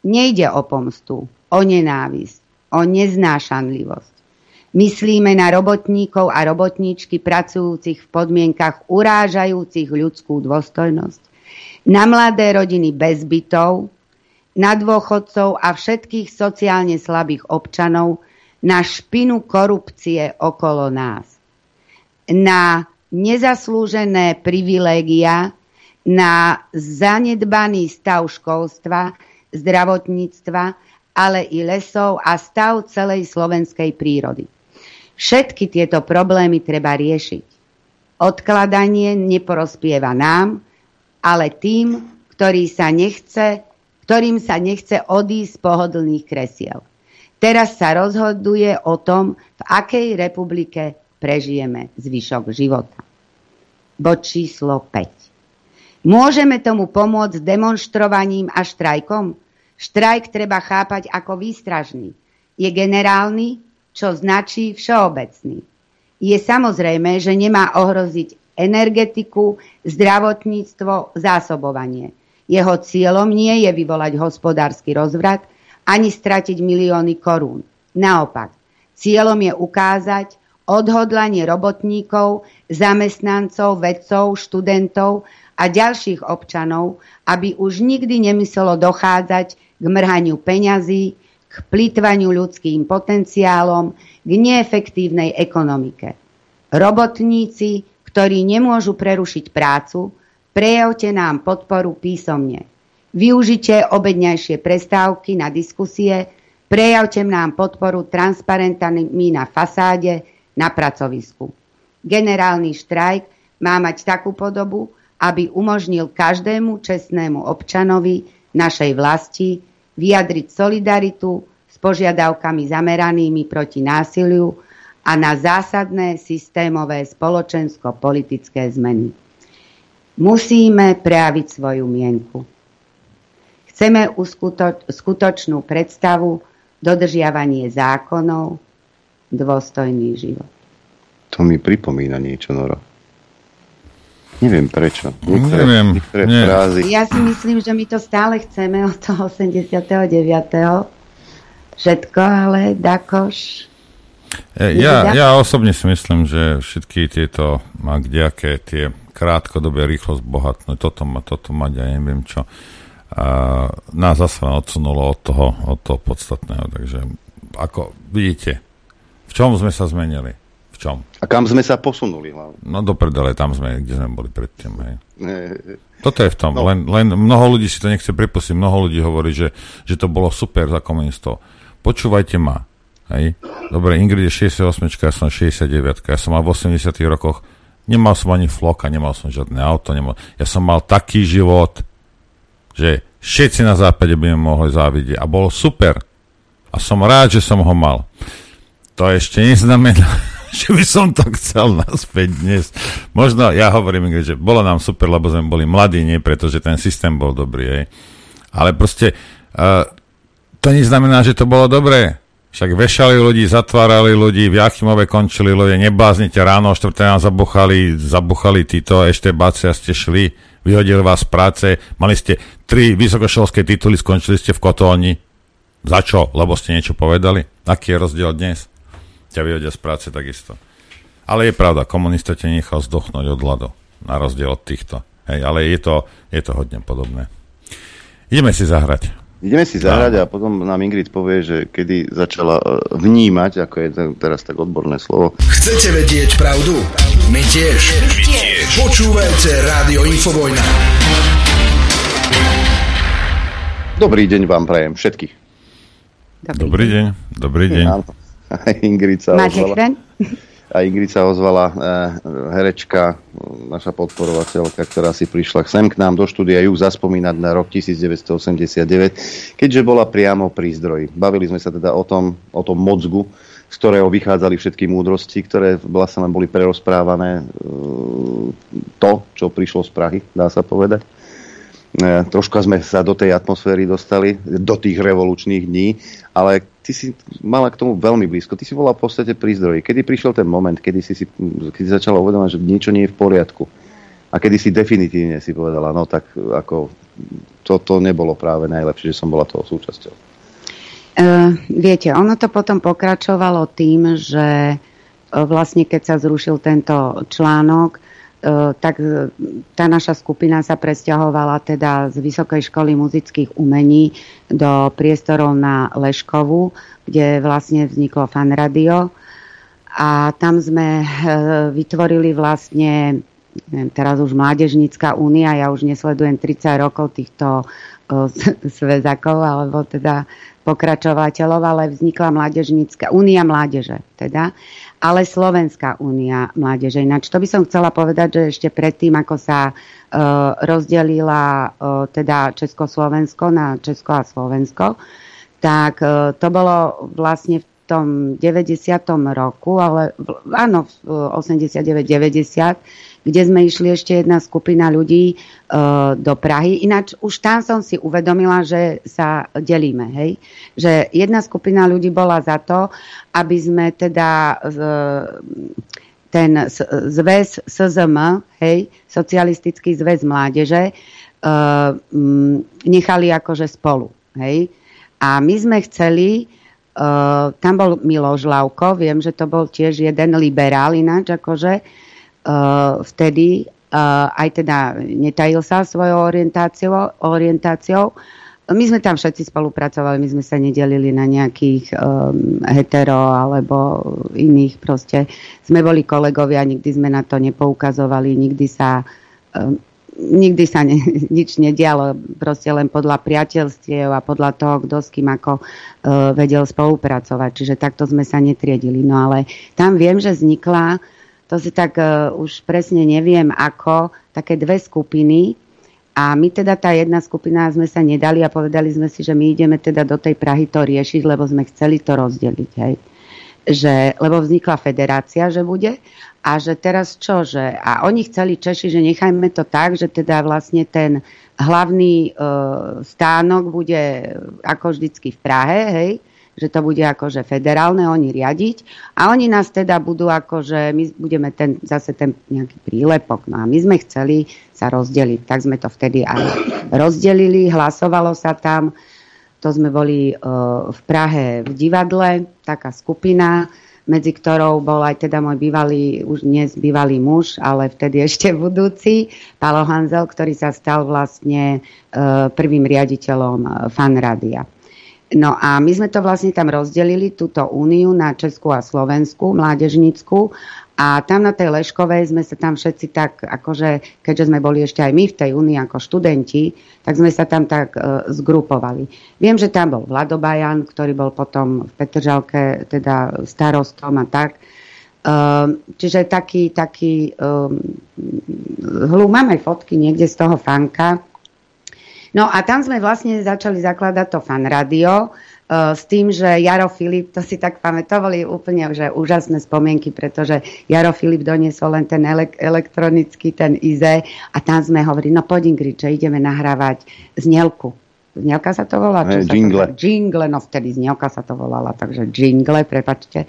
Nejde o pomstu, o nenávisť, o neznášanlivosť. Myslíme na robotníkov a robotníčky pracujúcich v podmienkach urážajúcich ľudskú dôstojnosť, na mladé rodiny bez bytov, na dôchodcov a všetkých sociálne slabých občanov, na špinu korupcie okolo nás, na nezaslúžené privilégia, na zanedbaný stav školstva, zdravotníctva, ale i lesov a stav celej slovenskej prírody. Všetky tieto problémy treba riešiť. Odkladanie neporospieva nám, ale tým, ktorý sa nechce ktorým sa nechce odísť z pohodlných kresiel. Teraz sa rozhoduje o tom, v akej republike prežijeme zvyšok života. Bod číslo 5. Môžeme tomu pomôcť demonstrovaním a štrajkom? Štrajk treba chápať ako výstražný. Je generálny, čo značí všeobecný. Je samozrejme, že nemá ohroziť energetiku, zdravotníctvo, zásobovanie – jeho cieľom nie je vyvolať hospodársky rozvrat ani stratiť milióny korún. Naopak, cieľom je ukázať odhodlanie robotníkov, zamestnancov, vedcov, študentov a ďalších občanov, aby už nikdy nemyselo dochádzať k mrhaniu peňazí, k plýtvaniu ľudským potenciálom, k neefektívnej ekonomike. Robotníci, ktorí nemôžu prerušiť prácu, prejavte nám podporu písomne. Využite obedňajšie prestávky na diskusie, prejavte nám podporu transparentami na fasáde, na pracovisku. Generálny štrajk má mať takú podobu, aby umožnil každému čestnému občanovi našej vlasti vyjadriť solidaritu s požiadavkami zameranými proti násiliu a na zásadné systémové spoločensko-politické zmeny. Musíme prejaviť svoju mienku. Chceme uskutoč- skutočnú predstavu, dodržiavanie zákonov, dôstojný život.
To mi pripomína niečo, Noro. Neviem prečo. Niektoré,
Neviem,
niektoré
nie.
frázy.
Ja si myslím, že my to stále chceme od toho 89. Všetko, ale Dakoš...
E, Ja, ja osobne si myslím, že všetky tieto a kdejaké tie krátkodobé rýchlosť bohatnúť, toto ma, toto mať, ja neviem čo, a nás zase odsunulo od toho, od toho podstatného. Takže ako vidíte, v čom sme sa zmenili? V čom?
A kam sme sa posunuli hlavne?
No do prdele, tam sme, kde sme boli predtým. Hej.
E,
Toto je v tom.
No.
Len, len mnoho ľudí si to nechce pripustiť. Mnoho ľudí hovorí, že, že to bolo super za komunistov. Počúvajte ma. Hej. Dobre, Ingrid je 68, ja som 69, ja som mal v 80 rokoch, nemal som ani floka, nemal som žiadne auto, nemal, ja som mal taký život, že všetci na západe by mi mohli závidieť a bolo super. A som rád, že som ho mal. To ešte neznamená, že by som to chcel naspäť dnes. Možno, ja hovorím, že bolo nám super, lebo sme boli mladí, nie preto, že ten systém bol dobrý. Hej. Ale proste uh, to neznamená, že to bolo dobré. Však vešali ľudí, zatvárali ľudí, v Jachimove končili ľudia, nebláznite, ráno o 4. nás zabuchali, zabuchali títo ešte báci a ste šli, vyhodili vás z práce, mali ste tri vysokoškolské tituly, skončili ste v kotolni. Za čo? Lebo ste niečo povedali? Aký je rozdiel dnes? Ťa vyhodia z práce takisto. Ale je pravda, komunista ťa nechal zdochnúť od hladu, na rozdiel od týchto. Hej, ale je to, je to hodne podobné. Ideme si zahrať.
Ideme si zahrať a potom nám Ingrid povie, že kedy začala e, vnímať, ako je te- teraz tak odborné slovo.
Chcete vedieť pravdu? My tiež. My tiež. Počúvajte Rádio Infovojna.
Dobrý deň vám prajem všetkých.
Dobrý deň, dobrý deň.
Áno. A Ingrid sa
Máte?
A Ingrid sa ozvala, e, herečka, naša podporovateľka, ktorá si prišla sem k nám do štúdia ju zaspomínať na rok 1989, keďže bola priamo pri zdroji. Bavili sme sa teda o tom, o tom mozgu, z ktorého vychádzali všetky múdrosti, ktoré vlastne len boli prerozprávané e, to, čo prišlo z Prahy, dá sa povedať. E, troška sme sa do tej atmosféry dostali, do tých revolučných dní, ale ty si mala k tomu veľmi blízko. Ty si bola v podstate pri zdroji. Kedy prišiel ten moment, kedy si, si kedy začala uvedomať, že niečo nie je v poriadku? A kedy si definitívne si povedala, no tak ako to, to nebolo práve najlepšie, že som bola toho súčasťou.
Uh, viete, ono to potom pokračovalo tým, že uh, vlastne keď sa zrušil tento článok, tak uh, tá naša skupina sa presťahovala teda z Vysokej školy muzických umení do priestorov na Leškovu, kde vlastne vzniklo fan radio. A tam sme uh, vytvorili vlastne teraz už Mládežnícka únia, ja už nesledujem 30 rokov týchto svezakov, alebo teda pokračovateľov, ale vznikla Mládežnícka únia mládeže, teda, ale Slovenská únia mládeže. Ináč to by som chcela povedať, že ešte predtým, ako sa uh, rozdelila uh, teda Československo na Česko a Slovensko, tak uh, to bolo vlastne v tom 90. roku, ale áno, v 89-90, kde sme išli ešte jedna skupina ľudí e, do Prahy. Ináč už tam som si uvedomila, že sa delíme. Hej? Že jedna skupina ľudí bola za to, aby sme teda e, ten zväz SZM, hej, Socialistický zväz mládeže, e, m, nechali akože spolu. Hej? A my sme chceli, Uh, tam bol Miloš Lavko, viem, že to bol tiež jeden liberál ináč, akože uh, vtedy uh, aj teda netajil sa svojou orientáciou, orientáciou my sme tam všetci spolupracovali, my sme sa nedelili na nejakých um, hetero alebo iných proste. Sme boli kolegovia, nikdy sme na to nepoukazovali, nikdy sa um, nikdy sa ne, nič nedialo, proste len podľa priateľstiev a podľa toho, kto s kým ako uh, vedel spolupracovať. Čiže takto sme sa netriedili. No ale tam viem, že vznikla, to si tak uh, už presne neviem ako, také dve skupiny, a my teda tá jedna skupina sme sa nedali a povedali sme si, že my ideme teda do tej Prahy to riešiť, lebo sme chceli to rozdeliť. Hej. Že, lebo vznikla federácia, že bude a že teraz čo, že? A oni chceli Češi, že nechajme to tak, že teda vlastne ten hlavný e, stánok bude ako vždycky v Prahe, hej, že to bude akože federálne oni riadiť. A oni nás teda budú akože, my budeme ten, zase ten nejaký prílepok. No a my sme chceli sa rozdeliť, tak sme to vtedy aj rozdelili, hlasovalo sa tam, to sme boli uh, v Prahe v divadle, taká skupina, medzi ktorou bol aj teda môj bývalý, už dnes bývalý muž, ale vtedy ešte budúci, Palo Hanzel, ktorý sa stal vlastne uh, prvým riaditeľom uh, fanrádia. No a my sme to vlastne tam rozdelili, túto úniu na Česku a Slovensku, mládežnickú. A tam na tej Leškovej sme sa tam všetci tak, akože, keďže sme boli ešte aj my v tej únii ako študenti, tak sme sa tam tak e, zgrupovali. Viem, že tam bol Vladobajan, ktorý bol potom v Petržalke teda starostom a tak. E, čiže taký, taký, e, hlu, mám aj fotky niekde z toho fanka, No a tam sme vlastne začali zakladať to fan radio, s tým, že Jaro Filip, to si tak pamätovali úplne že úžasné spomienky, pretože Jaro Filip doniesol len ten ele- elektronický, ten IZE a tam sme hovorili, no poď Ingrid, že ideme nahrávať znielku. Znielka sa to volá?
Hey, jingle.
To, jingle, no vtedy znielka sa to volala, takže jingle, prepačte.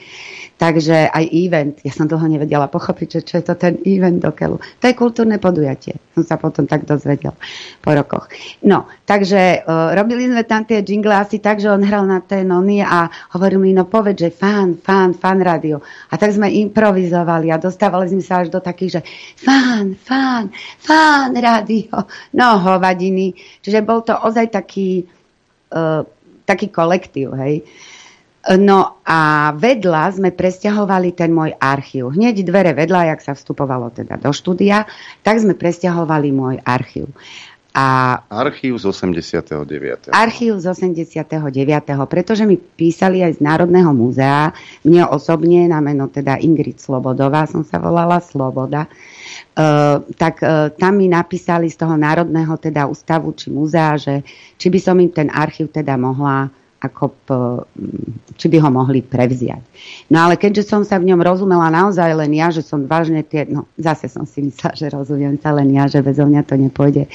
Takže aj event, ja som dlho nevedela pochopiť, že čo je to ten event do keľu. To je kultúrne podujatie, som sa potom tak dozvedel po rokoch. No, takže uh, robili sme tam tie jingle asi tak, že on hral na tej nony a hovoril mi, no povedz, že fan, fan, fan radio. A tak sme improvizovali a dostávali sme sa až do takých, že fan, fan, fan radio. No, hovadiny. Čiže bol to ozaj taký, uh, taký kolektív, hej. Uh, No a vedľa sme presťahovali ten môj archív. Hneď dvere vedľa, jak sa vstupovalo teda do štúdia, tak sme presťahovali môj archív. A
archív z 89.
Archív z 89. Pretože mi písali aj z Národného múzea, mne osobne na meno teda Ingrid Slobodová, som sa volala Sloboda, Uh, tak uh, tam mi napísali z toho Národného teda ústavu či múzea, že či by som im ten archív teda mohla ako p, či by ho mohli prevziať. No ale keďže som sa v ňom rozumela naozaj len ja, že som vážne tie, no zase som si myslela, že rozumiem sa len ja, že bez mňa to nepôjde.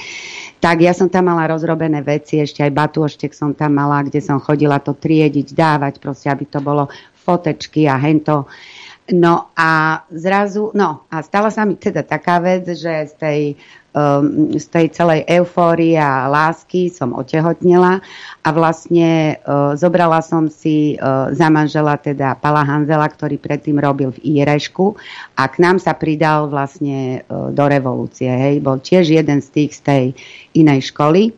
Tak ja som tam mala rozrobené veci, ešte aj batúštek som tam mala, kde som chodila to triediť, dávať, proste, aby to bolo fotečky a hento. No a zrazu, no a stala sa mi teda taká vec, že z tej um, z tej celej eufórie a lásky som otehotnela a vlastne uh, zobrala som si uh, za manžela teda Pala Hanzela, ktorý predtým robil v Irešku a k nám sa pridal vlastne uh, do revolúcie. Hej. Bol tiež jeden z tých z tej inej školy.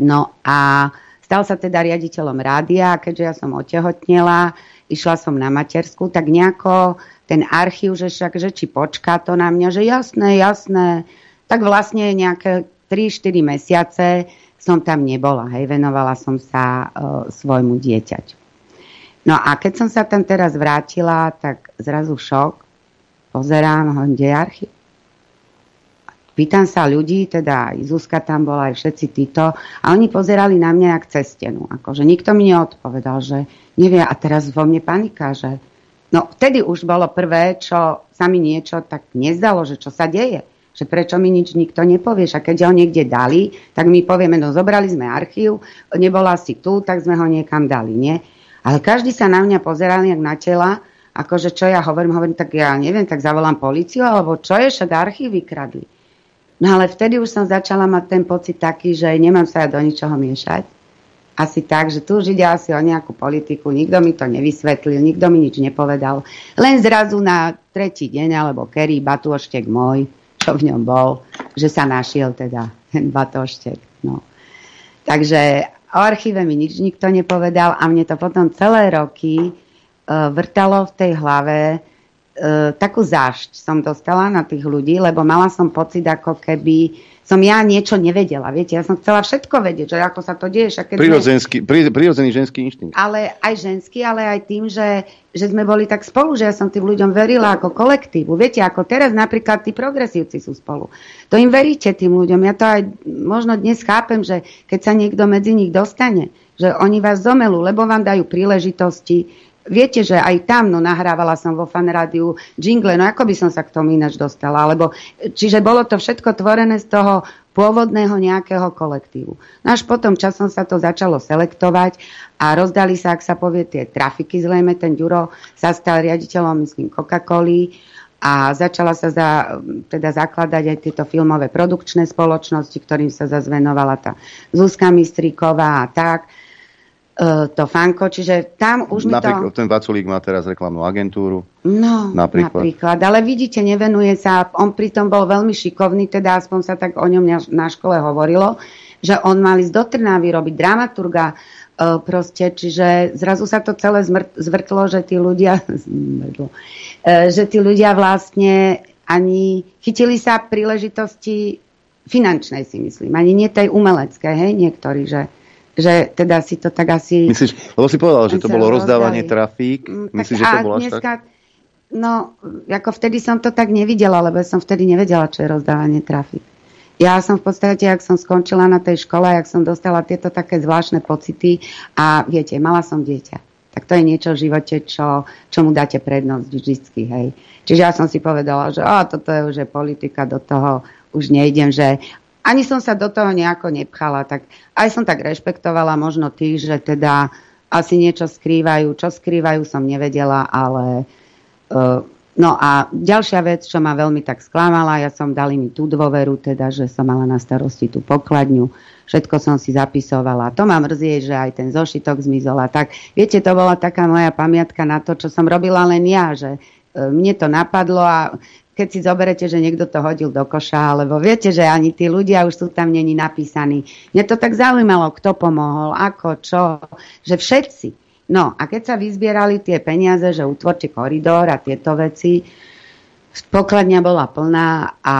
No a stal sa teda riaditeľom rádia, keďže ja som otehotnela, išla som na matersku, tak nejako ten archív, že však, že či počká to na mňa, že jasné, jasné, tak vlastne nejaké 3-4 mesiace som tam nebola. Hej, venovala som sa uh, svojmu dieťaťu. No a keď som sa tam teraz vrátila, tak zrazu šok. Pozerám, kde je archív. Pýtam sa ľudí, teda aj Zuzka tam bola, aj všetci títo, a oni pozerali na mňa jak cez stenu. Akože nikto mi neodpovedal, že nevie, a teraz vo mne panika, že no vtedy už bolo prvé, čo sa mi niečo tak nezdalo, že čo sa deje že prečo mi nič nikto nepovie, a keď ho niekde dali, tak my povieme, no zobrali sme archív, nebola si tu, tak sme ho niekam dali, nie? Ale každý sa na mňa pozeral jak na tela, akože čo ja hovorím, hovorím, tak ja neviem, tak zavolám policiu, alebo čo je, však archív vykradli. No ale vtedy už som začala mať ten pocit taký, že nemám sa ja do ničoho miešať. Asi tak, že tu už ide asi o nejakú politiku, nikto mi to nevysvetlil, nikto mi nič nepovedal. Len zrazu na tretí deň, alebo kerý batúštek môj, čo v ňom bol, že sa našiel teda ten batoštek. No. Takže o archíve mi nič nikto nepovedal a mne to potom celé roky uh, vrtalo v tej hlave takú zášť som dostala na tých ľudí, lebo mala som pocit, ako keby som ja niečo nevedela. Viete, ja som chcela všetko vedieť, že ako sa to deje. Keď
Prirodzenský, sme... prirodzený ženský inštinkt.
Ale aj ženský, ale aj tým, že, že sme boli tak spolu, že ja som tým ľuďom verila ako kolektívu. Viete, ako teraz napríklad tí progresívci sú spolu. To im veríte tým ľuďom. Ja to aj možno dnes chápem, že keď sa niekto medzi nich dostane, že oni vás zomelú, lebo vám dajú príležitosti, Viete, že aj tam, no nahrávala som vo fan rádiu jingle, no ako by som sa k tomu ináč dostala, alebo, čiže bolo to všetko tvorené z toho pôvodného nejakého kolektívu. No až potom časom sa to začalo selektovať a rozdali sa, ak sa povie, tie trafiky zrejme, ten Ďuro sa stal riaditeľom, myslím, Coca-Coly a začala sa za, teda zakladať aj tieto filmové produkčné spoločnosti, ktorým sa zazvenovala tá Zuzka Mistríková a tak to fanko, čiže tam už mi
napríklad,
to...
Ten Vaculík má teraz reklamnú agentúru.
No, napríklad. napríklad. Ale vidíte, nevenuje sa, on pritom bol veľmi šikovný, teda aspoň sa tak o ňom na škole hovorilo, že on mal ísť do Trnávy robiť dramaturga, e, proste, čiže zrazu sa to celé zvrtlo, že tí ľudia e, že tí ľudia vlastne ani chytili sa príležitosti finančnej si myslím, ani nie tej umeleckej, hej, niektorí, že že teda si to tak asi...
Myslíš, lebo si povedal, že to bolo rozdávanie rozdali. trafík. Mm, Myslíš, že to bolo až tak?
No, ako vtedy som to tak nevidela, lebo som vtedy nevedela, čo je rozdávanie trafík. Ja som v podstate, ak som skončila na tej škole, ak som dostala tieto také zvláštne pocity a viete, mala som dieťa. Tak to je niečo v živote, čo, čomu dáte prednosť vždycky, hej. Čiže ja som si povedala, že a, toto je už je politika, do toho už nejdem, že ani som sa do toho nejako nepchala, tak aj som tak rešpektovala možno tých, že teda asi niečo skrývajú. Čo skrývajú som nevedela, ale uh, no a ďalšia vec, čo ma veľmi tak sklamala, ja som dali mi tú dôveru, teda, že som mala na starosti tú pokladňu, všetko som si zapisovala. To ma mrzí, že aj ten zošitok zmizol a tak. Viete, to bola taká moja pamiatka na to, čo som robila len ja, že e, mne to napadlo a keď si zoberete, že niekto to hodil do koša, alebo viete, že ani tí ľudia už sú tam není napísaní. Mne to tak zaujímalo, kto pomohol, ako, čo, že všetci. No a keď sa vyzbierali tie peniaze, že utvorte koridor a tieto veci, pokladňa bola plná a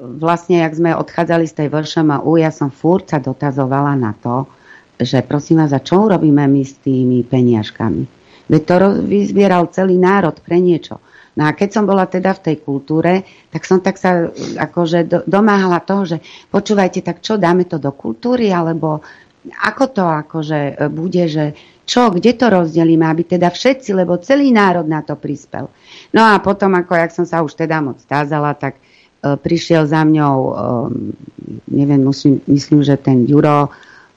vlastne, jak sme odchádzali z tej VŠMU, ja som furt sa dotazovala na to, že prosím vás, a čo urobíme my s tými peniažkami? Veď to vyzbieral celý národ pre niečo. No a keď som bola teda v tej kultúre, tak som tak sa akože do, domáhala toho, že počúvajte, tak čo, dáme to do kultúry, alebo ako to akože e, bude, že čo, kde to rozdelíme, aby teda všetci, lebo celý národ na to prispel. No a potom, ako jak som sa už teda moc stázala, tak e, prišiel za mňou, e, neviem, musím, myslím, že ten Juro,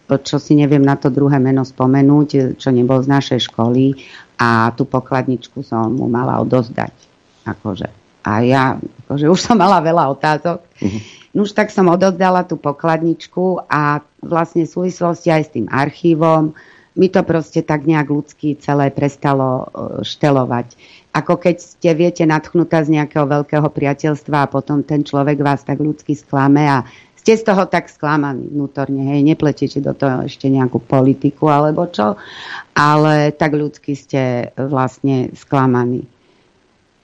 čo si neviem na to druhé meno spomenúť, čo nebol z našej školy a tú pokladničku som mu mala odozdať. Akože. A ja akože už som mala veľa otázok. Uh-huh. No už tak som odozdala tú pokladničku a vlastne v súvislosti aj s tým archívom mi to proste tak nejak ľudsky celé prestalo e, štelovať. Ako keď ste, viete, natchnutá z nejakého veľkého priateľstva a potom ten človek vás tak ľudsky sklame a ste z toho tak sklamaní vnútorne, hej, nepletete do toho ešte nejakú politiku alebo čo, ale tak ľudsky ste vlastne sklamaní.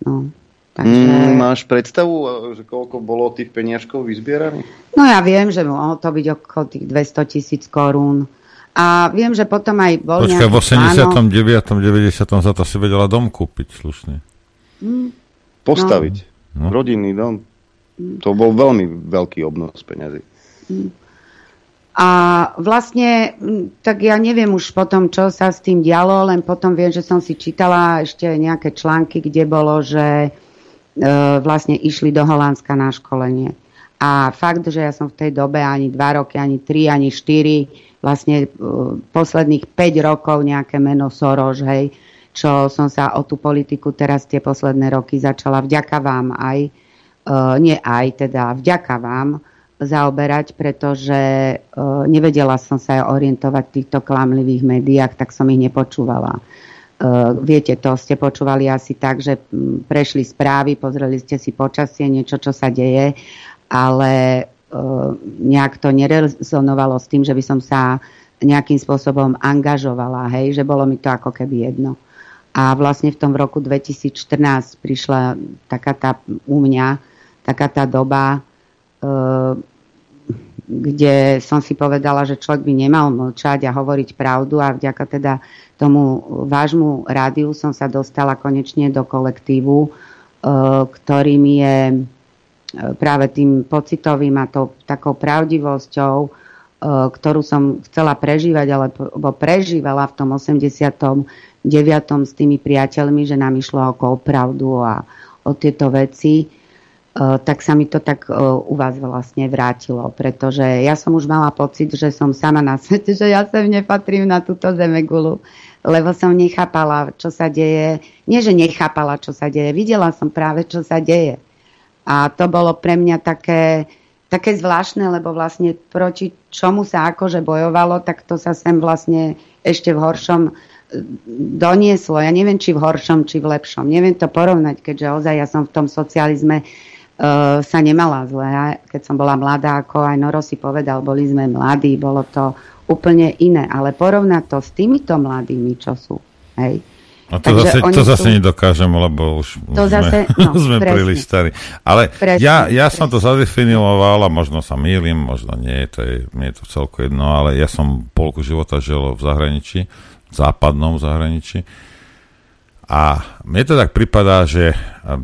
No,
takže... mm, máš predstavu, že koľko bolo tých peniažkov vyzbieraných?
No ja viem, že mohlo to byť okolo tých 200 tisíc korún. A viem, že potom aj bol
Počkaj, v 89. 90. za to si vedela dom kúpiť slušne.
Mm. Postaviť. No. Rodinný dom. Mm. To bol veľmi veľký obnos peniazy. Mm.
A vlastne, tak ja neviem už potom, čo sa s tým dialo, len potom viem, že som si čítala ešte nejaké články, kde bolo, že e, vlastne išli do Holandska na školenie. A fakt, že ja som v tej dobe ani dva roky, ani tri, ani štyri, vlastne e, posledných 5 rokov nejaké meno Soros, hej, čo som sa o tú politiku teraz tie posledné roky začala vďaka vám aj, e, nie aj, teda vďaka vám, zaoberať, pretože e, nevedela som sa orientovať v týchto klamlivých médiách, tak som ich nepočúvala. E, viete, to ste počúvali asi tak, že prešli správy, pozreli ste si počasie, niečo, čo sa deje, ale e, nejak to nerezonovalo s tým, že by som sa nejakým spôsobom angažovala, hej, že bolo mi to ako keby jedno. A vlastne v tom roku 2014 prišla taká tá u mňa, taká tá doba, kde som si povedala, že človek by nemal mlčať a hovoriť pravdu a vďaka teda tomu vášmu rádiu som sa dostala konečne do kolektívu, e, ktorým je e, práve tým pocitovým a tou takou pravdivosťou, e, ktorú som chcela prežívať, alebo prežívala v tom 89. s tými priateľmi, že nám išlo o pravdu a o tieto veci tak sa mi to tak u vás vlastne vrátilo, pretože ja som už mala pocit, že som sama na svete, že ja sem nepatrím na túto zemegulu, lebo som nechápala, čo sa deje. Nie, že nechápala, čo sa deje, videla som práve, čo sa deje. A to bolo pre mňa také, také zvláštne, lebo vlastne proti čomu sa akože bojovalo, tak to sa sem vlastne ešte v horšom donieslo. Ja neviem, či v horšom, či v lepšom. Neviem to porovnať, keďže ozaj ja som v tom socializme sa nemala zle. Keď som bola mladá, ako aj Noro si povedal, boli sme mladí, bolo to úplne iné. Ale porovnať to s týmito mladými, čo sú. Hej.
A to Takže zase, to zase sú... nedokážem, lebo už to sme, zase, no, sme príliš starí. Ale presne, ja, ja presne. som to zadefinoval a možno sa mýlim, možno nie, to je, mne je to celko jedno, ale ja som polku života žil v zahraničí, v západnom zahraničí a mne to tak pripadá, že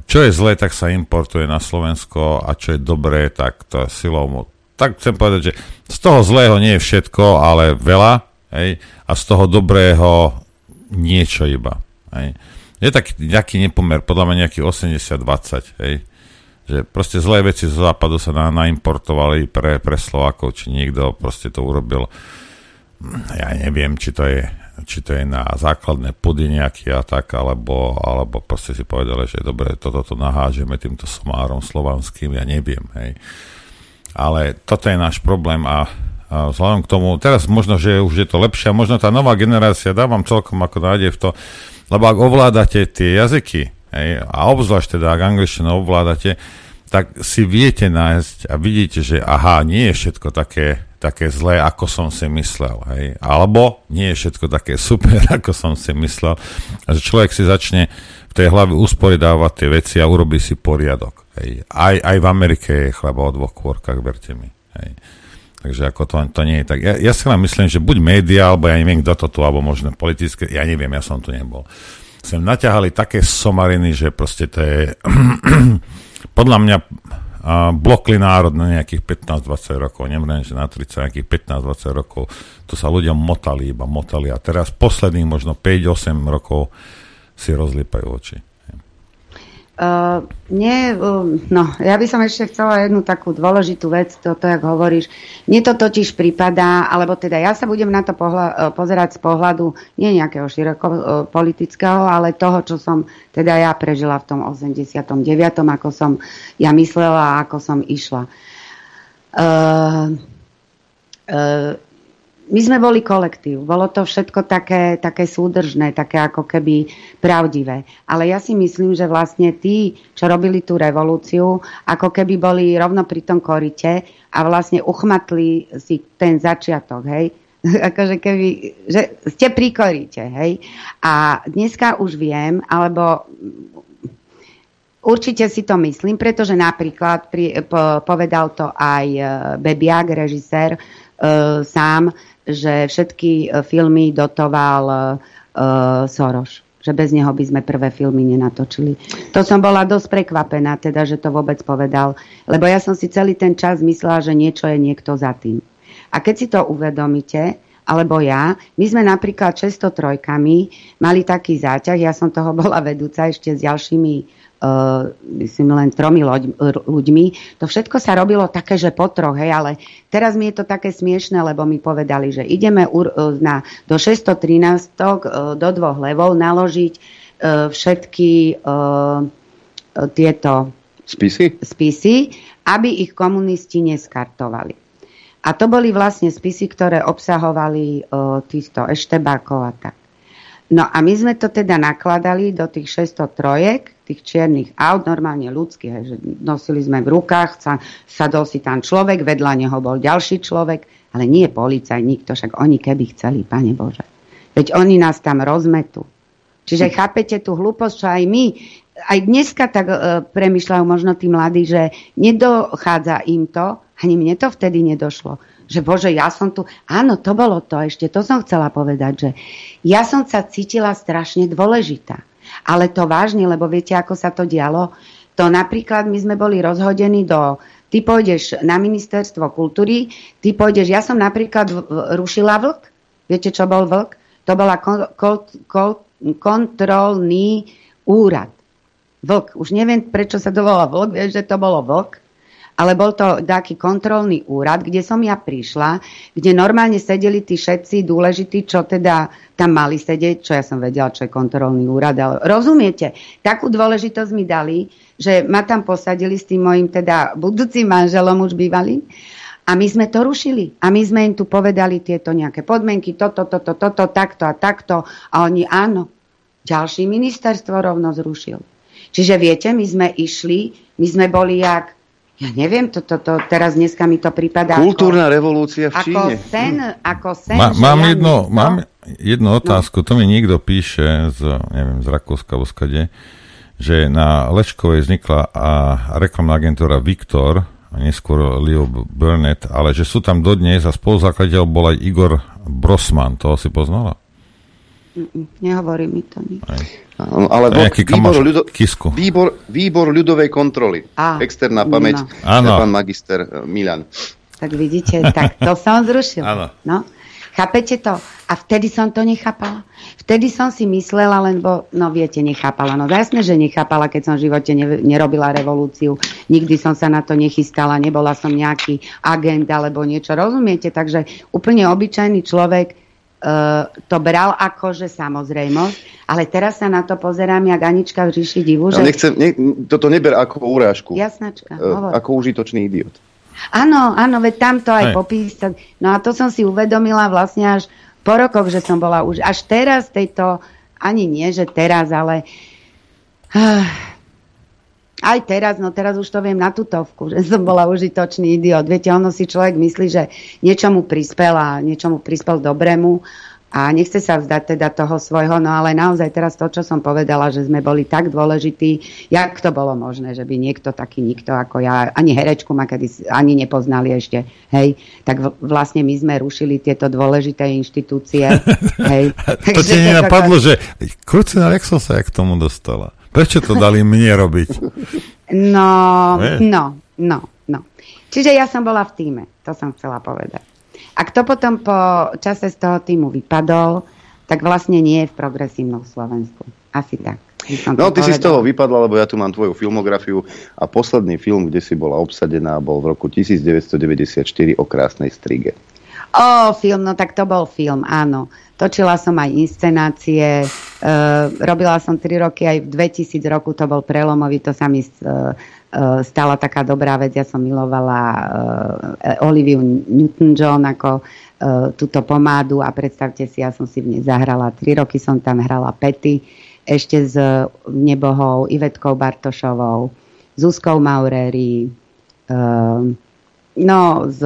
čo je zlé, tak sa importuje na Slovensko a čo je dobré, tak to silou. Tak chcem povedať, že z toho zlého nie je všetko, ale veľa, hej, a z toho dobrého niečo iba. Hej. Je taký nejaký nepomer, podľa mňa nejaký 80-20, hej. Že proste zlé veci zo západu sa na, naimportovali pre, pre Slovákov, či niekto proste to urobil. Ja neviem, či to je či to je na základné pudy nejaký a tak, alebo, alebo proste si povedali, že dobre, toto to nahážeme týmto somárom slovanským, ja neviem, hej. Ale toto je náš problém a, a vzhľadom k tomu, teraz možno, že už je to lepšie a možno tá nová generácia, dávam celkom ako nádej v to, lebo ak ovládate tie jazyky, hej, a obzvlášť teda, ak angličtinu ovládate, tak si viete nájsť a vidíte, že aha, nie je všetko také také zlé, ako som si myslel. Hej? Alebo nie je všetko také super, ako som si myslel. A že človek si začne v tej hlave usporiadávať tie veci a urobí si poriadok. Hej? Aj, aj v Amerike je chleba o dvoch kôrkach, verte mi. Hej? Takže ako to, to nie je tak. Ja, ja si len myslím, že buď média, alebo ja neviem, kto to tu, alebo možno politické, ja neviem, ja som tu nebol. Sem naťahali také somariny, že proste to je podľa mňa a blokli národ na nejakých 15-20 rokov, neviem, že na 30, nejakých 15-20 rokov, to sa ľudia motali, iba motali. A teraz posledných možno 5-8 rokov si rozlípajú oči.
Uh, nie, uh, no, ja by som ešte chcela jednu takú dôležitú vec, toto, jak hovoríš. Mne to totiž prípada, alebo teda ja sa budem na to pohľa, uh, pozerať z pohľadu nie nejakého široko uh, politického, ale toho, čo som teda ja prežila v tom 89., ako som ja myslela a ako som išla. Uh, uh, my sme boli kolektív, bolo to všetko také, také súdržné, také ako keby pravdivé. Ale ja si myslím, že vlastne tí, čo robili tú revolúciu, ako keby boli rovno pri tom korite a vlastne uchmatli si ten začiatok, hej. akože keby, že ste pri korite, hej. A dneska už viem, alebo Určite si to myslím, pretože napríklad pri, po, povedal to aj e, Bebiak, režisér, e, sám, že všetky e, filmy dotoval uh, Soros že bez neho by sme prvé filmy nenatočili. To som bola dosť prekvapená, teda, že to vôbec povedal, lebo ja som si celý ten čas myslela, že niečo je niekto za tým. A keď si to uvedomíte, alebo ja, my sme napríklad 603 mali taký záťah, ja som toho bola vedúca ešte s ďalšími myslím len tromi ľuďmi. To všetko sa robilo také, že po troch, hej, ale teraz mi je to také smiešne, lebo mi povedali, že ideme uh, na, do 613 uh, do dvoch levov naložiť všetky tieto
spisy?
spisy, aby ich komunisti neskartovali. A to boli vlastne spisy, ktoré obsahovali týchto eštebákov a tak. No a my sme to teda nakladali do tých 603, tých čiernych aut, normálne ľudských, že nosili sme v rukách, sa, sadol si tam človek, vedľa neho bol ďalší človek, Ale nie policaj, nikto, však oni keby chceli, pane Bože. Veď oni nás tam rozmetú. Čiže chápete tú hlúposť, čo aj my, aj dneska tak e, premyšľajú možno tí mladí, že nedochádza im to, ani mne to vtedy nedošlo. Že bože, ja som tu, áno, to bolo to ešte, to som chcela povedať, že ja som sa cítila strašne dôležitá. Ale to vážne, lebo viete, ako sa to dialo? To napríklad my sme boli rozhodení do ty pôjdeš na ministerstvo kultúry, ty pôjdeš, ja som napríklad rušila vlk, viete, čo bol vlk? To bola kon, kon, kon, kontrolný úrad. Vlk. Už neviem, prečo sa to volalo vlk, vieš, že to bolo vlk, ale bol to taký kontrolný úrad, kde som ja prišla, kde normálne sedeli tí všetci dôležití, čo teda tam mali sedieť, čo ja som vedela, čo je kontrolný úrad. Ale rozumiete, takú dôležitosť mi dali, že ma tam posadili s tým mojim teda budúcim manželom už bývalým. A my sme to rušili. A my sme im tu povedali tieto nejaké podmienky, toto, toto, toto, takto a takto. A oni áno. Ďalší ministerstvo rovno zrušil. Čiže viete, my sme išli, my sme boli jak, ja neviem, to, to, to, teraz dneska mi to prípada
Kultúrna ako, revolúcia v Číne.
Ako sen, ako sen.
Ma, mám, ja jedno, no, mám jednu otázku, no. to mi niekto píše z, neviem, z Rakúska, skade, že na Lečkovej vznikla a reklamná agentúra Viktor, a neskôr Leo Burnett, ale že sú tam dodnes a spoluzakladateľ bol aj Igor Brosman, to si poznala?
Nehovorí mi to nič.
Ale výbor, ľudo, výbor, výbor ľudovej kontroly. A, Externá pamäť. No. Pán magister eh, Milan.
Tak vidíte, tak to som zrušil. Áno. No. Chápete to? A vtedy som to nechápala. Vtedy som si myslela, lebo, no viete, nechápala. No jasné, že nechápala, keď som v živote ne, nerobila revolúciu. Nikdy som sa na to nechystala, nebola som nejaký agent alebo niečo. Rozumiete? Takže úplne obyčajný človek to bral ako, že samozrejmosť, ale teraz sa na to pozerám, jak Anička v ríši divu.
Že... nechcem, ne, toto neber ako urážku.
Jasnačka.
Uh, ako užitočný idiot.
Áno, áno, veď tam to aj popísať. No a to som si uvedomila vlastne až po rokoch, že som bola už až teraz tejto, ani nie, že teraz, ale uh, aj teraz, no teraz už to viem na tutovku, že som bola užitočný idiot. Viete, ono si človek myslí, že niečomu prispel a niečomu prispel dobrému a nechce sa vzdať teda toho svojho, no ale naozaj teraz to, čo som povedala, že sme boli tak dôležití, jak to bolo možné, že by niekto taký nikto ako ja, ani herečku ma kedy ani nepoznali ešte, hej, tak vlastne my sme rušili tieto dôležité inštitúcie, hej.
to ti nenapadlo, že krucina, jak som sa k tomu dostala? Prečo to dali mne robiť?
No, no, no, no. Čiže ja som bola v týme, to som chcela povedať. A kto potom po čase z toho týmu vypadol, tak vlastne nie je v progresívnom Slovensku. Asi tak.
No, ty povedal. si z toho vypadla, lebo ja tu mám tvoju filmografiu a posledný film, kde si bola obsadená, bol v roku 1994 o krásnej strige.
O, film, no tak to bol film, áno. Točila som aj inscenácie, robila som 3 roky, aj v 2000 roku to bol prelomový, to sa mi e, Eh, stala taká dobrá vec. Ja som milovala Oliviu Newton-John ako túto pomádu a predstavte si, ja som si v nej zahrala tri roky, som tam hrala Pety, ešte s nebohou Ivetkou Bartošovou, Zuzkou Maureri, uh, no s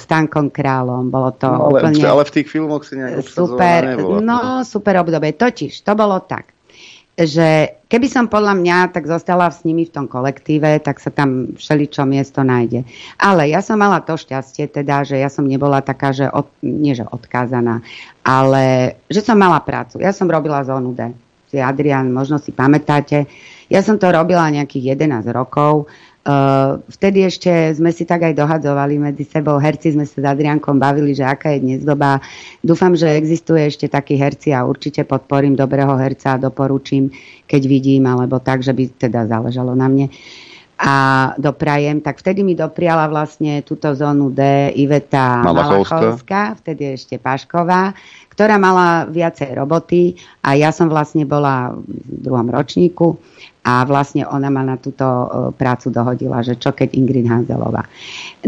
Stankom Králom, bolo to
no, ale,
úplne...
Ale v tých filmoch si nejak
super, No, super obdobie. Totiž, to bolo tak že keby som podľa mňa tak zostala s nimi v tom kolektíve, tak sa tam všeličo miesto nájde. Ale ja som mala to šťastie teda, že ja som nebola taká, že od, nie že odkázaná, ale že som mala prácu. Ja som robila zónu D. Adrian, možno si pamätáte. Ja som to robila nejakých 11 rokov vtedy ešte sme si tak aj dohadzovali medzi sebou. Herci sme sa s Adriankom bavili, že aká je dnes doba. Dúfam, že existuje ešte takí herci a určite podporím dobrého herca a doporučím, keď vidím, alebo tak, že by teda záležalo na mne. A doprajem, tak vtedy mi dopriala vlastne túto zónu D Iveta Malachovská vtedy ešte Pašková, ktorá mala viacej roboty a ja som vlastne bola v druhom ročníku a vlastne ona ma na túto e, prácu dohodila, že čo keď Ingrid Hanzelová.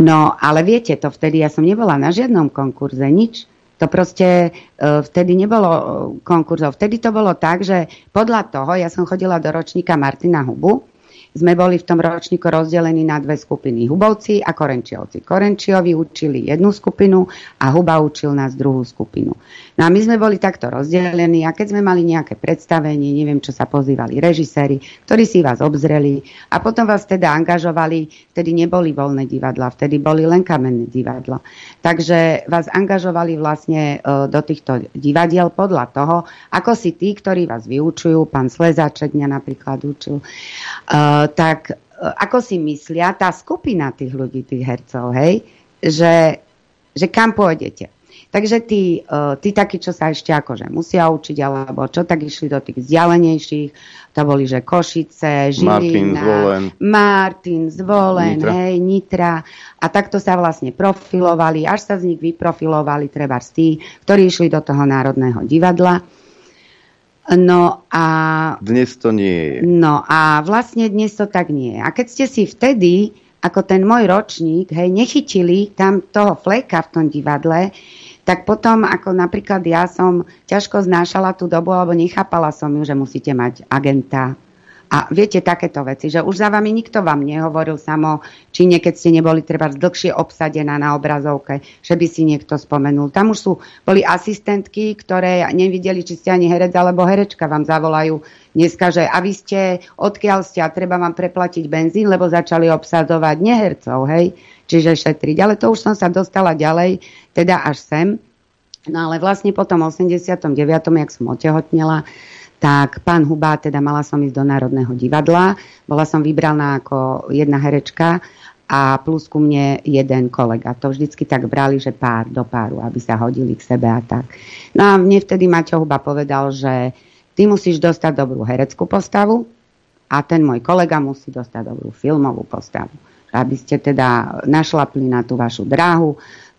No, ale viete, to vtedy ja som nebola na žiadnom konkurze, nič. To proste e, vtedy nebolo e, konkurzov. Vtedy to bolo tak, že podľa toho, ja som chodila do ročníka Martina Hubu, sme boli v tom ročníku rozdelení na dve skupiny. Hubovci a Korenčiovci. Korenčiovi učili jednu skupinu a Huba učil nás druhú skupinu. No a my sme boli takto rozdelení a keď sme mali nejaké predstavenie, neviem, čo sa pozývali režiséri, ktorí si vás obzreli a potom vás teda angažovali, vtedy neboli voľné divadla, vtedy boli len kamenné divadla. Takže vás angažovali vlastne e, do týchto divadiel podľa toho, ako si tí, ktorí vás vyučujú, pán Slezáček mňa napríklad učil, uh, tak e, ako si myslia tá skupina tých ľudí, tých hercov, hej, že, že kam pôjdete. Takže tí, uh, tí takí, čo sa ešte akože musia učiť, alebo čo tak išli do tých vzdialenejších, to boli, že Košice, Žilina, Martin Zvolen, Martin, Zvolen Nitra. hej, Nitra. A takto sa vlastne profilovali, až sa z nich vyprofilovali treba z tí, ktorí išli do toho Národného divadla. No a...
Dnes to nie je.
No a vlastne dnes to tak nie je. A keď ste si vtedy, ako ten môj ročník, hej, nechytili tam toho fleka v tom divadle, tak potom, ako napríklad ja som ťažko znášala tú dobu, alebo nechápala som ju, že musíte mať agenta, a viete takéto veci, že už za vami nikto vám nehovoril samo, či niekedy ste neboli treba dlhšie obsadená na obrazovke, že by si niekto spomenul. Tam už sú, boli asistentky, ktoré nevideli, či ste ani herec alebo herečka vám zavolajú dneska, že a vy ste, odkiaľ ste a treba vám preplatiť benzín, lebo začali obsadzovať nehercov, hej, čiže šetriť. Ale to už som sa dostala ďalej, teda až sem. No ale vlastne potom 89., jak som otehotnela, tak pán Huba, teda mala som ísť do Národného divadla, bola som vybraná ako jedna herečka a plus ku mne jeden kolega. To vždycky tak brali, že pár do páru, aby sa hodili k sebe a tak. No a mne vtedy Maťo Huba povedal, že ty musíš dostať dobrú hereckú postavu a ten môj kolega musí dostať dobrú filmovú postavu. Aby ste teda našlapli na tú vašu dráhu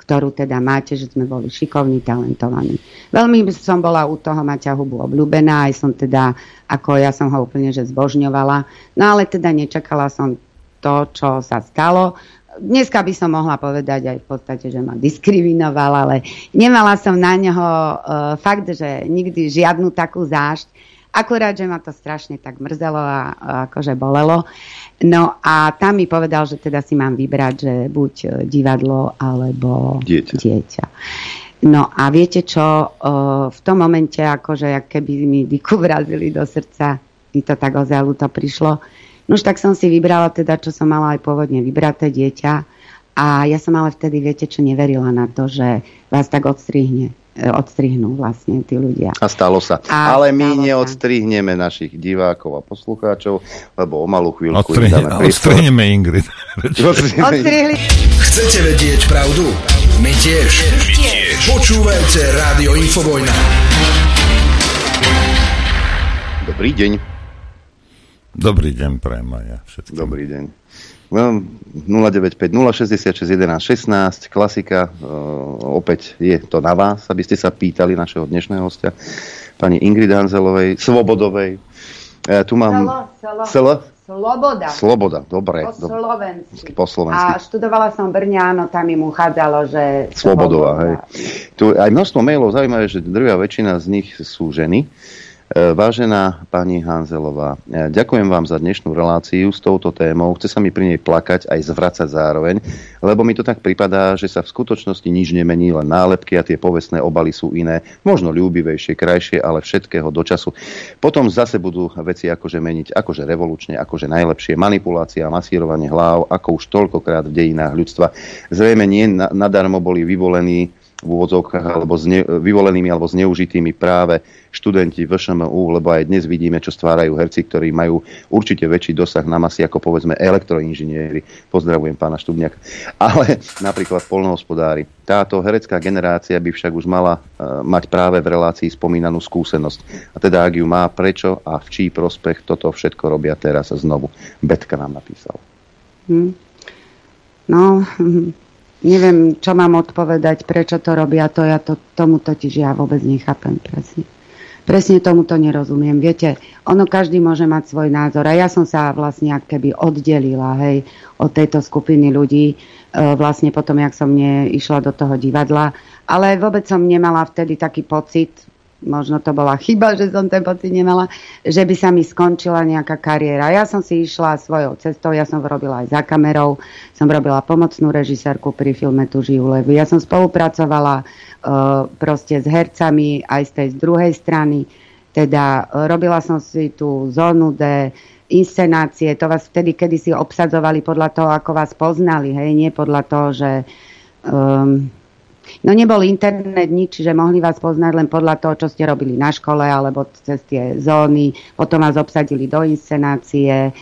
ktorú teda máte, že sme boli šikovní, talentovaní. Veľmi som bola u toho Maťa Hubu obľúbená, aj som teda, ako ja som ho úplne že zbožňovala, no ale teda nečakala som to, čo sa stalo. Dneska by som mohla povedať aj v podstate, že ma diskriminoval, ale nemala som na neho uh, fakt, že nikdy žiadnu takú zášť. Akurát, že ma to strašne tak mrzelo a, a akože bolelo. No a tam mi povedal, že teda si mám vybrať, že buď e, divadlo alebo
dieťa.
dieťa. No a viete čo, v tom momente, akože keby mi diku vrazili do srdca, mi to tak ozaj to prišlo. No už tak som si vybrala teda, čo som mala aj pôvodne vybraté dieťa. A ja som ale vtedy, viete čo, neverila na to, že vás tak odstrihne odstrihnú vlastne tí ľudia.
A stalo sa. A Ale my neodstrihneme sa. našich divákov a poslucháčov, lebo o malú chvíľku
Odstrihne, odstrihneme Ingrid.
Odstrihli. Chcete vedieť pravdu? My tiež. My tiež. Počúvajte Rádio Infovojna.
Dobrý deň.
Dobrý deň, prajem aj ja
všetkým. Dobrý deň. 095 066 11 16, klasika, uh, opäť je to na vás, aby ste sa pýtali našeho dnešného hostia, pani Ingrid Hanzelovej, Svobodovej. Uh, tu mám...
Selo, selo. Sloboda.
Sloboda, dobre.
Po slovensky.
Po slovensky.
A študovala som Brne, áno, tam im uchádzalo, že...
Slobodová, hej. Tu aj množstvo mailov, zaujímavé, že drvia väčšina z nich sú ženy. E, vážená pani Hanzelová, e, ďakujem vám za dnešnú reláciu s touto témou. Chce sa mi pri nej plakať aj zvracať zároveň, lebo mi to tak pripadá, že sa v skutočnosti nič nemení, len nálepky a tie povestné obaly sú iné, možno ľúbivejšie, krajšie, ale všetkého do času. Potom zase budú veci akože meniť, akože revolučne, akože najlepšie, manipulácia, masírovanie hlav, ako už toľkokrát v dejinách ľudstva. Zrejme nie nadarmo boli vyvolení v úvodzovkách alebo zne, vyvolenými alebo zneužitými práve študenti VŠMU, lebo aj dnes vidíme, čo stvárajú herci, ktorí majú určite väčší dosah na masy ako povedzme elektroinžinieri. Pozdravujem pána Štubňaka. Ale napríklad polnohospodári. Táto herecká generácia by však už mala uh, mať práve v relácii spomínanú skúsenosť. A teda ak ju má, prečo a v čí prospech toto všetko robia teraz znovu. Betka nám napísal. Hmm.
No, neviem, čo mám odpovedať, prečo to robia to, ja to, tomu totiž ja vôbec nechápem presne. Presne tomu to nerozumiem. Viete, ono každý môže mať svoj názor. A ja som sa vlastne ak keby oddelila hej, od tejto skupiny ľudí, e, vlastne potom, jak som išla do toho divadla. Ale vôbec som nemala vtedy taký pocit, možno to bola chyba, že som ten pocit nemala, že by sa mi skončila nejaká kariéra. Ja som si išla svojou cestou, ja som robila aj za kamerou, som robila pomocnú režisérku pri filme Tu žijú levy. Ja som spolupracovala uh, proste s hercami aj z tej z druhej strany, teda uh, robila som si tú zónu D, inscenácie, to vás vtedy, kedy si obsadzovali podľa toho, ako vás poznali, hej, nie podľa toho, že um, No nebol internet nič, že mohli vás poznať len podľa toho, čo ste robili na škole alebo cez tie zóny. Potom vás obsadili do inscenácie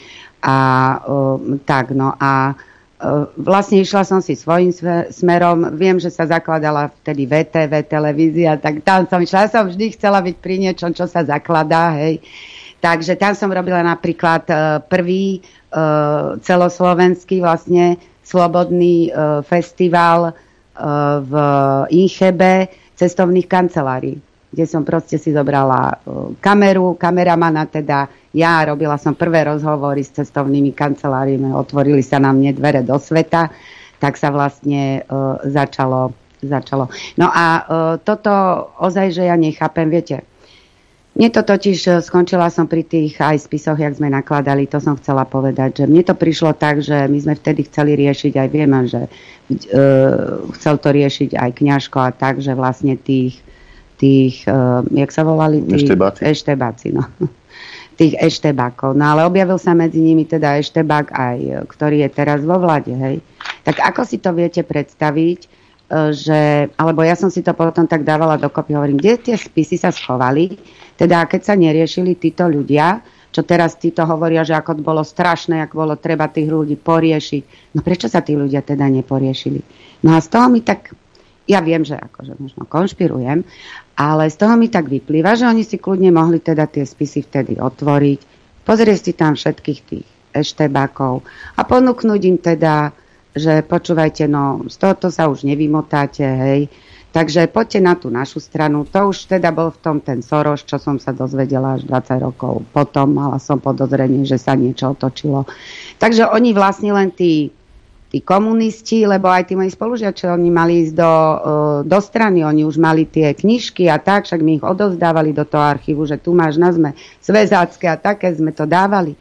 a uh, tak no a uh, vlastne išla som si svojím smerom. Viem, že sa zakladala vtedy VTV televízia, tak tam som išla. Ja som vždy chcela byť pri niečom, čo sa zakladá, hej. Takže tam som robila napríklad uh, prvý uh, celoslovenský vlastne slobodný uh, festival v Inchebe cestovných kancelárií, kde som proste si zobrala e, kameru, kameramana teda ja, robila som prvé rozhovory s cestovnými kanceláriami, otvorili sa na mne dvere do sveta, tak sa vlastne uh, začalo, začalo. No a toto ozaj, že ja nechápem, viete, mne to totiž, e, skončila som pri tých aj spisoch, jak sme nakladali, to som chcela povedať, že mne to prišlo tak, že my sme vtedy chceli riešiť, aj vieme, že e, chcel to riešiť aj kňažko a tak, že vlastne tých, tých e, jak sa volali? Tých,
eštebáci.
Eštebáci, no. tých eštebákov. No ale objavil sa medzi nimi teda eštebák aj, e, ktorý je teraz vo vlade, hej. Tak ako si to viete predstaviť, e, že, alebo ja som si to potom tak dávala dokopy, hovorím, kde tie spisy sa schovali, teda keď sa neriešili títo ľudia, čo teraz títo hovoria, že ako bolo strašné, ako bolo treba tých ľudí poriešiť. No prečo sa tí ľudia teda neporiešili? No a z toho mi tak, ja viem, že akože možno konšpirujem, ale z toho mi tak vyplýva, že oni si kľudne mohli teda tie spisy vtedy otvoriť, pozrieť si tam všetkých tých eštebákov a ponúknuť im teda, že počúvajte, no z tohoto sa už nevymotáte, hej, Takže poďte na tú našu stranu. To už teda bol v tom ten Soros, čo som sa dozvedela až 20 rokov potom. Mala som podozrenie, že sa niečo otočilo. Takže oni vlastne len tí, tí komunisti, lebo aj tí moji spolužiači, oni mali ísť do, e, do strany, oni už mali tie knižky a tak, však my ich odovzdávali do toho archívu, že tu máš na sme svezácké a také sme to dávali.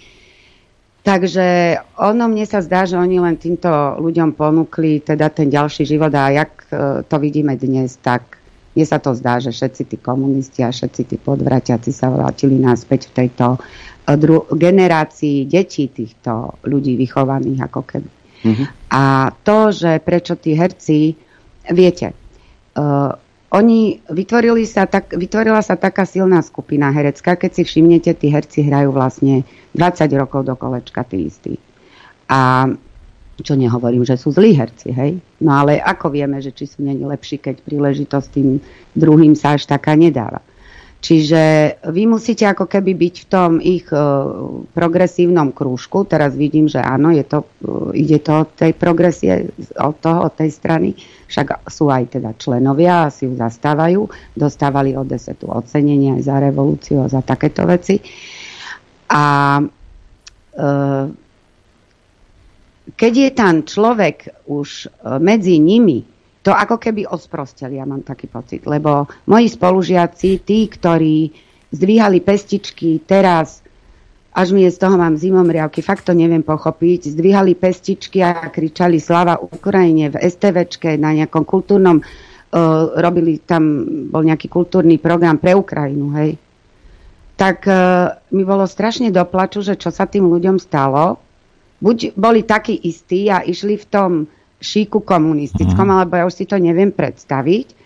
Takže ono mne sa zdá, že oni len týmto ľuďom ponúkli teda ten ďalší život a jak e, to vidíme dnes, tak mne sa to zdá, že všetci tí komunisti a všetci tí podvratiaci sa vrátili náspäť v tejto e, dru- generácii detí týchto ľudí vychovaných ako keby. Mm-hmm. A to, že prečo tí herci, viete, uh, oni vytvorili sa tak, vytvorila sa taká silná skupina herecká, keď si všimnete, tí herci hrajú vlastne 20 rokov do kolečka tí istí. A čo nehovorím, že sú zlí herci, hej? No ale ako vieme, že či sú není lepší, keď príležitosť tým druhým sa až taká nedáva. Čiže vy musíte ako keby byť v tom ich uh, progresívnom krúžku. Teraz vidím, že áno, je to, uh, ide to od tej progresie, od toho, od tej strany. Však sú aj teda členovia, asi ju zastávajú. Dostávali od desetu ocenenia aj za revolúciu a za takéto veci. A uh, keď je tam človek už medzi nimi, to ako keby osprosteli, ja mám taký pocit. Lebo moji spolužiaci, tí, ktorí zdvíhali pestičky teraz, až mi je z toho mám zimomriavky, fakt to neviem pochopiť, zdvíhali pestičky a kričali slava Ukrajine v STVčke na nejakom kultúrnom, uh, robili tam, bol nejaký kultúrny program pre Ukrajinu, hej. Tak uh, mi bolo strašne doplaču, že čo sa tým ľuďom stalo. Buď boli takí istí a išli v tom šíku komunistickom, mm. alebo ja už si to neviem predstaviť.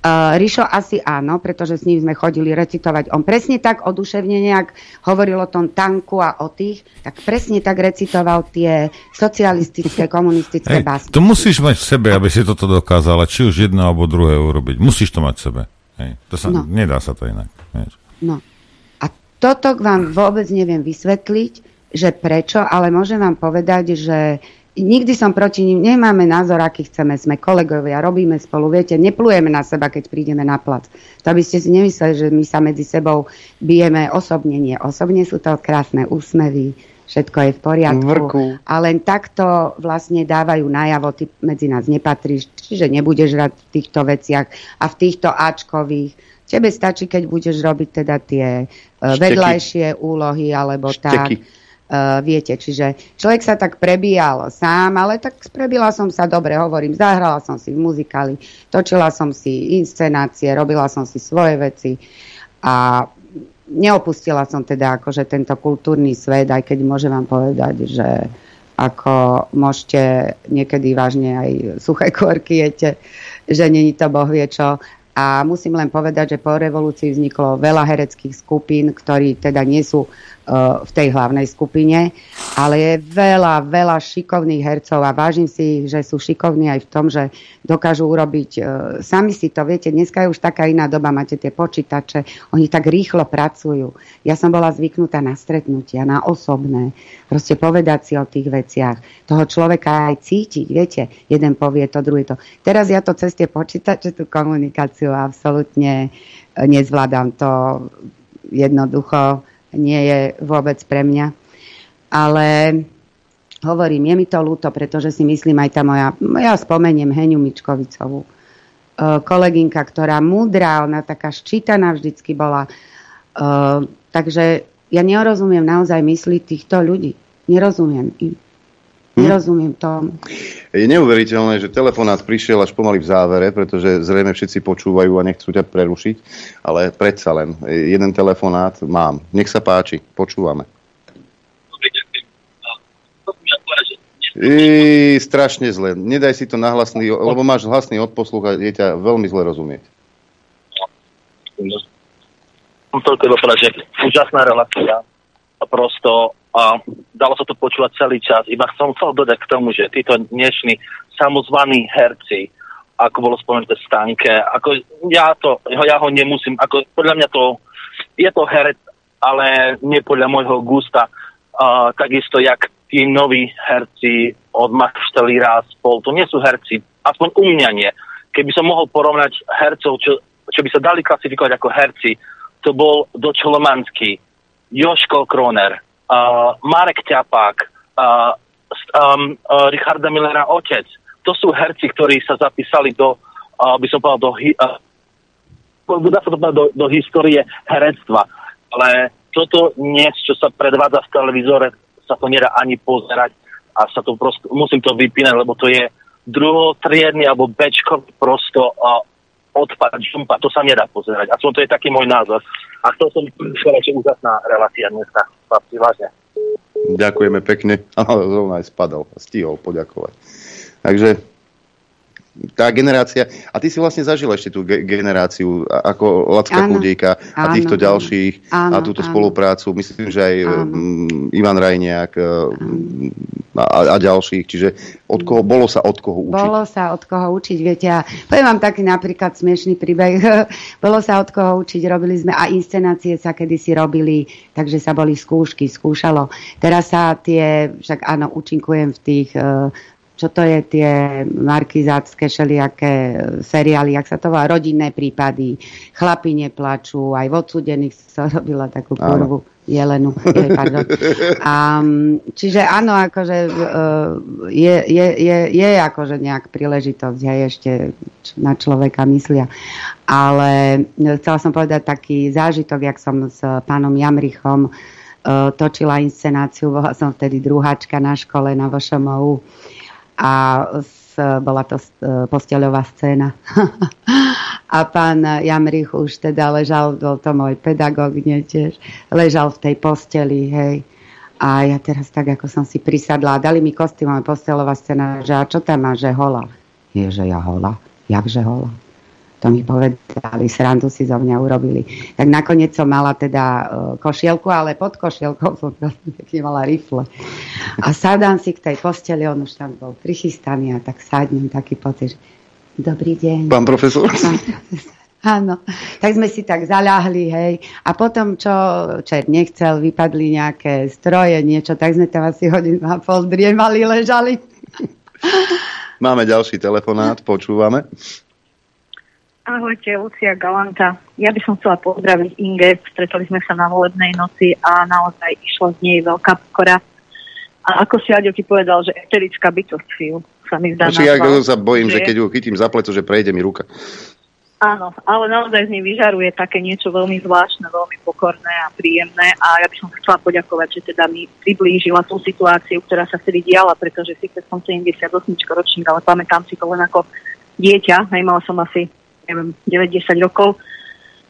Uh, Rišo asi áno, pretože s ním sme chodili recitovať. On presne tak oduševne nejak hovoril o tom tanku a o tých, tak presne tak recitoval tie socialistické, komunistické
hey,
básky.
To musíš mať v sebe, aby si toto dokázala, či už jedno alebo druhé urobiť. Musíš to mať v sebe. Hej. To sa, no. Nedá sa to inak. Vieš.
No. A toto vám vôbec neviem vysvetliť, že prečo, ale môžem vám povedať, že nikdy som proti ním, nemáme názor, aký chceme, sme kolegovia, robíme spolu, viete, neplujeme na seba, keď prídeme na plac. To by ste si nemysleli, že my sa medzi sebou bijeme osobne, nie. Osobne sú to krásne úsmevy, všetko je v poriadku. Vrku. A len takto vlastne dávajú najavo, ty medzi nás nepatríš, čiže nebudeš rád v týchto veciach a v týchto Ačkových Tebe stačí, keď budeš robiť teda tie uh, vedľajšie úlohy alebo
Šteky.
tak. Uh, viete, čiže človek sa tak prebíjal sám, ale tak prebila som sa dobre, hovorím, zahrala som si v muzikáli, točila som si inscenácie, robila som si svoje veci a neopustila som teda akože tento kultúrny svet, aj keď môžem vám povedať, že ako môžete niekedy vážne aj suché korky jete, že není to boh vie čo. A musím len povedať, že po revolúcii vzniklo veľa hereckých skupín, ktorí teda nie sú v tej hlavnej skupine, ale je veľa, veľa šikovných hercov a vážim si ich, že sú šikovní aj v tom, že dokážu urobiť, uh, sami si to viete, dneska je už taká iná doba, máte tie počítače, oni tak rýchlo pracujú. Ja som bola zvyknutá na stretnutia, na osobné, proste povedať si o tých veciach, toho človeka aj cítiť, viete, jeden povie to, druhý to. Teraz ja to cez tie počítače, tú komunikáciu absolútne e, nezvládam to jednoducho nie je vôbec pre mňa. Ale hovorím, je mi to ľúto, pretože si myslím aj tá moja, ja spomeniem Heniu Mičkovicovú, e, kolegynka, ktorá múdra, ona taká ščítaná vždycky bola. E, takže ja nerozumiem naozaj mysli týchto ľudí. Nerozumiem im. Nerozumiem tomu.
Je neuveriteľné, že telefonát prišiel až pomaly v závere, pretože zrejme všetci počúvajú a nechcú ťa prerušiť, ale predsa len e, jeden telefonát mám. Nech sa páči, počúvame. I, strašne zle. Nedaj si to na hlasný, lebo máš hlasný odposluch a je ťa veľmi zle rozumieť.
Mám toľko že úžasná relácia. A prosto a dalo sa to počúvať celý čas. Iba som chcel dodať k tomu, že títo dnešní samozvaní herci, ako bolo spomenuté v stánke, ako ja to, ja ho nemusím, ako podľa mňa to, je to herec, ale nie podľa môjho gusta. Uh, takisto, jak tí noví herci od Maštelíra spol, to nie sú herci, aspoň u mňa nie. Keby som mohol porovnať hercov, čo, čo by sa dali klasifikovať ako herci, to bol Dočolomanský, Joško Kroner, Marek Ťapák, uh, um, uh, Richarda Millera otec. To sú herci, ktorí sa zapísali do, uh, by som povedal, do, hi- uh, to povedať do, do histórie herectva. Ale toto dnes, čo sa predvádza v televízore, sa to nedá ani pozerať a sa to prosto, musím to vypínať, lebo to je druhotriedny alebo bečkový prosto uh, odpad, žumpa, to sa nedá pozerať. Aspoň to je taký môj názor. A to som povedal, úžasná relácia dneska. Chlapci, vážne.
Ďakujeme pekne. Ale zrovna aj spadol stihol poďakovať. Takže tá generácia, a ty si vlastne zažil ešte tú ge- generáciu ako Lacka
Áno.
A
Áno,
týchto
áno.
ďalších
Áno,
a túto
áno.
spoluprácu, myslím, že aj um, Ivan Rajniak um, a, a ďalších, čiže od koho, bolo sa od koho učiť.
Bolo sa od koho učiť, viete. A poviem vám taký napríklad smiešný príbeh. Bolo sa od koho učiť, robili sme a inscenácie sa kedysi robili, takže sa boli skúšky, skúšalo. Teraz sa tie, však áno, účinkujem v tých eh, čo to je tie markizácké všelijaké eh, seriály, jak sa to volá, rodinné prípady, chlapi neplačú, aj v odsudených som robila takú
Áno.
kurvu jelenu. Je, pardon. A, čiže áno, akože eh, je, je, je, je akože nejak príležitosť aj ešte na človeka myslia. Ale eh, chcela som povedať taký zážitok, jak som s pánom Jamrichom točila inscenáciu, bola som vtedy druháčka na škole na VŠMU a s, bola to eh, posteľová scéna. A pán Jamrich už teda ležal, bol to môj pedagóg, nie tiež, ležal v tej posteli, hej. A ja teraz tak, ako som si prisadla, dali mi kostým, ale postelová scéna, že a čo tam má, že hola? Je, že ja hola? Jakže hola? To mi povedali, srandu si zo mňa urobili. Tak nakoniec som mala teda e, košielku, ale pod košielkou som veľmi pekne mala rifle. A sadám si k tej posteli, on už tam bol prichystaný a tak sadnem taký pocit, že dobrý deň.
Pán profesor?
Áno, tak sme si tak zaľahli, hej. A potom, čo čert nechcel, vypadli nejaké stroje, niečo, tak sme tam asi hodinu a pol driemali, ležali.
Máme ďalší telefonát, počúvame.
Ahojte, Lucia Galanta. Ja by som chcela pozdraviť Inge. Stretli sme sa na volebnej noci a naozaj išla z nej veľká pokora. A ako si Aďo ti povedal, že eterická bytosť Fiu sa mi zdá
Znači, ja sa bojím, že
je-
keď ju chytím za pleco, že prejde mi ruka.
Áno, ale naozaj z nej vyžaruje také niečo veľmi zvláštne, veľmi pokorné a príjemné a ja by som chcela poďakovať, že teda mi priblížila tú situáciu, ktorá sa vtedy diala, pretože síce som 78 ročník, ale pamätám si to len ako dieťa, mala som asi neviem, 9-10 rokov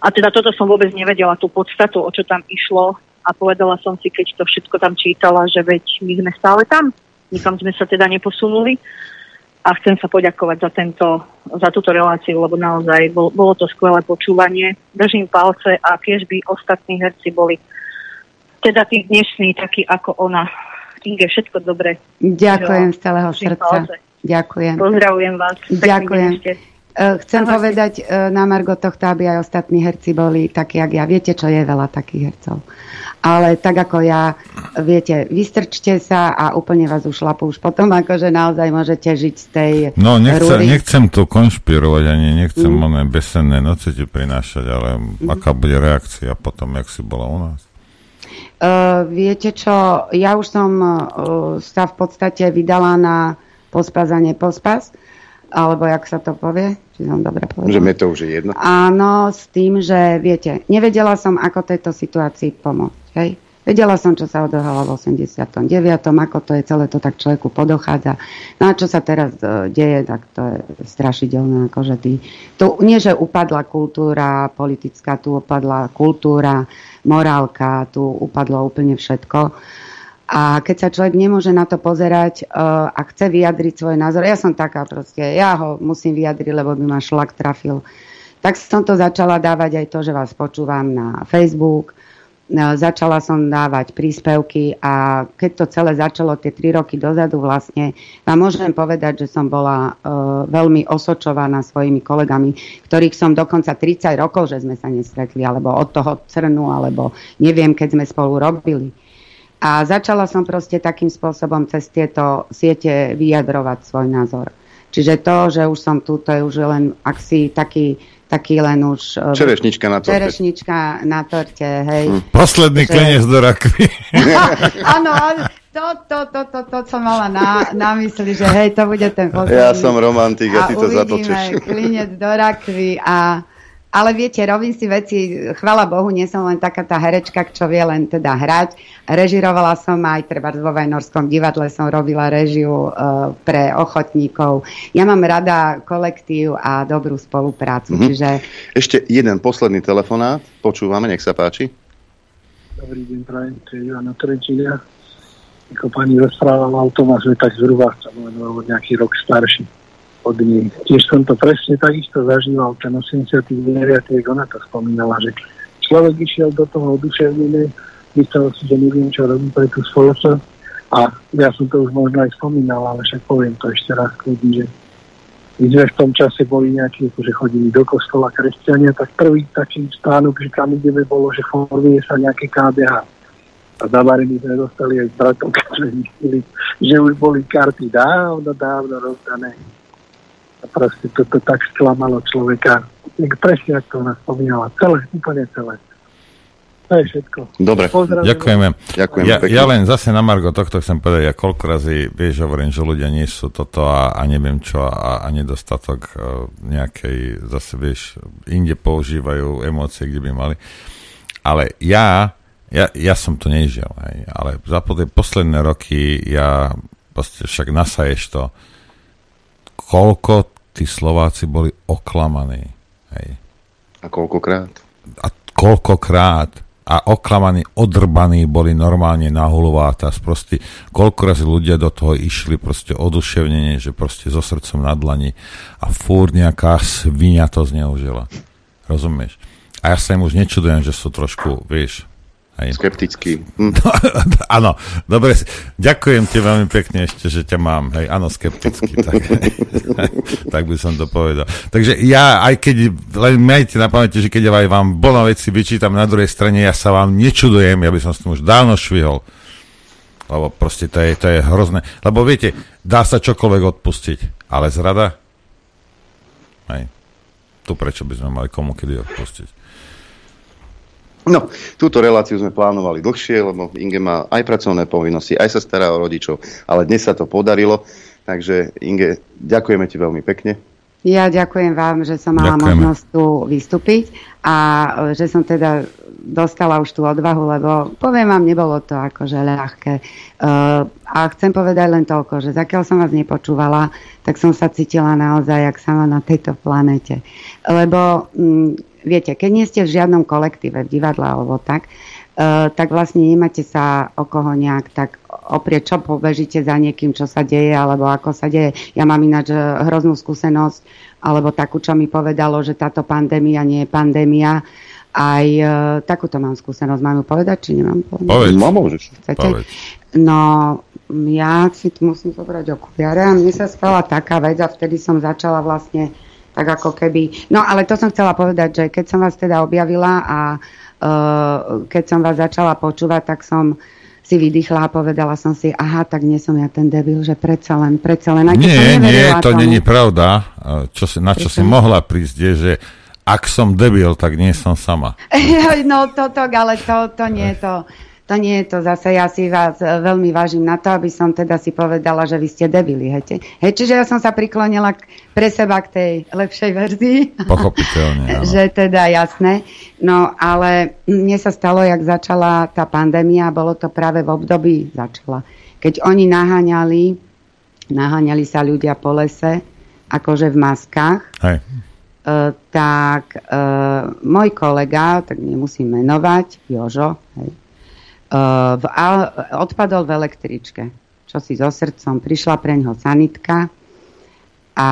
a teda toto som vôbec nevedela, tú podstatu, o čo tam išlo a povedala som si, keď to všetko tam čítala, že veď my sme stále tam, nikam sme sa teda neposunuli a chcem sa poďakovať za, tento, za túto reláciu, lebo naozaj bol, bolo to skvelé počúvanie. Držím palce a tiež by ostatní herci boli teda tí dnešní, takí ako ona. Inge, všetko dobre.
Ďakujem z celého srdca. Palce. Ďakujem.
Pozdravujem vás.
Ďakujem. Eh, chcem Ahoj. povedať eh, na Margo tohto, aby aj ostatní herci boli takí, jak ja. Viete, čo je veľa takých hercov ale tak ako ja, viete, vystrčte sa a úplne vás ušlapú už potom, akože naozaj môžete žiť z tej
No, nechce, nechcem tu konšpirovať, ani nechcem mm. oné besenné noci ti prinášať, ale mm. aká bude reakcia potom, jak si bola u nás?
Uh, viete čo, ja už som uh, sa v podstate vydala na pospas a alebo jak sa to povie, či som dobre povedala.
Že mi to už je jedno.
Áno, s tým, že viete, nevedela som, ako tejto situácii pomôcť. Hej. Vedela som, čo sa odohralo v 89. ako to je celé to tak človeku podochádza. No a čo sa teraz uh, deje, tak to je strašidelné. Akože tý, to, nie, že upadla kultúra politická, tu upadla kultúra, morálka, tu upadlo úplne všetko. A keď sa človek nemôže na to pozerať uh, a chce vyjadriť svoj názor, ja som taká proste, ja ho musím vyjadriť, lebo by ma šlak trafil. Tak som to začala dávať aj to, že vás počúvam na Facebook, No, začala som dávať príspevky a keď to celé začalo tie tri roky dozadu vlastne, vám môžem povedať, že som bola uh, veľmi osočovaná svojimi kolegami, ktorých som dokonca 30 rokov, že sme sa nestretli, alebo od toho crnu, alebo neviem, keď sme spolu robili. A začala som proste takým spôsobom cez tieto siete vyjadrovať svoj názor. Čiže to, že už som tu, to je už len ak si taký taký len už...
E, čerešnička na torte.
Čerešnička na torte, hej. Hm.
Posledný že... klinec do rakvy.
Áno, to, to, to, to, to som mala na, na mysli, že hej, to bude ten posledný.
Ja som romantik a ty to zatočíš.
klinec do rakvy a ale viete, robím si veci, chvala Bohu, nie som len taká tá herečka, čo vie len teda hrať. Režirovala som aj, treba vo Vajnorskom divadle som robila režiu e, pre ochotníkov. Ja mám rada kolektív a dobrú spoluprácu. Mm-hmm. Čiže...
Ešte jeden posledný telefonát. Počúvame, nech sa páči.
Dobrý deň, prajem, to je Ivana Trenčília. Ako pani rozprávala o tom, že tak zhruba sa nejaký rok starší od nej. Tiež som to presne takisto zažíval, ten 89. ona to spomínala, že človek išiel do toho oduševnené, myslel si, že neviem, čo robí pre tú spoločnosť a ja som to už možno aj spomínal, ale však poviem to ešte raz kľudne, že my sme v tom čase boli nejakí, že chodili do kostola kresťania, tak prvý taký stánok, že kam ideme, bolo, že formuje sa nejaké KDH. A zavarení sme dostali aj s bratom, že zistili, že už boli karty dávno, dávno rozdané proste toto tak sklamalo človeka. Presne, ako to ona spomínala. Celé, úplne celé. To je všetko.
Dobre, ďakujeme. Ďakujem ja, ja len zase na Margo tohto chcem povedať, ja koľko razy, vieš, hovorím, že ľudia nie sú toto a, a neviem čo a, a nedostatok uh, nejakej, zase vieš, inde používajú emócie, kde by mali. Ale ja, ja, ja som to nežil, hej, ale za posledné roky ja proste však nasaješ to, koľko tí Slováci boli oklamaní. Hej.
A koľkokrát?
A koľkokrát. A oklamaní, odrbaní boli normálne na hulváta. Proste, koľko razy ľudia do toho išli proste oduševnenie, že proste so srdcom na dlani a fúr nejaká svinia to zneužila. Rozumieš? A ja sa im už nečudujem, že sú trošku, vieš,
Hej. Skeptický. Hm.
No, áno, dobre. Ďakujem ti veľmi pekne ešte, že ťa mám. Hej, áno, skeptický. tak, tak by som to povedal. Takže ja, aj keď, len majte na pamäti, že keď aj vám bolo veci vyčítam na druhej strane, ja sa vám nečudujem, ja by som s tým už dávno švihol. Lebo proste to je, to je hrozné. Lebo viete, dá sa čokoľvek odpustiť, ale zrada? Hej. Tu prečo by sme mali komu kedy odpustiť?
No, túto reláciu sme plánovali dlhšie, lebo Inge má aj pracovné povinnosti, aj sa stará o rodičov, ale dnes sa to podarilo. Takže Inge, ďakujeme ti veľmi pekne.
Ja ďakujem vám, že som mala
Ďakujeme.
možnosť tu vystúpiť a e, že som teda dostala už tú odvahu, lebo poviem vám, nebolo to akože ľahké. E, a chcem povedať len toľko, že zakiaľ som vás nepočúvala, tak som sa cítila naozaj jak sama na tejto planete. Lebo mm, viete, keď nie ste v žiadnom kolektíve, v divadle alebo tak, e, tak vlastne nemáte sa o koho nejak tak oprieť, čo pobežíte za niekým, čo sa deje, alebo ako sa deje. Ja mám ináč e, hroznú skúsenosť, alebo takú, čo mi povedalo, že táto pandémia nie je pandémia. Aj e, takúto mám skúsenosť. Mám ju povedať, či nemám povedať?
Povedz.
No, môžeš.
Chcete?
Povedz.
No, ja si tu musím zobrať okuliare a mne sa stala taká vec a vtedy som začala vlastne tak ako keby... No, ale to som chcela povedať, že keď som vás teda objavila a uh, keď som vás začala počúvať, tak som si vydýchla a povedala som si, aha, tak nie som ja ten debil, že predsa len, predsa len. Aj keď som
Nie, nie, to
tomu.
není pravda. Čo si, na čo si
Prečo?
mohla prísť je, že ak som debil, tak nie som sama.
No toto, ale to, to nie je to. To nie je to zase, ja si vás e, veľmi vážim na to, aby som teda si povedala, že vy ste debili. Hej, hej, čiže ja som sa priklonila k, pre seba k tej lepšej verzii.
Pochopiteľne, áno.
že teda jasné. No ale mne sa stalo, jak začala tá pandémia, bolo to práve v období začala. Keď oni naháňali, naháňali sa ľudia po lese, akože v maskách,
Hej.
E, tak e, môj kolega, tak nemusím menovať, Jožo, hej, e, v, odpadol v električke. Čo si so srdcom, prišla pre ňoho sanitka a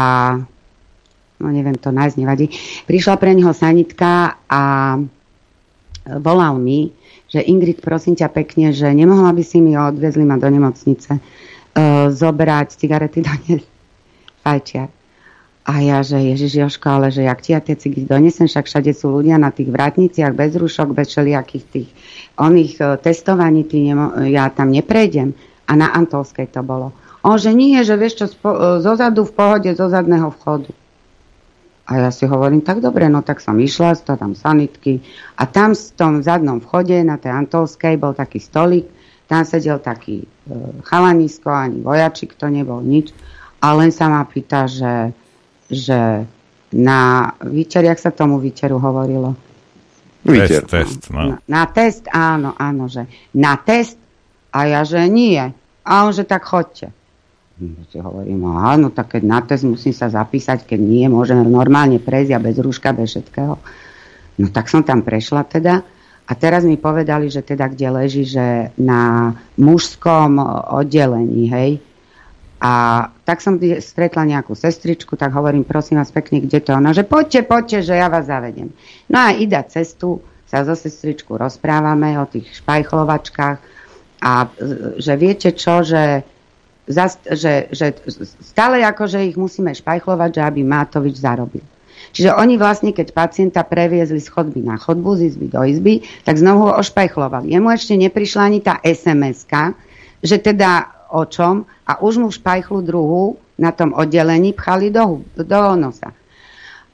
no neviem to nájsť, nevadí. Prišla pre neho sanitka a volal mi, že Ingrid, prosím ťa pekne, že nemohla by si mi odvezli ma do nemocnice e, zobrať cigarety doniesť fajčiar. A ja, že Ježiš Joško, ale že jak ti ja tie cigy donesem, však všade sú ľudia na tých vratniciach bez rúšok, bez všelijakých tých oných e, testovaní, ty nemo, ja tam neprejdem. A na Antolskej to bolo. On, že nie, že vieš čo, spo, e, zozadu v pohode, zo zadného vchodu. A ja si hovorím, tak dobre, no tak som išla, to tam sanitky a tam v tom zadnom vchode na tej Antolskej bol taký stolík, tam sedel taký e, chalanisko, ani vojačik to nebol nič a len sa ma pýta, že, že na výčer, jak sa tomu výčeru hovorilo?
Test, test, no.
Na, na test, áno, áno, že na test a ja, že nie. A on, že tak chodte. Hm, Si hovorím, no áno, tak keď na test musím sa zapísať, keď nie, môžem normálne prejsť a bez rúška, bez všetkého. No tak som tam prešla teda a teraz mi povedali, že teda kde leží, že na mužskom oddelení, hej. A tak som stretla nejakú sestričku, tak hovorím, prosím vás pekne, kde to ona, že poďte, poďte, že ja vás zavedem. No a ida cestu sa so sestričku rozprávame o tých špajchlovačkách a že viete čo, že, že, že stále akože ich musíme špajchlovať, že aby Mátovič zarobil. Čiže oni vlastne, keď pacienta previezli z chodby na chodbu, z izby do izby, tak znovu ho ošpajchlovali. Jemu ešte neprišla ani tá sms že teda o čom a už mu špajchlu druhú na tom oddelení pchali do, do nosa.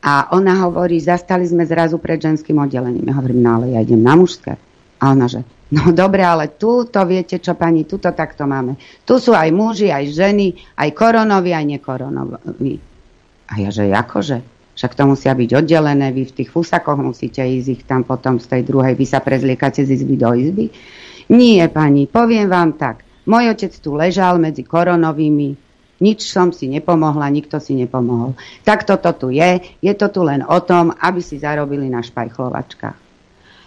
A ona hovorí, zastali sme zrazu pred ženským oddelením. Ja hovorím, no ale ja idem na mužské. A ona, že no dobre, ale tu to viete čo, pani, tu to takto máme. Tu sú aj muži, aj ženy, aj koronoví, aj nekoronoví. A ja, že akože? Však to musia byť oddelené, vy v tých fusakoch musíte ísť ich tam potom z tej druhej, vy sa prezliekate z izby do izby. Nie, pani, poviem vám tak. Môj otec tu ležal medzi koronovými, nič som si nepomohla, nikto si nepomohol. Tak toto tu je, je to tu len o tom, aby si zarobili na špajchlovačkách.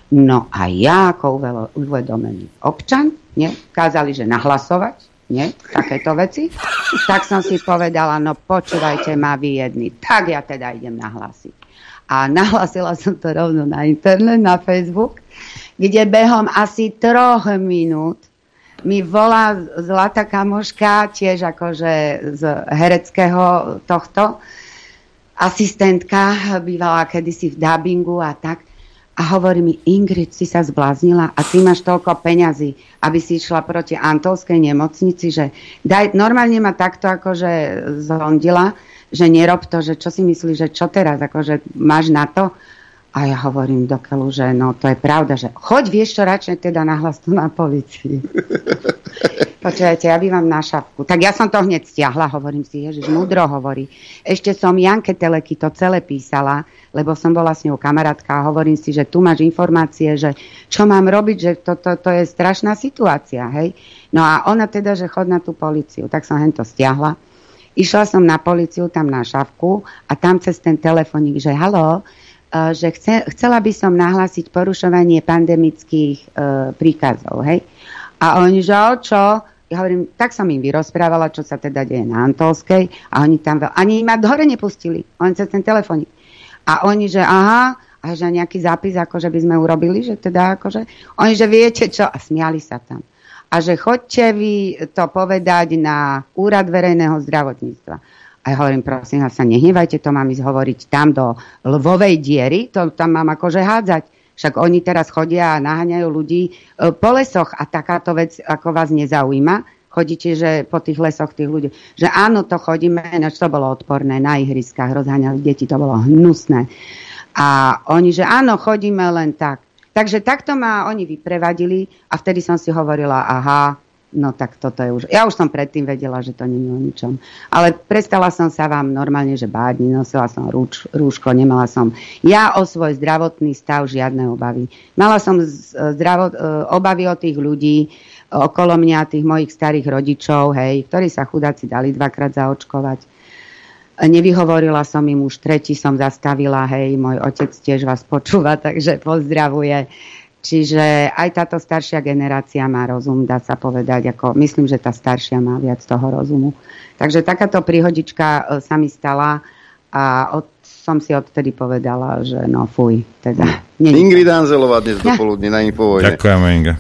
No a ja ako uvedomený občan, nie, kázali, že nahlasovať, nie, takéto veci, tak som si povedala, no počúvajte ma vy jedni, tak ja teda idem nahlasiť. A nahlasila som to rovno na internet, na Facebook, kde behom asi troch minút mi volá zlatá kamoška, tiež akože z hereckého tohto, asistentka, bývala kedysi v dubbingu a tak. A hovorí mi, Ingrid, si sa zbláznila a ty máš toľko peňazí, aby si išla proti Antolskej nemocnici, že daj, normálne ma takto akože zhondila, že nerob to, že čo si myslíš, že čo teraz, akože máš na to. A ja hovorím do keľu, že no to je pravda, že choď vieš čo radšej teda nahlas tu na policii. Počujete, ja bývam na šapku. Tak ja som to hneď stiahla, hovorím si, Ježiš, múdro hovorí. Ešte som Janke Teleky to celé písala, lebo som bola s ňou kamarátka a hovorím si, že tu máš informácie, že čo mám robiť, že toto to, to je strašná situácia, hej. No a ona teda, že chod na tú policiu, tak som hen to stiahla. Išla som na policiu tam na šavku a tam cez ten telefonik, že halo, že chce, chcela by som nahlásiť porušovanie pandemických e, príkazov, hej. A oni, že o čo? ja hovorím, tak som im vyrozprávala, čo sa teda deje na Antolskej a oni tam veľ... ani ma hore nepustili, oni cez ten telefónik. A oni, že aha, a že nejaký zápis, akože by sme urobili, že teda akože, oni, že viete čo, a smiali sa tam. A že chodte vy to povedať na úrad verejného zdravotníctva. A ja hovorím, prosím vás sa nehnevajte, to mám ísť hovoriť tam do lvovej diery, to tam mám akože hádzať. Však oni teraz chodia a naháňajú ľudí e, po lesoch a takáto vec ako vás nezaujíma. Chodíte, že po tých lesoch tých ľudí. Že áno, to chodíme, než to bolo odporné na ihriskách, rozháňali deti, to bolo hnusné. A oni, že áno, chodíme len tak. Takže takto ma oni vyprevadili a vtedy som si hovorila, aha, No tak toto je už... Ja už som predtým vedela, že to je o ničom. Ale prestala som sa vám normálne, že báť, nosila som rúč, rúško, nemala som ja o svoj zdravotný stav žiadne obavy. Mala som zdravot, e, obavy o tých ľudí okolo mňa, tých mojich starých rodičov, hej, ktorí sa chudáci dali dvakrát zaočkovať. Nevyhovorila som im už, tretí som zastavila, hej, môj otec tiež vás počúva, takže pozdravuje. Čiže aj táto staršia generácia má rozum, dá sa povedať. Ako, myslím, že tá staršia má viac toho rozumu. Takže takáto príhodička e, sa mi stala a od, som si odtedy povedala, že no fuj. Teda,
nie, Ingrid Anzelová dnes ja. dopoludne na Infovojne.
Ďakujeme, Inga.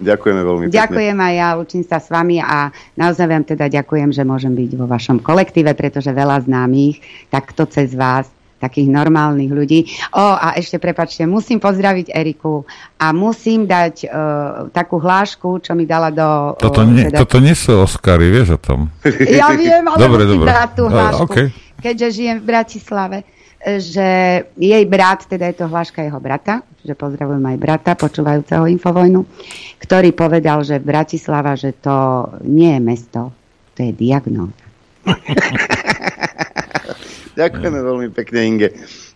Ďakujeme veľmi pekne.
Ďakujem aj ja, učím sa s vami a naozaj vám teda ďakujem, že môžem byť vo vašom kolektíve, pretože veľa známych takto cez vás takých normálnych ľudí. O, a ešte prepačte, musím pozdraviť Eriku a musím dať uh, takú hlášku, čo mi dala do...
Toto, nie, teda... toto nie sú Oscary, vieš o tom?
Ja viem, ale dobre, musím dobre. dať tú hlášku,
okay.
keďže žijem v Bratislave že jej brat, teda je to hláška jeho brata, že pozdravujem aj brata, počúvajúceho Infovojnu, ktorý povedal, že Bratislava, že to nie je mesto, to je diagnóza.
Ďakujeme no. veľmi pekne, Inge.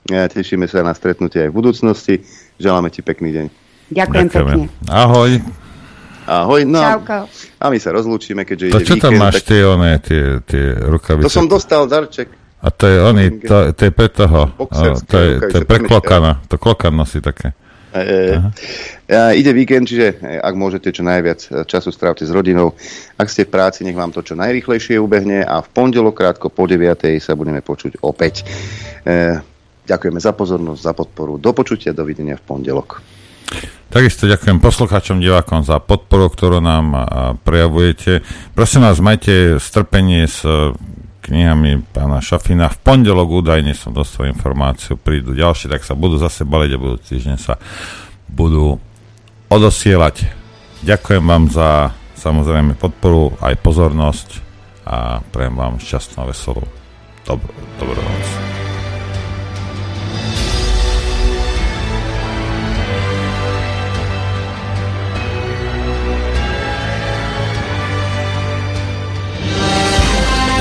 Ja, tešíme sa na stretnutie aj v budúcnosti. Želáme ti pekný deň.
Ďakujem Ďakujeme. pekne.
Ahoj.
Ahoj. No,
Čauko.
A my sa rozlúčime, keďže
to
ide
čo
víkend,
tam máš tak... tie, one, tie, tie rukavice?
To som dostal darček.
A to je oni, to, to je pre toho, to je, to je pre klokana, to klokan nosí také.
E, e, ide víkend, čiže e, ak môžete čo najviac e, času strávte s rodinou. Ak ste v práci, nech vám to čo najrychlejšie ubehne a v pondelok krátko po 9. sa budeme počuť opäť. E, ďakujeme za pozornosť, za podporu. Do počutia, dovidenia v pondelok.
Takisto ďakujem poslucháčom, divákom za podporu, ktorú nám prejavujete. Prosím vás, majte strpenie s knihami pána Šafina. V pondelok údajne som dostal informáciu, prídu ďalšie, tak sa budú zase baliť a budú týždeň sa budú odosielať. Ďakujem vám za samozrejme podporu, aj pozornosť a prejem vám šťastnú a veselú dobrú, dobrú noc.